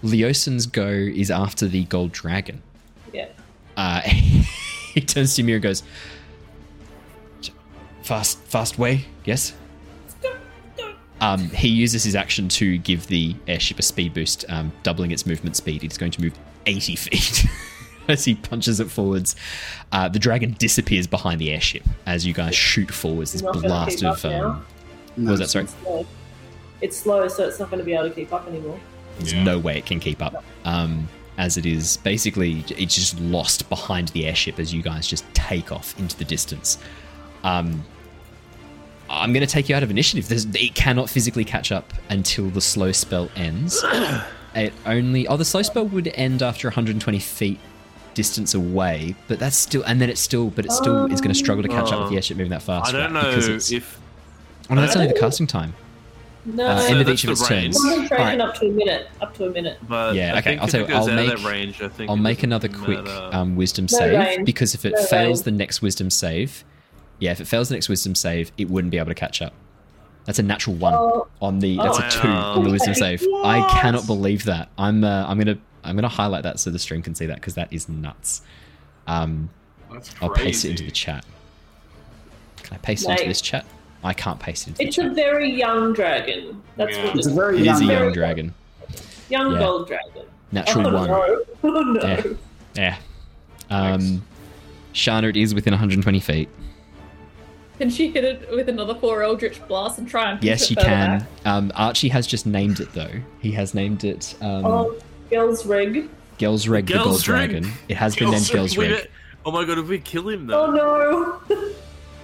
Leosin's go is after the gold dragon. Yeah. Uh, he turns to Ymir and goes, Fast, fast way, yes? Um, he uses his action to give the airship a speed boost, um, doubling its movement speed. It's going to move 80 feet as he punches it forwards. Uh, the dragon disappears behind the airship as you guys shoot forwards. This blast of. up now. Um, what was that? Sorry. It's slow. It's slow, so it's not going to be able to keep up anymore. There's Yeah. no way it can keep up. Um, as it is basically, it's just lost behind the airship as you guys just take off into the distance. Um, I'm going to take you out of initiative. There's, it cannot physically catch up until the slow spell ends. it only. Oh, the slow spell would end after 120 feet distance away, but that's still. And then it's still. But it still is going to struggle to catch up with the airship moving that fast. I don't know because it's- if Oh, no, that's only the casting time. No, Uh, no, end of each of the its range. turns. concentration Alright. up to a minute. Up to a minute. But Yeah, I okay. I'll tell you, I'll make- range, I think I'll make doesn't another quick um, wisdom No save range. because if it No fails range. the next wisdom save, yeah, if it fails the next wisdom save, it wouldn't be able to catch up. That's a natural one Oh. on the. That's Oh, a two wow. on the wisdom save. I cannot believe that. I'm. Uh, I'm gonna. I'm gonna highlight that so the stream can see that because that is nuts. Um, That's I'll paste it into the chat. Can I paste it into this chat? I can't paste it into It's the a chat. very young dragon. That's Yeah. what It's a very It young is a young dragon. young yeah. gold dragon. Natural oh, one. No. Oh no. Yeah. Yeah. Um, Shana, it is within 120 feet. Can she hit it with another four Eldritch Blast and try and push Yes, it you can. Um, Archie has just named it though. He has named it um, Oh, girls rig. Gelsreg the Gold Dragon. It has been named Gelsreg, we Oh my god, if we kill him though. Oh no.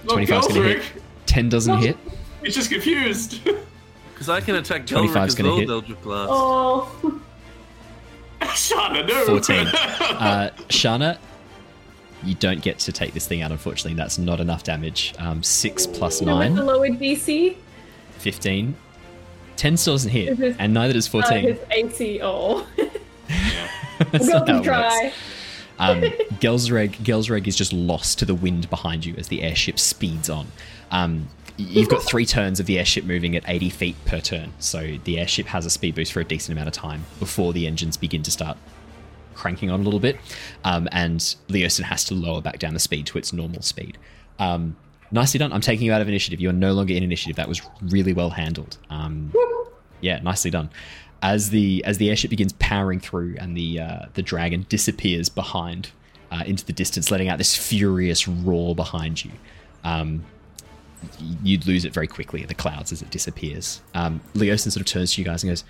Look, 25 is gonna hit. Gelsrick, 10 doesn't What? hit. He's just confused. Because I can attack 25 Gelric is as gonna well, hit. Eldritch Blast. Oh. Shana, no. 14. Uh, Shana, you don't get to take this thing out, unfortunately. That's not enough damage. Um, 6 plus Even with the 9, lowered DC, 15. 10 still doesn't hit, Is it- and neither does uh, 14. his AC. Oh, That's go not how it works. try. Um, Gelsreg, Gelsreg is just lost to the wind behind you as the airship speeds on. Um, you've got three turns of the airship moving at 80 feet per turn, so the airship has a speed boost for a decent amount of time before the engines begin to start cranking on a little bit, um, and Leosin has to lower back down the speed to its normal speed. Um, nicely done. I'm taking you out of initiative. You're no longer in initiative. That was really well handled. Um, yeah, nicely done. As the as the airship begins powering through and the uh, the dragon disappears behind uh, into the distance, letting out this furious roar behind you. Um, you'd lose it very quickly in the clouds as it disappears. Um, Leosin sort of turns to you guys and goes,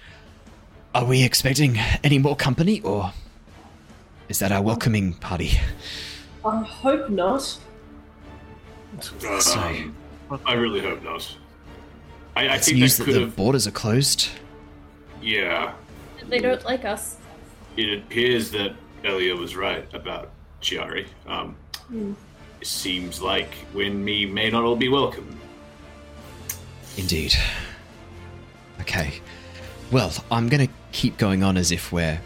"Are we expecting any more company, or is that our welcoming party?" I hope not. Um, I really hope not. I, I It's think news that that could the have. borders are closed. Yeah, They don't like us. it appears that Elia was right about Ciari. Um, It seems like when we may not all be welcome. Indeed. Okay. Well, I'm going to keep going on as if we're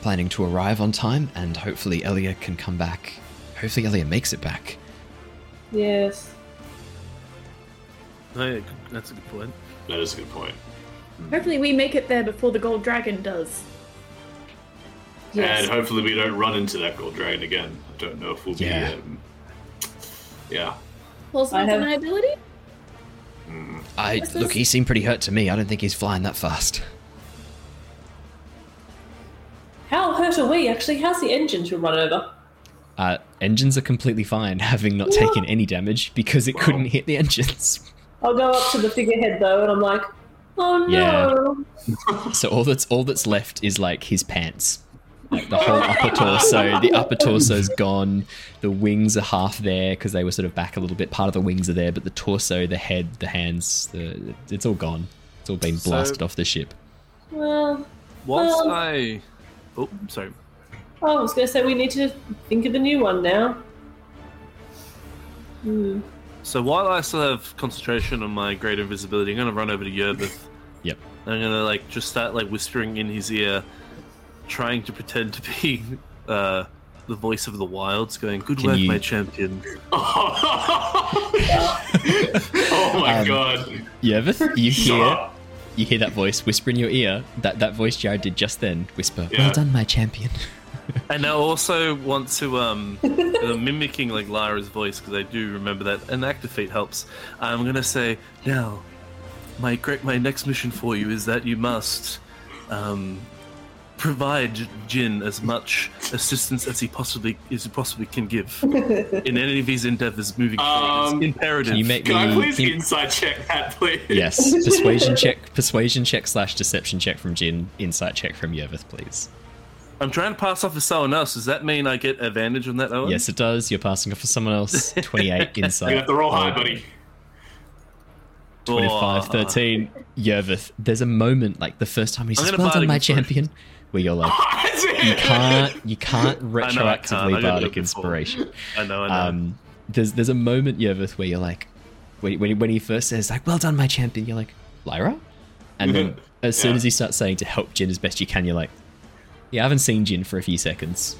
planning to arrive on time, and hopefully Elia can come back. Hopefully Elia makes it back. Yes. Oh, that's a good point. That is a good point. Hopefully, we make it there before the Gold Dragon does. Yes. And hopefully we don't run into that gold dragon again. I don't know if we'll Yeah. be. Um, yeah. Plausible I have- deniability? I This look. is- He seemed pretty hurt to me. I don't think he's flying that fast. How hurt are we actually? How's the engine to run over? Uh, engines are completely fine, having not taken any damage because it couldn't hit the engines. I'll go up to the figurehead though, and I'm like, oh no. So all that's all that's left is like his pants. Like the whole upper torso. The upper torso's gone. The wings are half there because they were sort of back a little bit. Part of the wings are there, but the torso, the head, the hands, the it's all gone. It's all been So- blasted off the ship. Well, Whilst Well- I. Oh, sorry. I was going to say we need to think of a new one now. Hmm. So while I still have concentration on my great invisibility, I'm gonna run over to Yervith. Yep. I'm gonna like just start like whispering in his ear, trying to pretend to be uh, the voice of the wilds, going, "Good Can work, you- my champion." oh my Um, god. Yervith, you Shut hear up. you hear that voice whisper in your ear. That that voice Jared did just then. Whisper, Yeah. "Well done, my champion." And I also want to um, uh, mimicking like Lyra's voice because I do remember that an Actor feat helps. I'm gonna say now, my great my next mission for you is that you must um, provide Jin as much assistance as he possibly as he possibly can give in any of his endeavors moving forward. Um, It's imperative. Can you make Can I please can you- insight check that, please? yes, persuasion check, persuasion check slash deception check from Jin, insight check from Yervith, please. I'm trying to pass off to someone else. Does that mean I get advantage on that, Owen? Yes, it does. You're passing off for someone else. 28 insight. You have to roll high, buddy. 25, Oh. 13. Yervith, there's a moment, like the first time he I'm says, well done, my inspiration. champion, where you're like, you can't, you can't I I can't. retroactively I bardic inspiration. I know, I know. Um, there's there's a moment, Yervith, where you're like, when, when, when he first says, like, well done, my champion, you're like, Lyra? And then as soon Yeah. as he starts saying to help Jin as best you can, you're like, yeah, I haven't seen Jin for a few seconds.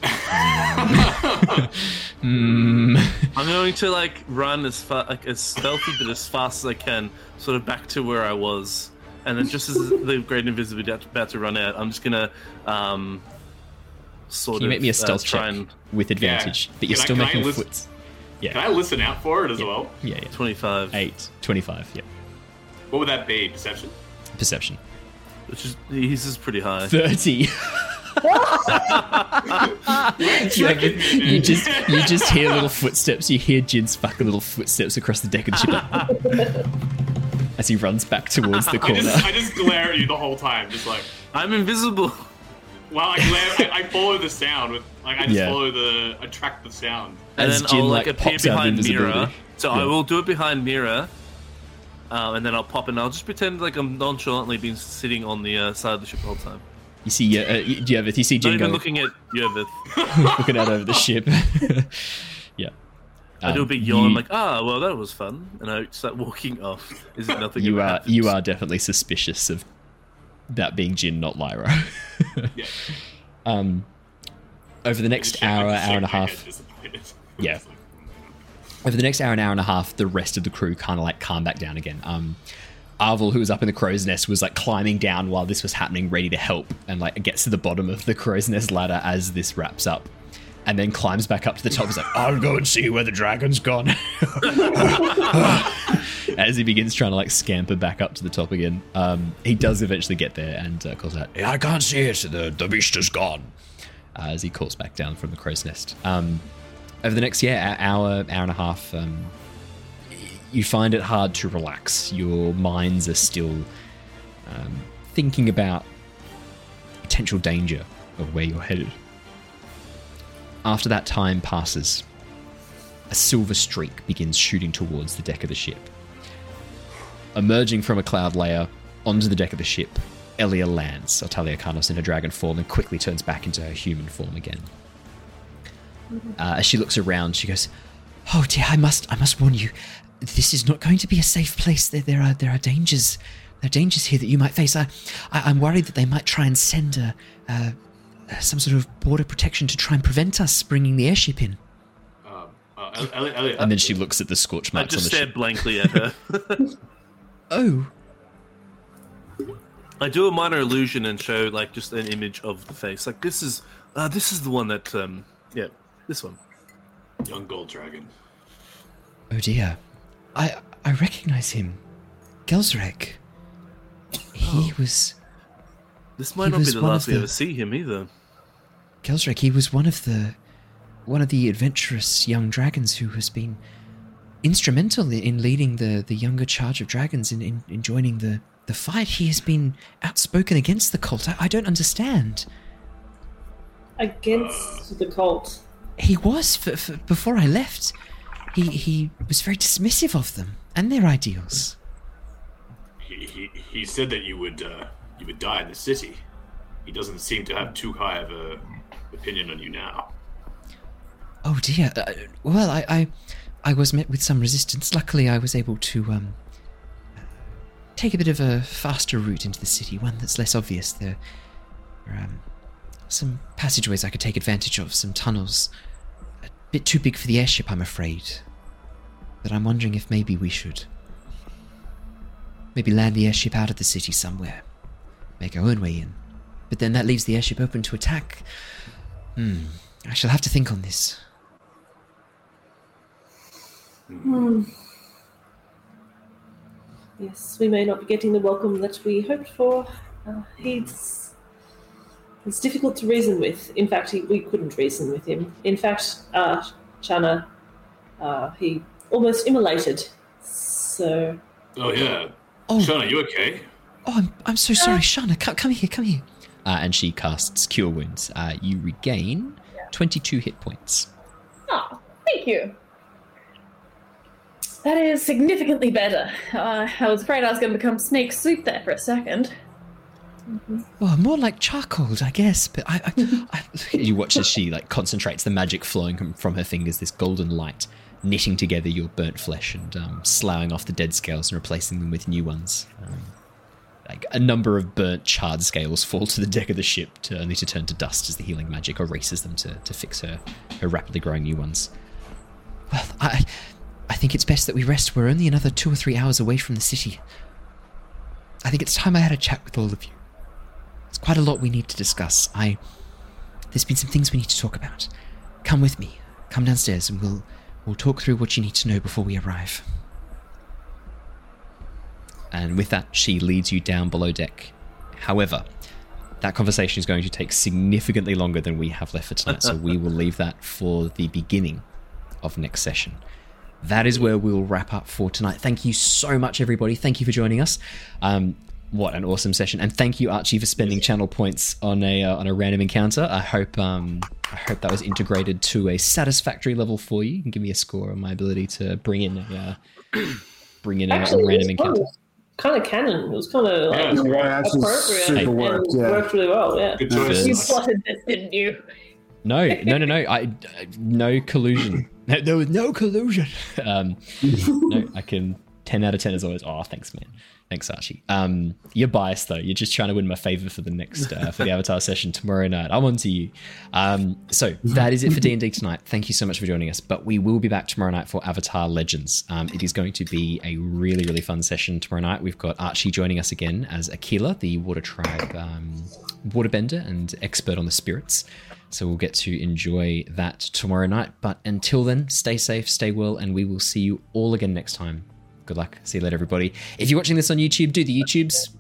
Hmm. I'm going to like run as far, like as stealthy but as fast as I can, sort of back to where I was, and then just as the great invisibility about to run out, I'm just gonna um, sort Can you of make me a uh, stealth try check and with advantage? But you're Can still can I making list- foots. Can I listen out for it as well? Yeah, yeah. 25, 8, 25, yeah. What would that be? Perception? Perception. which is he's is pretty high. 30. you, have- you just you just hear little footsteps. You hear Jin's fucking little footsteps across the deck of the ship as he runs back towards the I corner. just, I just glare at you the whole time, just like I'm invisible. while I glare, I, I follow the sound with like I just Yeah. follow the I track the sound. and As then Jin, I'll like, like, appear pops out of behind invisibility. Mira. So Yeah. I will do it behind Mira, um, and then I'll pop and I'll just pretend like I'm nonchalantly been sitting on the uh, side of the ship the whole time. You see, uh, uh, you, you, have, you see Not Jin even going, looking at Yervith. looking out over the ship. yeah. I do a Um, big yawn, you- like, ah, well, that was fun, and I start walking off. Is it nothing? you are happens? you are definitely suspicious of that being Jin, not Lyra. Yeah. um, over the next hour, hour and a half. Yeah. Over the next hour and hour and a half, the rest of the crew kind of like calm back down again. Um, Arvel, who was up in the crow's nest, was like climbing down while this was happening, ready to help, and like gets to the bottom of the crow's nest ladder as this wraps up, and then climbs back up to the top. He's like, "I'll go and see where the dragon's gone." as he begins trying to like scamper back up to the top again, um, he does eventually get there and uh, calls out, I can't see it. The, the beast is gone. uh, as he calls back down from the crow's nest. Um, over the next yeah hour, hour and a half, um, you find it hard to relax. Your minds are still um, thinking about potential danger of where you're headed. After that time passes, a silver streak begins shooting towards the deck of the ship. Emerging from a cloud layer onto the deck of the ship, Elia lands, Otalia Carnos in her dragon form, and quickly turns back into her human form again. Uh, as she looks around, she goes, "Oh dear, I must, I must warn you. This is not going to be a safe place. There, there are, there are dangers. There are dangers here that you might face. I, I I'm worried that they might try and send a, some sort of border protection to try and prevent us bringing the airship in." um, uh, Elliot, Elliot, Elliot, And then she looks at the scorch I marks on just the stare ship. blankly at her. Oh, I do a minor illusion and show like just an image of the face. Like this is, uh, this is the one that, um, yeah, this one. young gold dragon. oh dear. I, I recognize him. Gelsrek. He was. This might not be the last of we the- ever see him either. Gelsrek, he was one of the one of the adventurous young dragons who has been instrumental in, in leading the, the younger charge of dragons in, in, in joining the, the fight. He has been outspoken against the cult. I, I don't understand. Against the cult. He was for, for, before I left. He he was very dismissive of them and their ideals. He, he, he said that you would uh, you would die in the city. He doesn't seem to have too high of a opinion on you now. Oh dear. Uh, well, I, I I was met with some resistance. Luckily, I was able to um take a bit of a faster route into the city, one that's less obvious. There are um, some passageways I could take advantage of, some tunnels. A bit too big for the airship, I'm afraid. But I'm wondering if maybe we should maybe land the airship out of the city somewhere, make our own way in. But then that leaves the airship open to attack. Hmm. I shall have to think on this. Hmm. yes, we may not be getting the welcome that we hoped for. Uh, he's he's difficult to reason with. In fact, he, we couldn't reason with him. In fact, uh, Shana, uh, he almost immolated. So Oh yeah. Oh. Sean, are you okay? Oh, I'm, I'm so sorry, Shana. Come, come here, come here. Uh, and she casts Cure Wounds. Uh, you regain 22 hit points. Oh, thank you. That is significantly better. Uh, I was afraid I was going to become snake soup there for a second. Well, more like charcoal, I guess. But I, I, I you watch as she like concentrates the magic flowing from- from her fingers, this golden light, knitting together your burnt flesh and um, sloughing off the dead scales and replacing them with new ones. Um, like a number of burnt, charred scales fall to the deck of the ship, to, only to turn to dust as the healing magic erases them to, to fix her her rapidly growing new ones. Well, I I think it's best that we rest. We're only another two or three hours away from the city. I think it's time I had a chat with all of you. It's quite a lot we need to discuss. I there's been some things we need to talk about. Come with me. Come downstairs and we'll we'll talk through what you need to know before we arrive. And with that, she leads you down below deck. However, that conversation is going to take significantly longer than we have left for tonight, so we will leave that for the beginning of next session. That is where we'll wrap up for tonight. Thank you so much, everybody. Thank you for joining us. Um, what an awesome session, and thank you, Archie, for spending channel points on a uh, on a random encounter. I hope um, I hope that was integrated to a satisfactory level for you. You can give me a score on my ability to bring in a uh, bring in a, a actually, random it encounter. Kind of canon. It was kind of like, Yeah, Yeah, actually appropriate super and worked, yeah. worked really well. Yeah. Good choice. You Yes. plotted this, didn't you? No, no, no, no. I no collusion. No, there was no collusion. Um, no, I can. Ten out of ten is always. Oh, thanks, man. Thanks, Archie. Um, you're biased though. You're just trying to win my favor for the next uh, for the Avatar session tomorrow night. I'm on to you. Um, so that is it for D and D tonight. Thank you so much for joining us. But we will be back tomorrow night for Avatar Legends. Um, it is going to be a really really fun session tomorrow night. We've got Archie joining us again as Aquila, the Water Tribe um, waterbender and expert on the spirits. So we'll get to enjoy that tomorrow night. But until then, stay safe, stay well, and we will see you all again next time. Good luck. See you later, everybody. If you're watching this on YouTube, do the YouTubes.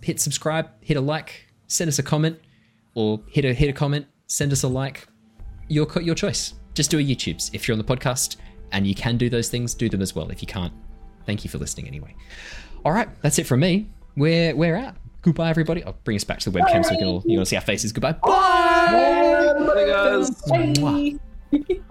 Hit subscribe, hit a like, send us a comment, or hit a hit a comment, send us a like. Your co- your choice. Just do a YouTubes. If you're on the podcast and you can do those things, do them as well. If you can't, thank you for listening anyway. All right, that's it from me. We're we're out. Goodbye, everybody. I'll bring us back to the webcam so we can all you can all see our faces. Goodbye. Bye. Hey guys. Bye.